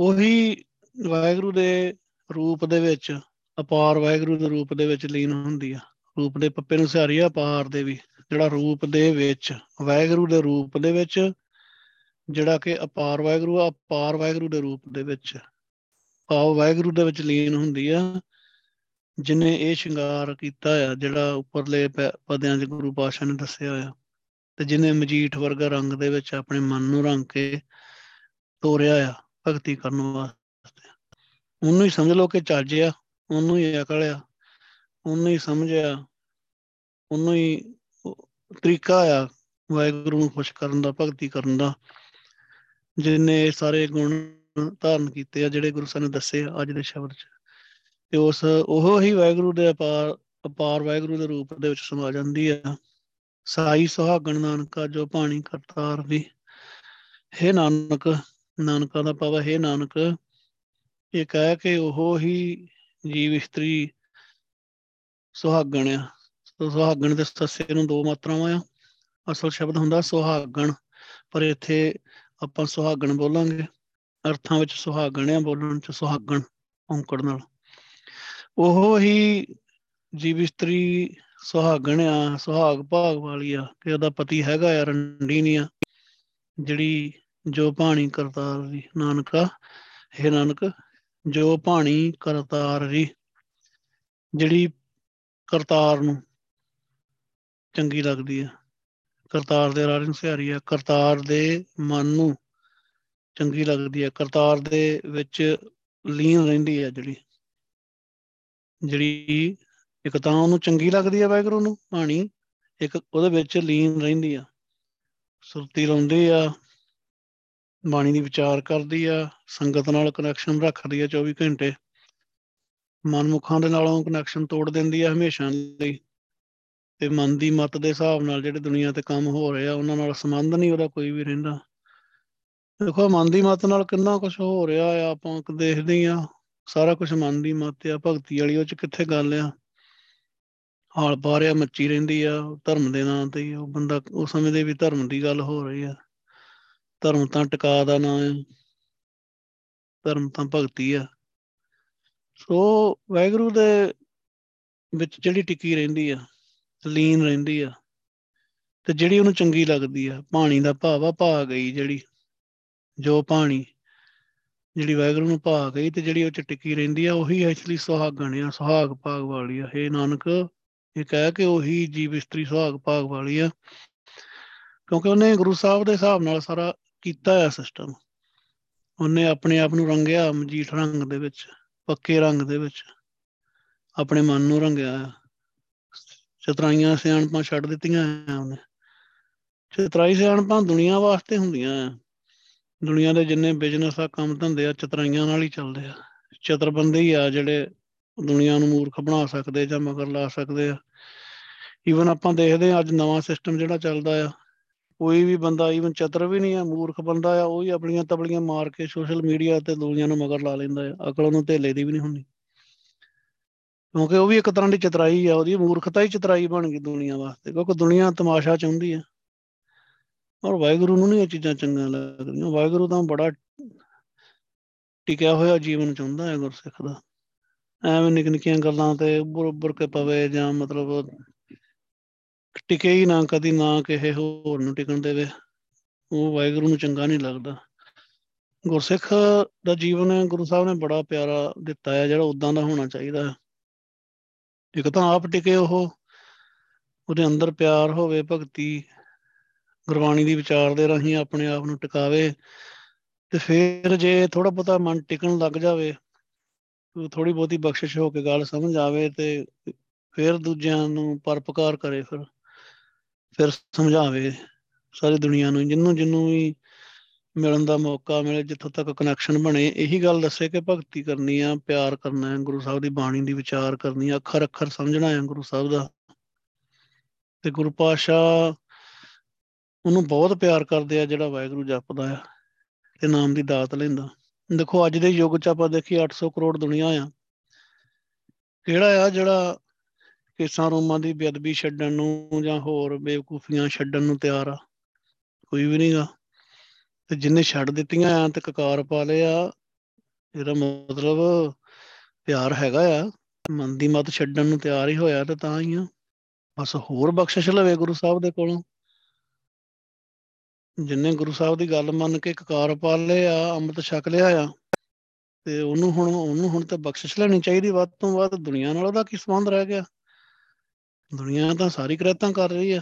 ਉਹੀ ਵਾਹਿਗੁਰੂ ਦੇ ਰੂਪ ਦੇ ਵਿੱਚ, ਅਪਾਰ ਵਾਹਿਗੁਰੂ ਦੇ ਰੂਪ ਦੇ ਵਿੱਚ ਲੀਨ ਹੁੰਦੀ ਆ। ਰੂਪ ਦੇ ਪੱਪੇ ਨੂੰ ਸਿਹਾਰੀ ਆ ਅਪਾਰ ਦੇ ਵੀ। ਜਿਹੜਾ ਰੂਪ ਦੇ ਵਿੱਚ, ਵਾਹਿਗੁਰੂ ਦੇ ਰੂਪ ਦੇ ਵਿੱਚ, ਜਿਹੜਾ ਕਿ ਅਪਾਰ ਵਾਹਿਗੁਰੂ ਆ, ਅਪਾਰ ਵਾਹਿਗੁਰੂ ਦੇ ਰੂਪ ਦੇ ਵਿੱਚ। ਆਓ ਵਾਹਿਗੁਰੂ ਦੇ ਵਿੱਚ ਲੀਨ ਹੁੰਦੀ ਆ, ਜਿਨੇ ਇਹ ਸ਼ਿੰਗਾਰ ਕੀਤਾ ਆ, ਜਿਹੜਾ ਉੱਪਰਲੇ ਪਦਿਆਂ 'ਚ ਗੁਰੂ ਪਾਸ਼ਾ ਨੇ ਦੱਸਿਆ ਹੋਇਆ। ਤੇ ਜਿਨੇ ਮਜੀਠ ਵਰਗਾ ਰੰਗ ਦੇ ਵਿੱਚ ਆਪਣੇ ਮਨ ਨੂੰ ਰੰਗ ਕੇ ਤੋਰਿਆ ਆ, ਭਗਤੀ ਕਰਨ ਵਾਸਤੇ। ਉਹਨੂੰ ਹੀ ਸਮਝ ਲਓ ਕਿ ਚੱਜ ਆ, ਉਹਨੂੰ ਹੀ ਅਕਲ ਆ, ਉਹਨੂੰ ਹੀ ਸਮਝ ਆ, ਉਹਨੂੰ ਹੀ ਤਰੀਕਾ ਆ ਵਾਹਿਗੁਰੂ ਨੂੰ ਖੁਸ਼ ਕਰਨ ਦਾ, ਭਗਤੀ ਕਰਨ ਦਾ। ਜਿਨੇ ਸਾਰੇ ਗੁਣ ਧਾਰਨ ਕੀਤੇ ਆ, ਜਿਹੜੇ ਗੁਰੂ ਸਾਹਿਬ ਨੇ ਦੱਸੇ ਆ ਅੱਜ ਦੇ ਸ਼ਬਦ 'ਚ। ਤੇ ਉਸ ਉਹ ਹੀ ਵਾਹਿਗੁਰੂ ਦੇ ਅਪਾਰ ਅਪਾਰ ਵਾਹਿਗੁਰੂ ਦੇ ਰੂਪ ਦੇ ਵਿੱਚ ਸਮਾ ਜਾਂਦੀ ਆ। ਸਾਈ ਸੁਹਾਗਣ ਨਾਨਕਾ, ਜੋ ਪਾਣੀ ਕਰਤਾਰ ਵੀ। ਹੈ ਨਾਨਕ, ਨਾਨਕਾ ਦਾ ਪਾਵਾ ਹੈ ਨਾਨਕ ਇਹ ਕਹਿ ਕੇ ਉਹ ਹੀ ਜੀਵ ਇਸਤਰੀ ਸੁਹਾਗਣ ਆ। ਸੁਹਾਗਣ ਦੇ ਸੱਸੇ ਨੂੰ ਦੋ ਮਾਤਰਾਵਾਂ ਆ। ਅਸਲ ਸ਼ਬਦ ਹੁੰਦਾ ਸੁਹਾਗਣ, ਪਰ ਇੱਥੇ ਆਪਾਂ ਸੁਹਾਗਣ ਬੋਲਾਂਗੇ। ਅਰਥਾਂ ਵਿੱਚ ਸੁਹਾਗਣ ਆ, ਬੋਲਣ ਚ ਸੁਹਾਗਣ, ਔਂਕੜ ਨਾਲ। ਉਹ ਹੀ ਜੀਵ ਇਸਤਰੀ ਸੁਹਾਗਣ ਆ, ਸੁਹਾਗ ਭਾਗ ਵਾਲੀ ਆ, ਕਿ ਉਹਦਾ ਪਤੀ ਹੈਗਾ ਆ ਰੰਡੀ ਨਹੀਂ ਆ, ਜਿਹੜੀ ਜੋ ਪਾਣੀ ਕਰਤਾਰ ਦੀ ਨਾਨਕਾ, ਹੈ ਨਾਨਕ ਜੋ ਪਾਣੀ ਕਰਤਾਰ ਦੀ ਜਿਹੜੀ ਕਰਤਾਰ ਨੂੰ ਚੰਗੀ ਲੱਗਦੀ ਆ। ਕਰਤਾਰ ਦੇ ਰਾਹ ਨੂੰ ਸਿਹਾਰੀ ਆ। ਕਰਤਾਰ ਦੇ ਮਨ ਨੂੰ ਚੰਗੀ ਲੱਗਦੀ ਆ। ਕਰਤਾਰ ਦੇ ਵਿੱਚ ਲੀਨ ਰਹਿੰਦੀ ਆ ਜਿਹੜੀ। ਜਿਹੜੀ ਇੱਕ ਤਾਂ ਉਹਨੂੰ ਚੰਗੀ ਲੱਗਦੀ ਆ ਵਾਹਿਗੁਰੂ ਨੂੰ ਬਾਣੀ ਇੱਕ ਉਹਦੇ ਵਿੱਚ ਲੀਨ ਰਹਿੰਦੀ ਆ। ਸੁਰਤੀ ਲਾਉਂਦੀ ਆ। ਬਾਣੀ ਦੀ ਵਿਚਾਰ ਕਰਦੀ ਆ, ਸੰਗਤ ਨਾਲ ਕਨੈਕਸ਼ਨ ਰੱਖਦੀ ਆ 24 ਘੰਟੇ। ਮਨਮੁਖਾਂ ਦੇ ਨਾਲੋਂ ਕਨੈਕਸ਼ਨ ਤੋੜ ਦਿੰਦੀ ਆ ਹਮੇਸ਼ਾ ਲਈ ਤੇ ਮਨ ਦੀ ਮਤ ਦੇ ਹਿਸਾਬ ਨਾਲ ਜਿਹੜੇ ਦੁਨੀਆ ਤੇ ਕੰਮ ਹੋ ਰਹੇ ਆ, ਉਹਨਾਂ ਨਾਲ ਸੰਬੰਧ ਨਹੀਂ ਉਹਦਾ ਕੋਈ ਵੀ ਰਹਿੰਦਾ। ਦੇਖੋ ਮਨ ਦੀ ਮਤ ਨਾਲ ਕਿੰਨਾ ਕੁਝ ਹੋ ਰਿਹਾ ਆ, ਆਪਾਂ ਦੇਖਦੇ ਆ। ਸਾਰਾ ਕੁਝ ਮਨ ਦੀ ਮਤ ਆ, ਭਗਤੀ ਵਾਲੀ ਉਹ ਚ ਕਿੱਥੇ ਗੱਲ ਆ? ਹਾਲ ਪਾ ਰਿਆ ਮੱਚੀ ਰਹਿੰਦੀ ਆ, ਧਰਮ ਦੇ ਨਾਂ ਤੇ ਉਹ ਬੰਦਾ ਉਹ ਸਮਝਦੇ ਵੀ ਧਰਮ ਦੀ ਗੱਲ ਹੋ ਰਹੀ ਆ। ਧਰਮ ਤਾਂ ਟਿਕਾ ਦਾ ਨਾਂ ਹੈ ਧਰਮ ਤਾਂ ਭਗਤੀ ਆ। ਸੋ ਵੈਗਰੂ ਦੇ ਵਿੱਚ ਜਿਹੜੀ ਟਿੱਕੀ ਰਹਿੰਦੀ ਆ, ਲੀਨ ਰਹਿੰਦੀ ਆ, ਤੇ ਜਿਹੜੀ ਉਹਨੂੰ ਚੰਗੀ ਲੱਗਦੀ ਆ, ਪਾਣੀ ਦਾ ਭਾਵ ਆ ਭਾ ਗਈ ਜਿਹੜੀ, ਜੋ ਪਾਣੀ ਜਿਹੜੀ ਵੈਗਰੂ ਨੂੰ ਭਾ ਗਈ ਤੇ ਜਿਹੜੀ ਉਹ ਚ ਟਿੱਕੀ ਰਹਿੰਦੀ ਆ, ਉਹੀ ਐਕਚੁਅਲੀ ਸੁਹਾਗਣ ਆ, ਸੁਹਾਗ ਭਾਗ ਵਾਲੀ ਆ। ਇਹ ਨਾਨਕ, ਇਹ ਕਹਿ ਕੇ ਉਹੀ ਜੀਵ ਇਸਤਰੀ ਸੁਹਾਗ ਭਾਗ ਵਾਲੀ ਆ। ਕਿਉਂਕਿ ਉਹਨੇ ਗੁਰੂ ਸਾਹਿਬ ਦੇ ਹਿਸਾਬ ਨਾਲ ਸਾਰਾ ਕੀਤਾ ਆ ਸਿਸਟਮ ਉਹਨੇ ਆਪਣੇ ਆਪ ਨੂੰ ਰੰਗਿਆ ਮਜੀਠ ਰੰਗ ਦੇ ਵਿੱਚ, ਪੱਕੇ ਰੰਗ ਦੇ ਵਿੱਚ। ਆਪਣੇ ਮਨ ਨੂੰ ਰੰਗਿਆ। ਆ ਚਤਰਾਈਆਂ, ਸਿਆਣਪਾਂ ਛੱਡ ਦਿੱਤੀਆਂ ਆ ਉਹਨੇ। ਚਤਰਾਈ, ਸਿਆਣਪਾਂ ਦੁਨੀਆ ਵਾਸਤੇ ਹੁੰਦੀਆਂ ਆ। ਦੁਨੀਆ ਦੇ ਜਿੰਨੇ ਬਿਜ਼ਨਸ ਆ, ਕੰਮ ਧੰਦੇ ਆ, ਚਤਰਾਈਆਂ ਨਾਲ ਹੀ ਚੱਲਦੇ ਆ। ਚਤਰ ਬੰਦੇ ਹੀ ਆ ਜਿਹੜੇ ਦੁਨੀਆ ਨੂੰ ਮੂਰਖ ਬਣਾ ਸਕਦੇ ਜਾਂ ਮਗਰ ਲਾ ਸਕਦੇ ਆ। ਈਵਨ ਆਪਾਂ ਦੇਖਦੇ ਆ ਅੱਜ ਨਵਾਂ ਸਿਸਟਮ ਜਿਹੜਾ ਚੱਲਦਾ ਆ। ਕੋਈ ਵੀ ਬੰਦਾ ਈਵਨ ਚਤਰ ਵੀ ਨਹੀਂ ਆ, ਮੂਰਖ ਬੰਦਾ ਆ, ਉਹ ਹੀ ਆਪਣੀਆਂ ਤਬਲੀਆਂ ਮਾਰ ਕੇ ਸੋਸ਼ਲ ਮੀਡੀਆ ਤੇ ਦੁਨੀਆ ਨੂੰ ਮਗਰ ਲਾ ਲੈਂਦਾ ਆ, ਅਕਲ ਉਹਨੂੰ ਧੇਲੇ ਦੀ ਵੀ ਨਹੀਂ ਹੁੰਦੀ। ਕਿਉਂਕਿ ਉਹ ਵੀ ਇੱਕ ਤਰ੍ਹਾਂ ਦੀ ਚਤਰਾਈ ਆ, ਉਹਦੀ ਮੂਰਖਤਾ ਹੀ ਚਤਰਾਈ ਬਣ ਗਈ ਦੁਨੀਆ ਵਾਸਤੇ, ਕਿਉਂਕਿ ਦੁਨੀਆ ਤਮਾਸ਼ਾ ਚਾਹੁੰਦੀ ਆ। ਔਰ ਵਾਹਿਗੁਰੂ ਨੂੰ ਨਹੀਂ ਇਹ ਚੀਜ਼ਾਂ ਚੰਗੀਆਂ ਲੱਗਦੀਆਂ, ਵਾਹਿਗੁਰੂ ਤਾਂ ਬੜਾ ਟਿਕਿਆ ਹੋਇਆ ਜੀਵਨ ਚਾਹੁੰਦਾ ਹੈ ਗੁਰਸਿੱਖ ਦਾ। ਐਵੇਂ ਨਿੱਕ ਨਿੱਕੀਆਂ ਗੱਲਾਂ ਤੇ ਉੱਭਰ ਉੱਭਰ ਕੇ ਪਵੇ ਜਾਂ ਮਤਲਬ ਟਿਕੇ ਹੀ ਨਾ, ਕਦੀ ਨਾ ਕਿਸੇ ਹੋਰ ਨੂੰ ਟਿਕਣ ਦੇਵੇ। ਉਹ ਵਾਹਿਗੁਰੂ ਨੂੰ ਚੰਗਾ ਨਹੀਂ ਲੱਗਦਾ। ਗੁਰਸਿੱਖ ਦਾ ਜੀਵਨ ਗੁਰੂ ਸਾਹਿਬ ਨੇ ਬੜਾ ਪਿਆਰਾ ਦਿੱਤਾ ਹੈ, ਜਿਹੜਾ ਉਦਾਂ ਦਾ ਹੋਣਾ ਚਾਹੀਦਾ ਹੈ। ਇੱਕ ਤਾਂ ਆਪ ਟਿਕੇ ਉਹ, ਉਹਦੇ ਅੰਦਰ ਪਿਆਰ ਹੋਵੇ, ਭਗਤੀ, ਗੁਰਬਾਣੀ ਦੀ ਵਿਚਾਰ ਦੇ ਰਾਹੀਂ ਆਪਣੇ ਆਪ ਨੂੰ ਟਿਕਾਵੇ ਤੇ ਫਿਰ ਜੇ ਥੋੜਾ ਬਹੁਤਾ ਮਨ ਟਿਕਣ ਲੱਗ ਜਾਵੇ ਥੋੜੀ ਬਹੁਤੀ ਬਖਸ਼ਿਸ਼ ਹੋ ਕੇ ਗੱਲ ਸਮਝ ਆਵੇ ਤੇ ਫਿਰ ਦੂਜਿਆਂ ਨੂੰ ਪਰਪਕਾਰ ਕਰੇ ਫਿਰ। ਫਿਰ ਸਮਝਾਵੇ ਸਾਰੀ ਦੁਨੀਆ ਨੂੰ, ਜਿੰਨੂੰ ਜਿੰਨੂੰ ਵੀ ਮਿਲਣ ਦਾ ਮੌਕਾ ਮਿਲੇ, ਜਿੱਥੋਂ ਤੱਕ ਕਨੈਕਸ਼ਨ ਬਣੇ, ਇਹੀ ਗੱਲ ਦੱਸੇ ਕਿ ਭਗਤੀ ਕਰਨੀ ਆ, ਪਿਆਰ ਕਰਨਾ ਹੈ ਗੁਰੂ ਸਾਹਿਬ ਦੀ ਬਾਣੀ ਦੀ ਵਿਚਾਰ ਕਰਨੀ ਆ, ਅੱਖਰ ਅੱਖਰ ਸਮਝਣਾ ਹੈ ਗੁਰੂ ਸਾਹਿਬ ਦਾ। ਤੇ ਗੁਰੂ ਪਾਸ਼ਾ ਉਹਨੂੰ ਬਹੁਤ ਪਿਆਰ ਕਰਦੇ ਆ, ਜਿਹੜਾ ਵਾਹਿਗੁਰੂ ਜਪਦਾ ਆ ਤੇ ਨਾਮ ਦੀ ਦਾਤ ਲੈਂਦਾ। ਦੇਖੋ, ਅੱਜ ਦੇ ਯੁੱਗ 'ਚ ਆਪਾਂ ਦੇਖੀ 800 ਕਰੋੜ ਦੁਨੀਆ ਆ। ਕਿਹੜਾ ਆ ਜਿਹੜਾ ਕੇਸਾਂ ਰੋਮਾਂ ਦੀ ਬੇਅਦਬੀ ਛੱਡਣ ਨੂੰ ਜਾਂ ਹੋਰ ਬੇਵਕੂਫੀਆਂ ਛੱਡਣ ਨੂੰ ਤਿਆਰ ਆ। ਕੋਈ ਵੀ ਨਹੀਂਗਾ ਤੇ ਜਿੰਨੇ ਛੱਡ ਦਿੱਤੀਆਂ ਆ ਤੇ ਕਕਾਰ ਪਾ ਲਿਆ ਇਹਦਾ ਮਤਲਬ ਪਿਆਰ ਹੈਗਾ ਆ। ਮਨ ਦੀ ਮਤ ਛੱਡਣ ਨੂੰ ਤਿਆਰ ਹੀ ਹੋਇਆ ਤੇ ਤਾਂ ਹੀ ਆ। ਬਸ ਹੋਰ ਬਖਸ਼ਿਸ਼ ਲਵੇ ਗੁਰੂ ਸਾਹਿਬ ਦੇ ਕੋਲੋਂ। ਜਿੰਨੇ ਗੁਰੂ ਸਾਹਿਬ ਦੀ ਗੱਲ ਮੰਨ ਕੇ ਕਕਾਰ ਪਾ ਲਿਆ ਅੰਮ੍ਰਿਤ ਛਕ ਲਿਆ ਆ, ਤੇ ਉਹਨੂੰ ਹੁਣ ਉਹਨੂੰ ਹੁਣ ਤੇ ਬਖਸ਼ਿਸ਼ ਲੈਣੀ ਚਾਹੀਦੀ। ਵੱਧ ਤੋਂ ਵੱਧ ਦੁਨੀਆ ਨਾਲ ਉਹਦਾ ਕੀ ਸੰਬੰਧ ਰਹਿ ਗਿਆ? ਦੁਨੀਆ ਤਾਂ ਸਾਰੀ ਕਰਤਾਂ ਕਰ ਰਹੀ ਆ।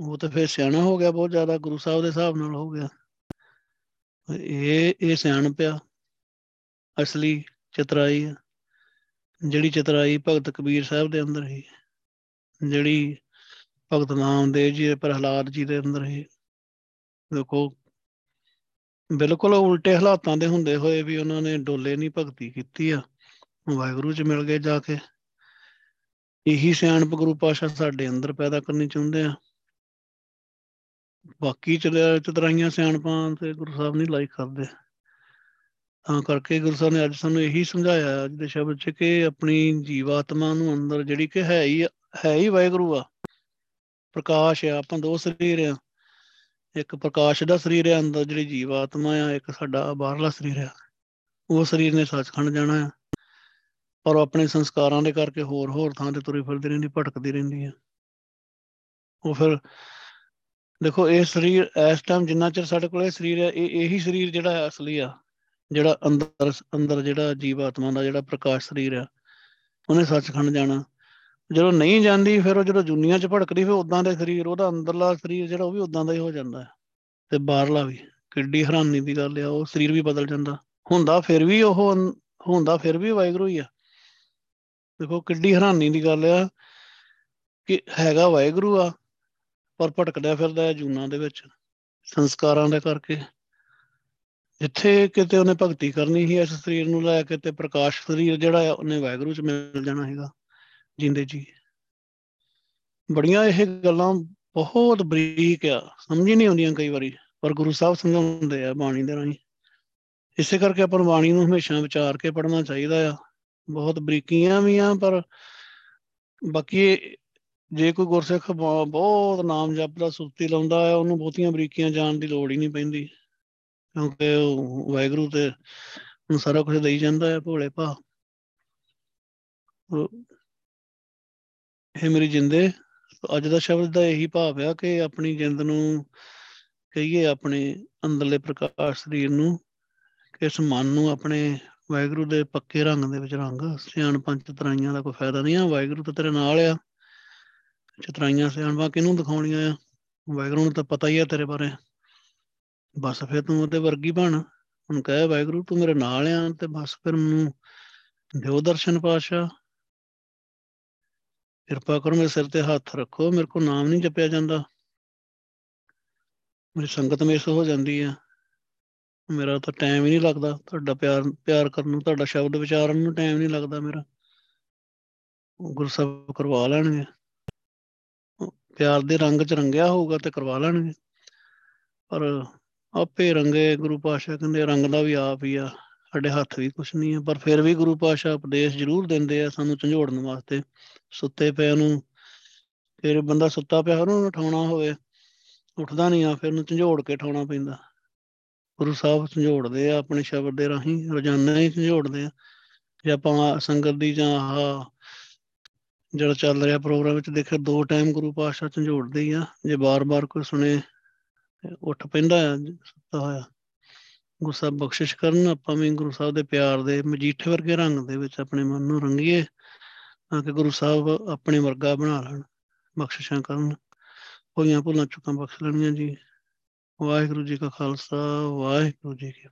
ਉਹ ਤਾਂ ਫਿਰ ਸਿਆਣਾ ਹੋ ਗਿਆ ਬਹੁਤ ਜ਼ਿਆਦਾ, ਗੁਰੂ ਸਾਹਿਬ ਦੇ ਹਿਸਾਬ ਨਾਲ ਹੋ ਗਿਆ। ਇਹ ਇਹ ਸਿਆਣ ਪਿਆ। ਅਸਲੀ ਚਤਰਾਈ ਆ। ਜਿਹੜੀ ਚਤਰਾਈ ਭਗਤ ਕਬੀਰ ਸਾਹਿਬ ਦੇ ਅੰਦਰ ਹੀ ਜਿਹੜੀ ਭਗਤ ਨਾਮਦੇਵ ਜੀ ਪ੍ਰਹਲਾਦ ਜੀ ਦੇ ਅੰਦਰ ਹੀ ਦੇਖੋ, ਬਿਲਕੁਲ ਉਲਟੇ ਹਾਲਾਤਾਂ ਦੇ ਹੁੰਦੇ ਹੋਏ ਵੀ ਉਹਨਾਂ ਨੇ ਡੋਲੇ ਨਹੀਂ ਭਗਤੀ ਕੀਤੀ ਆ। ਵਾਹਿਗੁਰੂ ਚ ਮਿਲ ਗਏ ਜਾ ਕੇ। ਇਹੀ ਸਿਆਣਪ ਗੁਰੂ ਪਾਸ਼ਾ ਸਾਡੇ ਅੰਦਰ ਪੈਦਾ ਕਰਨੀ ਚਾਹੁੰਦੇ ਆ। ਬਾਕੀ ਚਤਰਾਈਆਂ ਸਿਆਣਪਾਂ ਤੇ ਗੁਰੂ ਸਾਹਿਬ ਨਹੀਂ ਲਾਈਕ ਕਰਦੇ। ਤਾਂ ਕਰਕੇ ਗੁਰੂ ਸਾਹਿਬ ਨੇ ਅੱਜ ਸਾਨੂੰ ਇਹੀ ਸਮਝਾਇਆ ਅੱਜ ਦੇ ਸ਼ਬਦ 'ਚ ਕਿ ਆਪਣੀ ਜੀਵਾਤਮਾ ਨੂੰ ਅੰਦਰ ਜਿਹੜੀ ਕਿ ਹੈ ਹੀ ਹੈ ਹੀ ਵਾਹਿਗੁਰੂ ਆ। ਪ੍ਰਕਾਸ਼ ਆ, ਆਪਾਂ ਦੋ ਸਰੀਰ ਆ। ਇੱਕ ਪ੍ਰਕਾਸ਼ ਦਾ ਸਰੀਰ ਹੈ ਅੰਦਰ ਜਿਹੜੀ ਜੀਵਾਤਮਾ ਆ, ਇੱਕ ਸਾਡਾ ਬਾਹਰਲਾ ਸਰੀਰ ਆ। ਉਹ ਸਰੀਰ ਨੇ ਸੱਚਖੰਡ ਜਾਣਾ ਆ। ਔਰ ਆਪਣੇ ਸੰਸਕਾਰਾਂ ਦੇ ਕਰਕੇ ਹੋਰ ਹੋਰ ਥਾਂ ਤੇ ਤੁਰੀ ਫਿਰਦੀ ਰਹਿੰਦੀ, ਭਟਕਦੀ ਰਹਿੰਦੀ ਆ। ਉਹ ਫਿਰ ਦੇਖੋ, ਇਹ ਸਰੀਰ ਇਸ ਟਾਈਮ ਜਿੰਨਾ ਚਿਰ ਸਾਡੇ ਕੋਲ ਇਹ ਸਰੀਰ ਹੈ ਇਹ ਇਹੀ ਸਰੀਰ ਜਿਹੜਾ ਹੈ ਅਸਲੀ ਆ, ਜਿਹੜਾ ਅੰਦਰ ਅੰਦਰ ਜਿਹੜਾ ਜੀਵਾਤਮਾ ਦਾ ਜਿਹੜਾ ਪ੍ਰਕਾਸ਼ ਸਰੀਰ ਆ, ਉਹਨੇ ਸੱਚਖੰਡ ਜਾਣਾ। ਜਦੋਂ ਨਹੀਂ ਜਾਂਦੀ, ਫਿਰ ਉਹ ਜਦੋਂ ਦੁਨੀਆ 'ਚ ਭੜਕਦੀ ਫਿਰ ਉਦਾਂ ਦੇ ਸਰੀਰ, ਉਹਦਾ ਅੰਦਰਲਾ ਸਰੀਰ ਜਿਹੜਾ ਉਹ ਵੀ ਉਦਾਂ ਦਾ ਹੀ ਹੋ ਜਾਂਦਾ ਹੈ। ਤੇ ਬਾਹਰਲਾ ਵੀ, ਕਿੱਡੀ ਹੈਰਾਨੀ ਦੀ ਗੱਲ ਆ, ਉਹ ਸਰੀਰ ਵੀ ਬਦਲ ਜਾਂਦਾ। ਹੁੰਦਾ ਫਿਰ ਵੀ ਉਹ, ਹੁੰਦਾ ਫਿਰ ਵੀ ਵਾਹਿਗੁਰੂ ਹੀ ਆ। ਦੇਖੋ, ਕਿੱਡੀ ਹੈਰਾਨੀ ਦੀ ਗੱਲ ਆ ਕਿ ਹੈਗਾ ਵਾਹਿਗੁਰੂ ਆ, ਪਰ ਭਟਕਦਾ ਫਿਰਦਾ ਹੈ ਜੂਨਾ ਦੇ ਵਿੱਚ, ਸੰਸਕਾਰਾਂ ਦੇ ਕਰਕੇ। ਜਿੱਥੇ ਕਿਤੇ ਉਹਨੇ ਭਗਤੀ ਕਰਨੀ ਸੀ, ਇਸ ਸਰੀਰ ਨੂੰ ਲੈ ਕੇ ਤੇ ਪ੍ਰਕਾਸ਼ ਸਰੀਰ ਜਿਹੜਾ ਆ, ਉਹਨੇ ਵਾਹਿਗੁਰੂ ਚ ਮਿਲ ਜਾਣਾ ਹੈਗਾ ਜਿੰਦੇ ਜੀ। ਬੜੀਆਂ ਇਹ ਗੱਲਾਂ ਬਹੁਤ ਬਰੀਕ ਆ, ਸਮਝ ਹੀ ਨਹੀਂ ਆਉਂਦੀਆਂ ਕਈ ਵਾਰੀ, ਪਰ ਗੁਰੂ ਸਾਹਿਬ ਸਮਝਾਉਂਦੇ ਆ ਬਾਣੀ ਦੇ ਰਾਹੀਂ। ਇਸੇ ਕਰਕੇ ਆਪਾਂ ਬਾਣੀ ਨੂੰ ਹਮੇਸ਼ਾ ਵਿਚਾਰ ਕੇ ਪੜ੍ਹਨਾ ਚਾਹੀਦਾ ਆ। ਬਹੁਤ ਬਰੀਕੀਆਂ ਵੀ ਆ, ਪਰ ਬਾਕੀ ਜੇ ਕੋਈ ਗੁਰਸਿੱਖ ਬਹੁਤ ਨਾਮ ਜਪਦਾ ਸੁਰਤੀ ਲਾਉਂਦਾ ਹੈ ਉਹਨੂੰ ਬਹੁਤੀਆਂ ਬਰੀਕੀਆਂ ਜਾਣ ਦੀ ਲੋੜ ਹੀ ਨਹੀਂ ਪੈਂਦੀ। ਕਿਉਂਕਿ ਉਹ ਵਾਹਿਗੁਰੂ ਤੇ ਹੁਣ ਸਾਰਾ ਕੁਝ ਦੇਈ ਜਾਂਦਾ ਹੈ ਭੋਲੇ ਭਾ ਇਹ ਮੇਰੀ ਜਿੰਦੇ ਅੱਜ ਦਾ ਸ਼ਬਦ ਦਾ ਇਹੀ ਭਾਵ ਆ ਕਿ ਆਪਣੀ ਜਿੰਦ ਨੂੰ ਕਹੀਏ ਆਪਣੇ ਅੰਦਰਲੇ ਪ੍ਰਕਾਸ਼ ਸਰੀਰ ਨੂੰ, ਕਿ ਇਸ ਮਨ ਨੂੰ ਆਪਣੇ ਵਾਹਿਗੁਰੂ ਦੇ ਪੱਕੇ ਰੰਗ ਦੇ ਵਿੱਚ ਰੰਗ, ਸਿਆਣ ਪੰਜ ਤਰਾਈਆਂ ਦਾ ਕੋਈ ਫਾਇਦਾ ਨਹੀਂ ਆ, ਵਾਹਿਗੁਰੂ ਤਾਂ ਤੇਰੇ ਨਾਲ ਆ। ਚਤਰਾਈਆਂ ਸਿਆਣਵਾ ਕਿਹਨੂੰ ਦਿਖਾਉਣੀਆਂ ਆ? ਵਾਹਿਗੁਰੂ ਨੂੰ ਤਾਂ ਪਤਾ ਹੀ ਆ ਤੇਰੇ ਬਾਰੇ। ਬਸ ਫਿਰ ਤੂੰ ਉਹਦੇ ਵਰਗੀ ਬਣ। ਹੁਣ ਕਹੇ ਵਾਹਿਗੁਰੂ, ਤੂੰ ਮੇਰੇ ਨਾਲ ਆ ਤੇ ਬਸ ਫਿਰ ਮੈਨੂੰ ਦਿਓ ਦਰਸ਼ਨ ਪਾਸ਼ਾ ਕਿਰਪਾ ਕਰੋ, ਮੇਰੇ ਸਿਰ ਤੇ ਹੱਥ ਰੱਖੋ। ਮੇਰੇ ਕੋ ਨਾਮ ਨਹੀਂ ਜਪਿਆ ਜਾਂਦਾ। ਮੇਰੀ ਸੰਗਤ ਮੇਸ ਹੋ ਜਾਂਦੀ ਆ। ਮੇਰਾ ਤਾਂ ਟਾਈਮ ਹੀ ਨਹੀਂ ਲੱਗਦਾ, ਤੁਹਾਡਾ ਪਿਆਰ ਪਿਆਰ ਕਰਨ ਨੂੰ, ਤੁਹਾਡਾ ਸ਼ਬਦ ਵਿਚਾਰਨ ਨੂੰ ਟਾਈਮ ਨਹੀਂ ਲੱਗਦਾ ਮੇਰਾ। ਗੁਰਸਬ ਕਰਵਾ ਲੈਣਗੇ। ਪਿਆਰ ਦੇ ਰੰਗ 'ਚ ਰੰਗਿਆ ਹੋਊਗਾ ਤੇ ਕਰਵਾ ਲੈਣਗੇ। ਪਰ ਆਪੇ ਰੰਗੇ ਗੁਰੂ ਪਾਸ਼ਾ ਕਹਿੰਦੇ ਰੰਗ ਦਾ ਵੀ ਆਪ ਹੀ ਆ, ਸਾਡੇ ਹੱਥ ਵੀ ਕੁਛ ਨਹੀਂ ਹੈ ਪਰ ਫਿਰ ਵੀ ਗੁਰੂ ਪਾਸ਼ਾ ਉਪਦੇਸ਼ ਜ਼ਰੂਰ ਦਿੰਦੇ ਆ ਸਾਨੂੰ ਝੰਜੋੜਨ ਵਾਸਤੇ। ਸੁੱਤੇ ਪਏ ਨੂੰ ਫਿਰ ਬੰਦਾ ਸੁੱਤਾ ਪਿਆ, ਉਹਨੂੰ ਉਠਾਉਣਾ ਹੋਵੇ, ਉੱਠਦਾ ਨਹੀਂ ਆ, ਫਿਰ ਉਹਨੂੰ ਝੰਜੋੜ ਕੇ ਉਠਾਉਣਾ ਪੈਂਦਾ। ਗੁਰੂ ਸਾਹਿਬ ਝੰਜੋੜਦੇ ਆ, ਆਪਣੇ ਸ਼ਬਦ ਦੇ ਰਾਹੀਂ ਰੋਜ਼ਾਨਾ ਹੀ ਝੰਜੋੜਦੇ ਆ। ਜੇ ਆਪਾਂ ਸੰਗਤ ਦੀ ਜਾਂ ਆਹ ਜਿਹੜਾ ਚੱਲ ਰਿਹਾ ਪ੍ਰੋਗਰਾਮ ਵਿੱਚ ਦੇਖਿਆ, ਦੋ ਟਾਈਮ ਗੁਰੂ ਪਾਤਸ਼ਾਹ ਝੰਜੋੜਦੇ ਹੀ ਆ। ਜੇ ਬਾਰ-ਬਾਰ ਕੋਈ ਸੁਣੇ, ਉੱਠ ਪੈਂਦਾ ਆ, ਸੁੱਤਾ ਹੋਇਆ। ਗੁਰੂ ਸਾਹਿਬ ਬਖਸ਼ਿਸ਼ ਕਰਨ, ਆਪਾਂ ਵੀ ਗੁਰੂ ਸਾਹਿਬ ਦੇ ਪਿਆਰ ਦੇ ਮਜੀਠੇ ਵਰਗੇ ਰੰਗ ਦੇ ਵਿੱਚ ਆਪਣੇ ਮਨ ਨੂੰ ਰੰਗੀਏ, ਤਾਂ ਕਿ ਗੁਰੂ ਸਾਹਿਬ ਆਪਣੇ ਵਰਗਾ ਬਣਾ ਲੈਣ, ਬਖਸ਼ਿਸ਼ਾਂ ਕਰਨ। ਹੋਈਆਂ ਭੁੱਲਾਂ ਚੁੱਕਾਂ ਬਖਸ਼ ਲੈਣੀਆਂ ਜੀ। ਵਾਹਿਗੁਰੂ ਜੀ ਕਾ ਖਾਲਸਾ ਵਾਹਿਗੁਰੂ ਜੀ ਕੀ